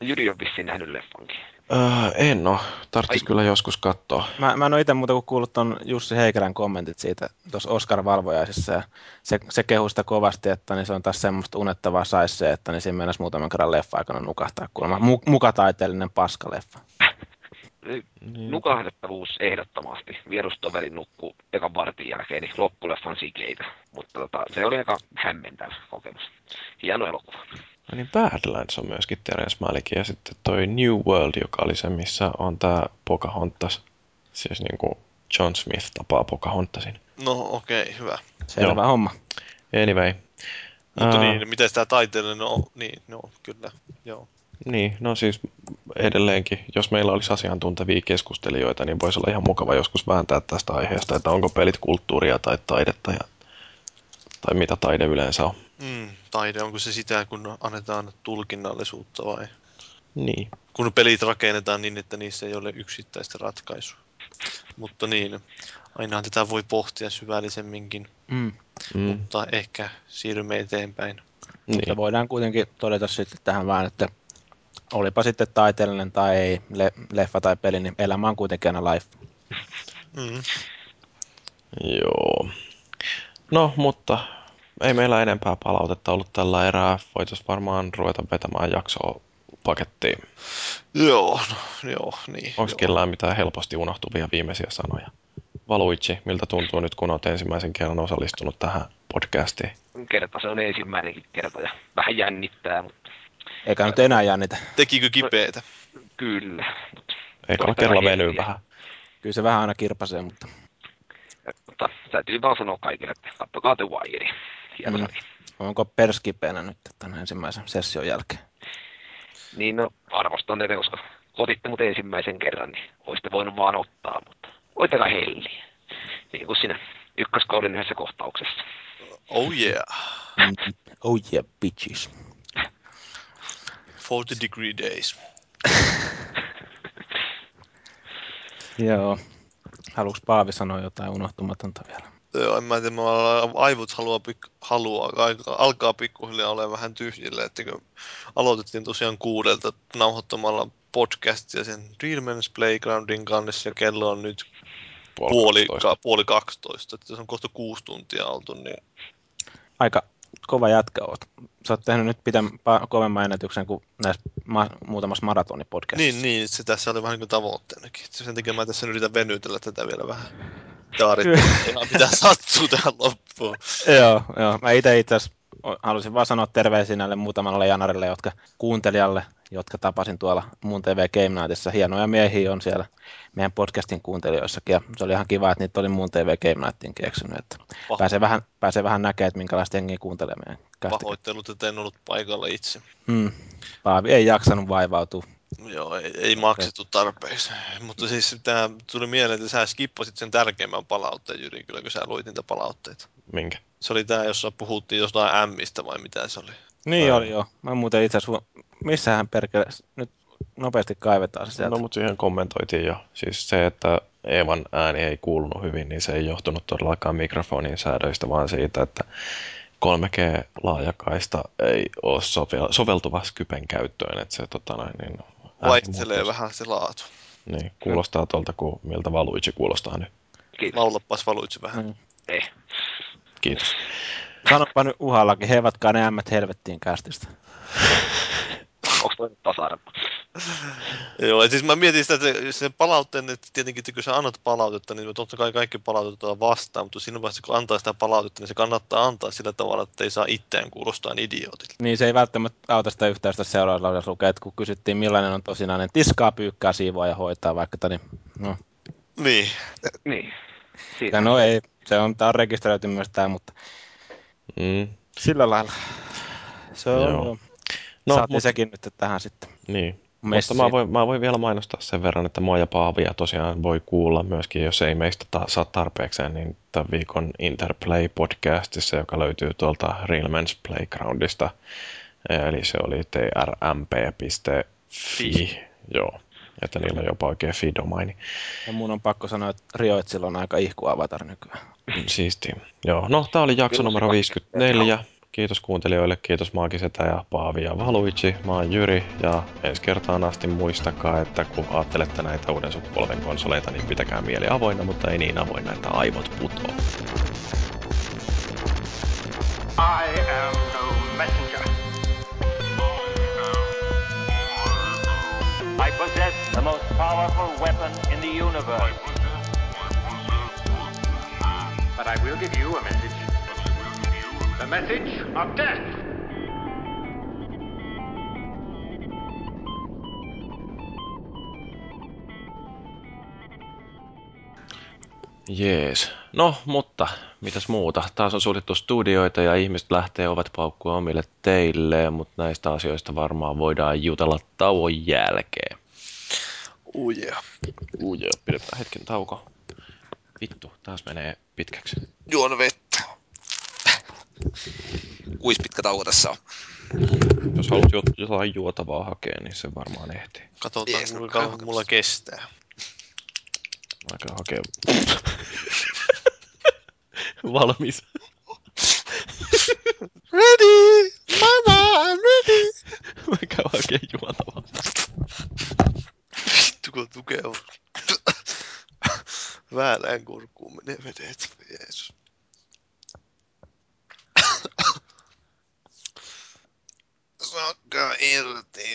Speaker 4: Jyri on vissiin nähnyt leffankin.
Speaker 1: Öö, en oo, tarttis kyllä joskus katsoa.
Speaker 3: Mä, mä en ole itse muuta kuin kuullut ton Jussi Heikelän kommentit siitä tuossa Oscar-valvojaisissa. Ja se, se kehui sitä kovasti, että niin se on taas semmoista unettavaa saisse, että niin siinä mennessä muutaman kerran leffa aikana nukahtaa kuulemma. Mu, mukataiteellinen paskaleffa.
Speaker 1: Niin.
Speaker 4: Nukahdettavuus ehdottomasti. Vierustoveri nukkuu ekan vartin jälkeen, niin loppuleffan sikeitä. Mutta tota, se oli aika hämmentävä kokemus. Hieno elokuva.
Speaker 1: No niin Badlands on myöskin Terence Malickin ja sitten toi New World, joka oli se, missä on tää Pocahontas. Siis niinku John Smith tapaa Pocahontasin.
Speaker 2: No okei, okay, hyvä.
Speaker 3: Selvä
Speaker 1: Joo.
Speaker 3: homma.
Speaker 1: Anyway.
Speaker 2: Mutta
Speaker 1: Ää,
Speaker 2: niin, miten tämä taiteellinen on? Niin, no kyllä, joo.
Speaker 1: Niin, no siis edelleenkin, jos meillä olisi asiantuntevia keskustelijoita, niin voisi olla ihan mukava joskus vääntää tästä aiheesta, että onko pelit kulttuuria tai taidetta ja, tai mitä taide yleensä on.
Speaker 2: Mm, taide, onko se sitä, kun annetaan tulkinnallisuutta vai?
Speaker 1: Niin.
Speaker 2: Kun pelit rakennetaan niin, että niissä ei ole yksittäistä ratkaisua. Mutta niin, ainahan tätä voi pohtia syvällisemminkin,
Speaker 3: Mm.
Speaker 1: Mm,
Speaker 2: mutta ehkä siirrymme eteenpäin.
Speaker 3: Mutta
Speaker 1: niin.
Speaker 3: voidaan kuitenkin todeta sitten tähän vaan, että olipa sitten taiteellinen tai ei, le, leffa tai peli, niin elämä on kuitenkin aina life.
Speaker 2: Mm.
Speaker 1: Joo. No, mutta ei meillä enempää palautetta ollut tällä erää. Voitaisiin varmaan ruveta vetämään jaksoa pakettiin.
Speaker 2: Joo, no, joo, niin.
Speaker 1: Onko
Speaker 2: joo.
Speaker 1: kellään mitään helposti unohtuvia viimeisiä sanoja? Valuitsi, miltä tuntuu nyt, kun olet ensimmäisen kerran osallistunut tähän podcastiin?
Speaker 4: Kerta se on ensimmäinenkin kerta ja vähän jännittää, mutta
Speaker 3: Eikä nyt enää jännitä.
Speaker 2: Tekikö kipeätä?
Speaker 4: kyllä.
Speaker 1: Eikä ole
Speaker 4: Toista
Speaker 1: kerralla
Speaker 4: vähän
Speaker 1: venyy vähän.
Speaker 3: Kyllä se vähän aina kirpasee, mutta
Speaker 4: Mutta täytyy vaan sanoa kaikille, että kattokaa The Wire.
Speaker 3: Mm. onko perskipeänä nyt tämän ensimmäisen session jälkeen?
Speaker 4: Niin no, arvostan ne, koska otitte mut ensimmäisen kerran, niin olisitte voinut vaan ottaa, mutta voittakaa helliä. Niin kuin siinä ykköskauden yhdessä kohtauksessa.
Speaker 2: Oh yeah.
Speaker 3: Oh yeah, bitches.
Speaker 2: 40 degree days.
Speaker 3: Joo. Haluuks Paavi sanoa jotain unohtumatonta vielä?
Speaker 2: Joo, en mä tiedä, mä aivot haluaa, haluaa alkaa, alkaa pikkuhiljaa olla vähän tyhjillä, että kun aloitettiin tosiaan kuudelta nauhoittamalla podcastia sen Dreamers Playgroundin kanssa ja kello on nyt puoli, ka, puoli 12, että se on kohta kuusi tuntia oltu, niin
Speaker 3: Aika kova jätkä oot. Sä oot tehnyt nyt pitän, pa- kovemman ennätyksen kuin näissä ma- muutamassa maratonipodcastissa.
Speaker 2: niin, niin, se tässä oli vähän niin kuin tavoitteenakin. Sen takia mä tässä nyt yritän venytellä tätä vielä vähän. kommentaarit. Ihan mitä sattuu tähän loppuun.
Speaker 3: joo, joo. Mä itse itse asiassa halusin vaan sanoa terveisiä näille muutamalle janarille, jotka kuuntelijalle, jotka tapasin tuolla muun TV Game Nightissa. Hienoja miehiä on siellä meidän podcastin kuuntelijoissakin, ja se oli ihan kiva, että niitä oli muun TV Game Nightin keksinyt, että pääsee vähän, pääsee vähän näkemään, että minkälaista jengiä kuuntelee meidän
Speaker 2: Pahoittelut, että en ollut paikalla itse.
Speaker 3: Hmm. Paavi ei jaksanut vaivautua.
Speaker 2: Joo, ei, ei maksettu tarpeeksi. Mutta siis tämä tuli mieleen, että sä skippasit sen tärkeimmän palautteen, Jyri, kyllä kun sä luit niitä palautteita.
Speaker 1: Minkä?
Speaker 2: Se oli tämä, jossa puhuttiin jostain Mistä vai mitä se oli.
Speaker 3: Niin Ää... oli joo. Mä muuten itse asiassa, missähän perkele, nyt nopeasti kaivetaan se sieltä.
Speaker 1: No mutta siihen kommentoitiin jo. Siis se, että Evan ääni ei kuulunut hyvin, niin se ei johtunut todellakaan mikrofonin säädöistä, vaan siitä, että 3G-laajakaista ei ole soveltuva Skypen käyttöön, että se tota noin, niin
Speaker 2: Vaihtelee vähän se laatu.
Speaker 1: Niin, kuulostaa tuolta kuin miltä Valuitsi kuulostaa nyt.
Speaker 2: Kiitos. Laulapas Valuitsi vähän. Mm.
Speaker 6: Eh.
Speaker 1: Kiitos.
Speaker 3: Sanopa nyt uhallakin, heivatkaa ne ämmät helvettiin kästistä.
Speaker 6: Onko toi tasa-arvo?
Speaker 2: Joo, siis mä mietin sitä, että se palautteen, että tietenkin että kun sä annat palautetta, niin totta kai kaikki palautetaan vastaan, mutta siinä vaiheessa kun antaa sitä palautetta, niin se kannattaa antaa sillä tavalla, että ei saa itseään kuulostaa idiootilta.
Speaker 3: Niin se ei välttämättä auta sitä yhtään sitä seuraavassa lukea, että kun kysyttiin millainen on tosinainen tiskaa, pyykkää, siivoa ja hoitaa vaikka, niin no.
Speaker 2: Niin.
Speaker 6: Niin.
Speaker 3: Siitä. No ei, se on, tämä on rekisteröity myös tämä, mutta
Speaker 1: mm.
Speaker 3: sillä lailla. Se on, Joo. No, Saatiin mutta... sekin nyt tähän sitten.
Speaker 1: Niin. Messi. Mutta mä voin, mä voin vielä mainostaa sen verran, että mua ja Paavia tosiaan voi kuulla myöskin, jos ei meistä ta- saa tarpeekseen, niin tämän viikon Interplay-podcastissa, joka löytyy tuolta Real Men's Playgroundista. Eli se oli trmp.fi. Joo. Että niillä on jopa oikein fi-domaini.
Speaker 3: Ja mun on pakko sanoa, että Rioitsilla on aika ihku avatar nykyään.
Speaker 1: Siisti. Joo, no tää oli jakso numero 54. Kiitos kuuntelijoille, kiitos Maagisetä ja Paavi ja Valuichi. Mä oon Jyri ja ensi kertaan asti muistakaa, että kun ajattelette näitä uuden sukupolven konsoleita, niin pitäkää mieli avoinna, mutta ei niin avoinna, että aivot putoo. I am no messenger. I possess the most powerful weapon in the universe. But I will give you a message. The message of death. Jees. No, mutta mitäs muuta? Taas on suljettu studioita ja ihmiset lähtee ovat paukkua omille teille, mutta näistä asioista varmaan voidaan jutella tauon jälkeen.
Speaker 2: Uujea.
Speaker 1: Uujea, pidetään hetken tauko. Vittu, taas menee pitkäksi.
Speaker 2: Juon vettä.
Speaker 4: Kuis pitkä tauko tässä on?
Speaker 1: Jos haluat jotain juotavaa hakea, niin se varmaan ehtii.
Speaker 2: Katsotaan, Jees, kuinka kauan mulla kestää.
Speaker 1: Aika hakea. Valmis.
Speaker 2: ready! Mama, I'm ready!
Speaker 1: Mä käyn hakea juotavaa.
Speaker 2: Vittu kun tukeva. Väälään kurkkuun menee vedet. Jeesus. Sakka irti.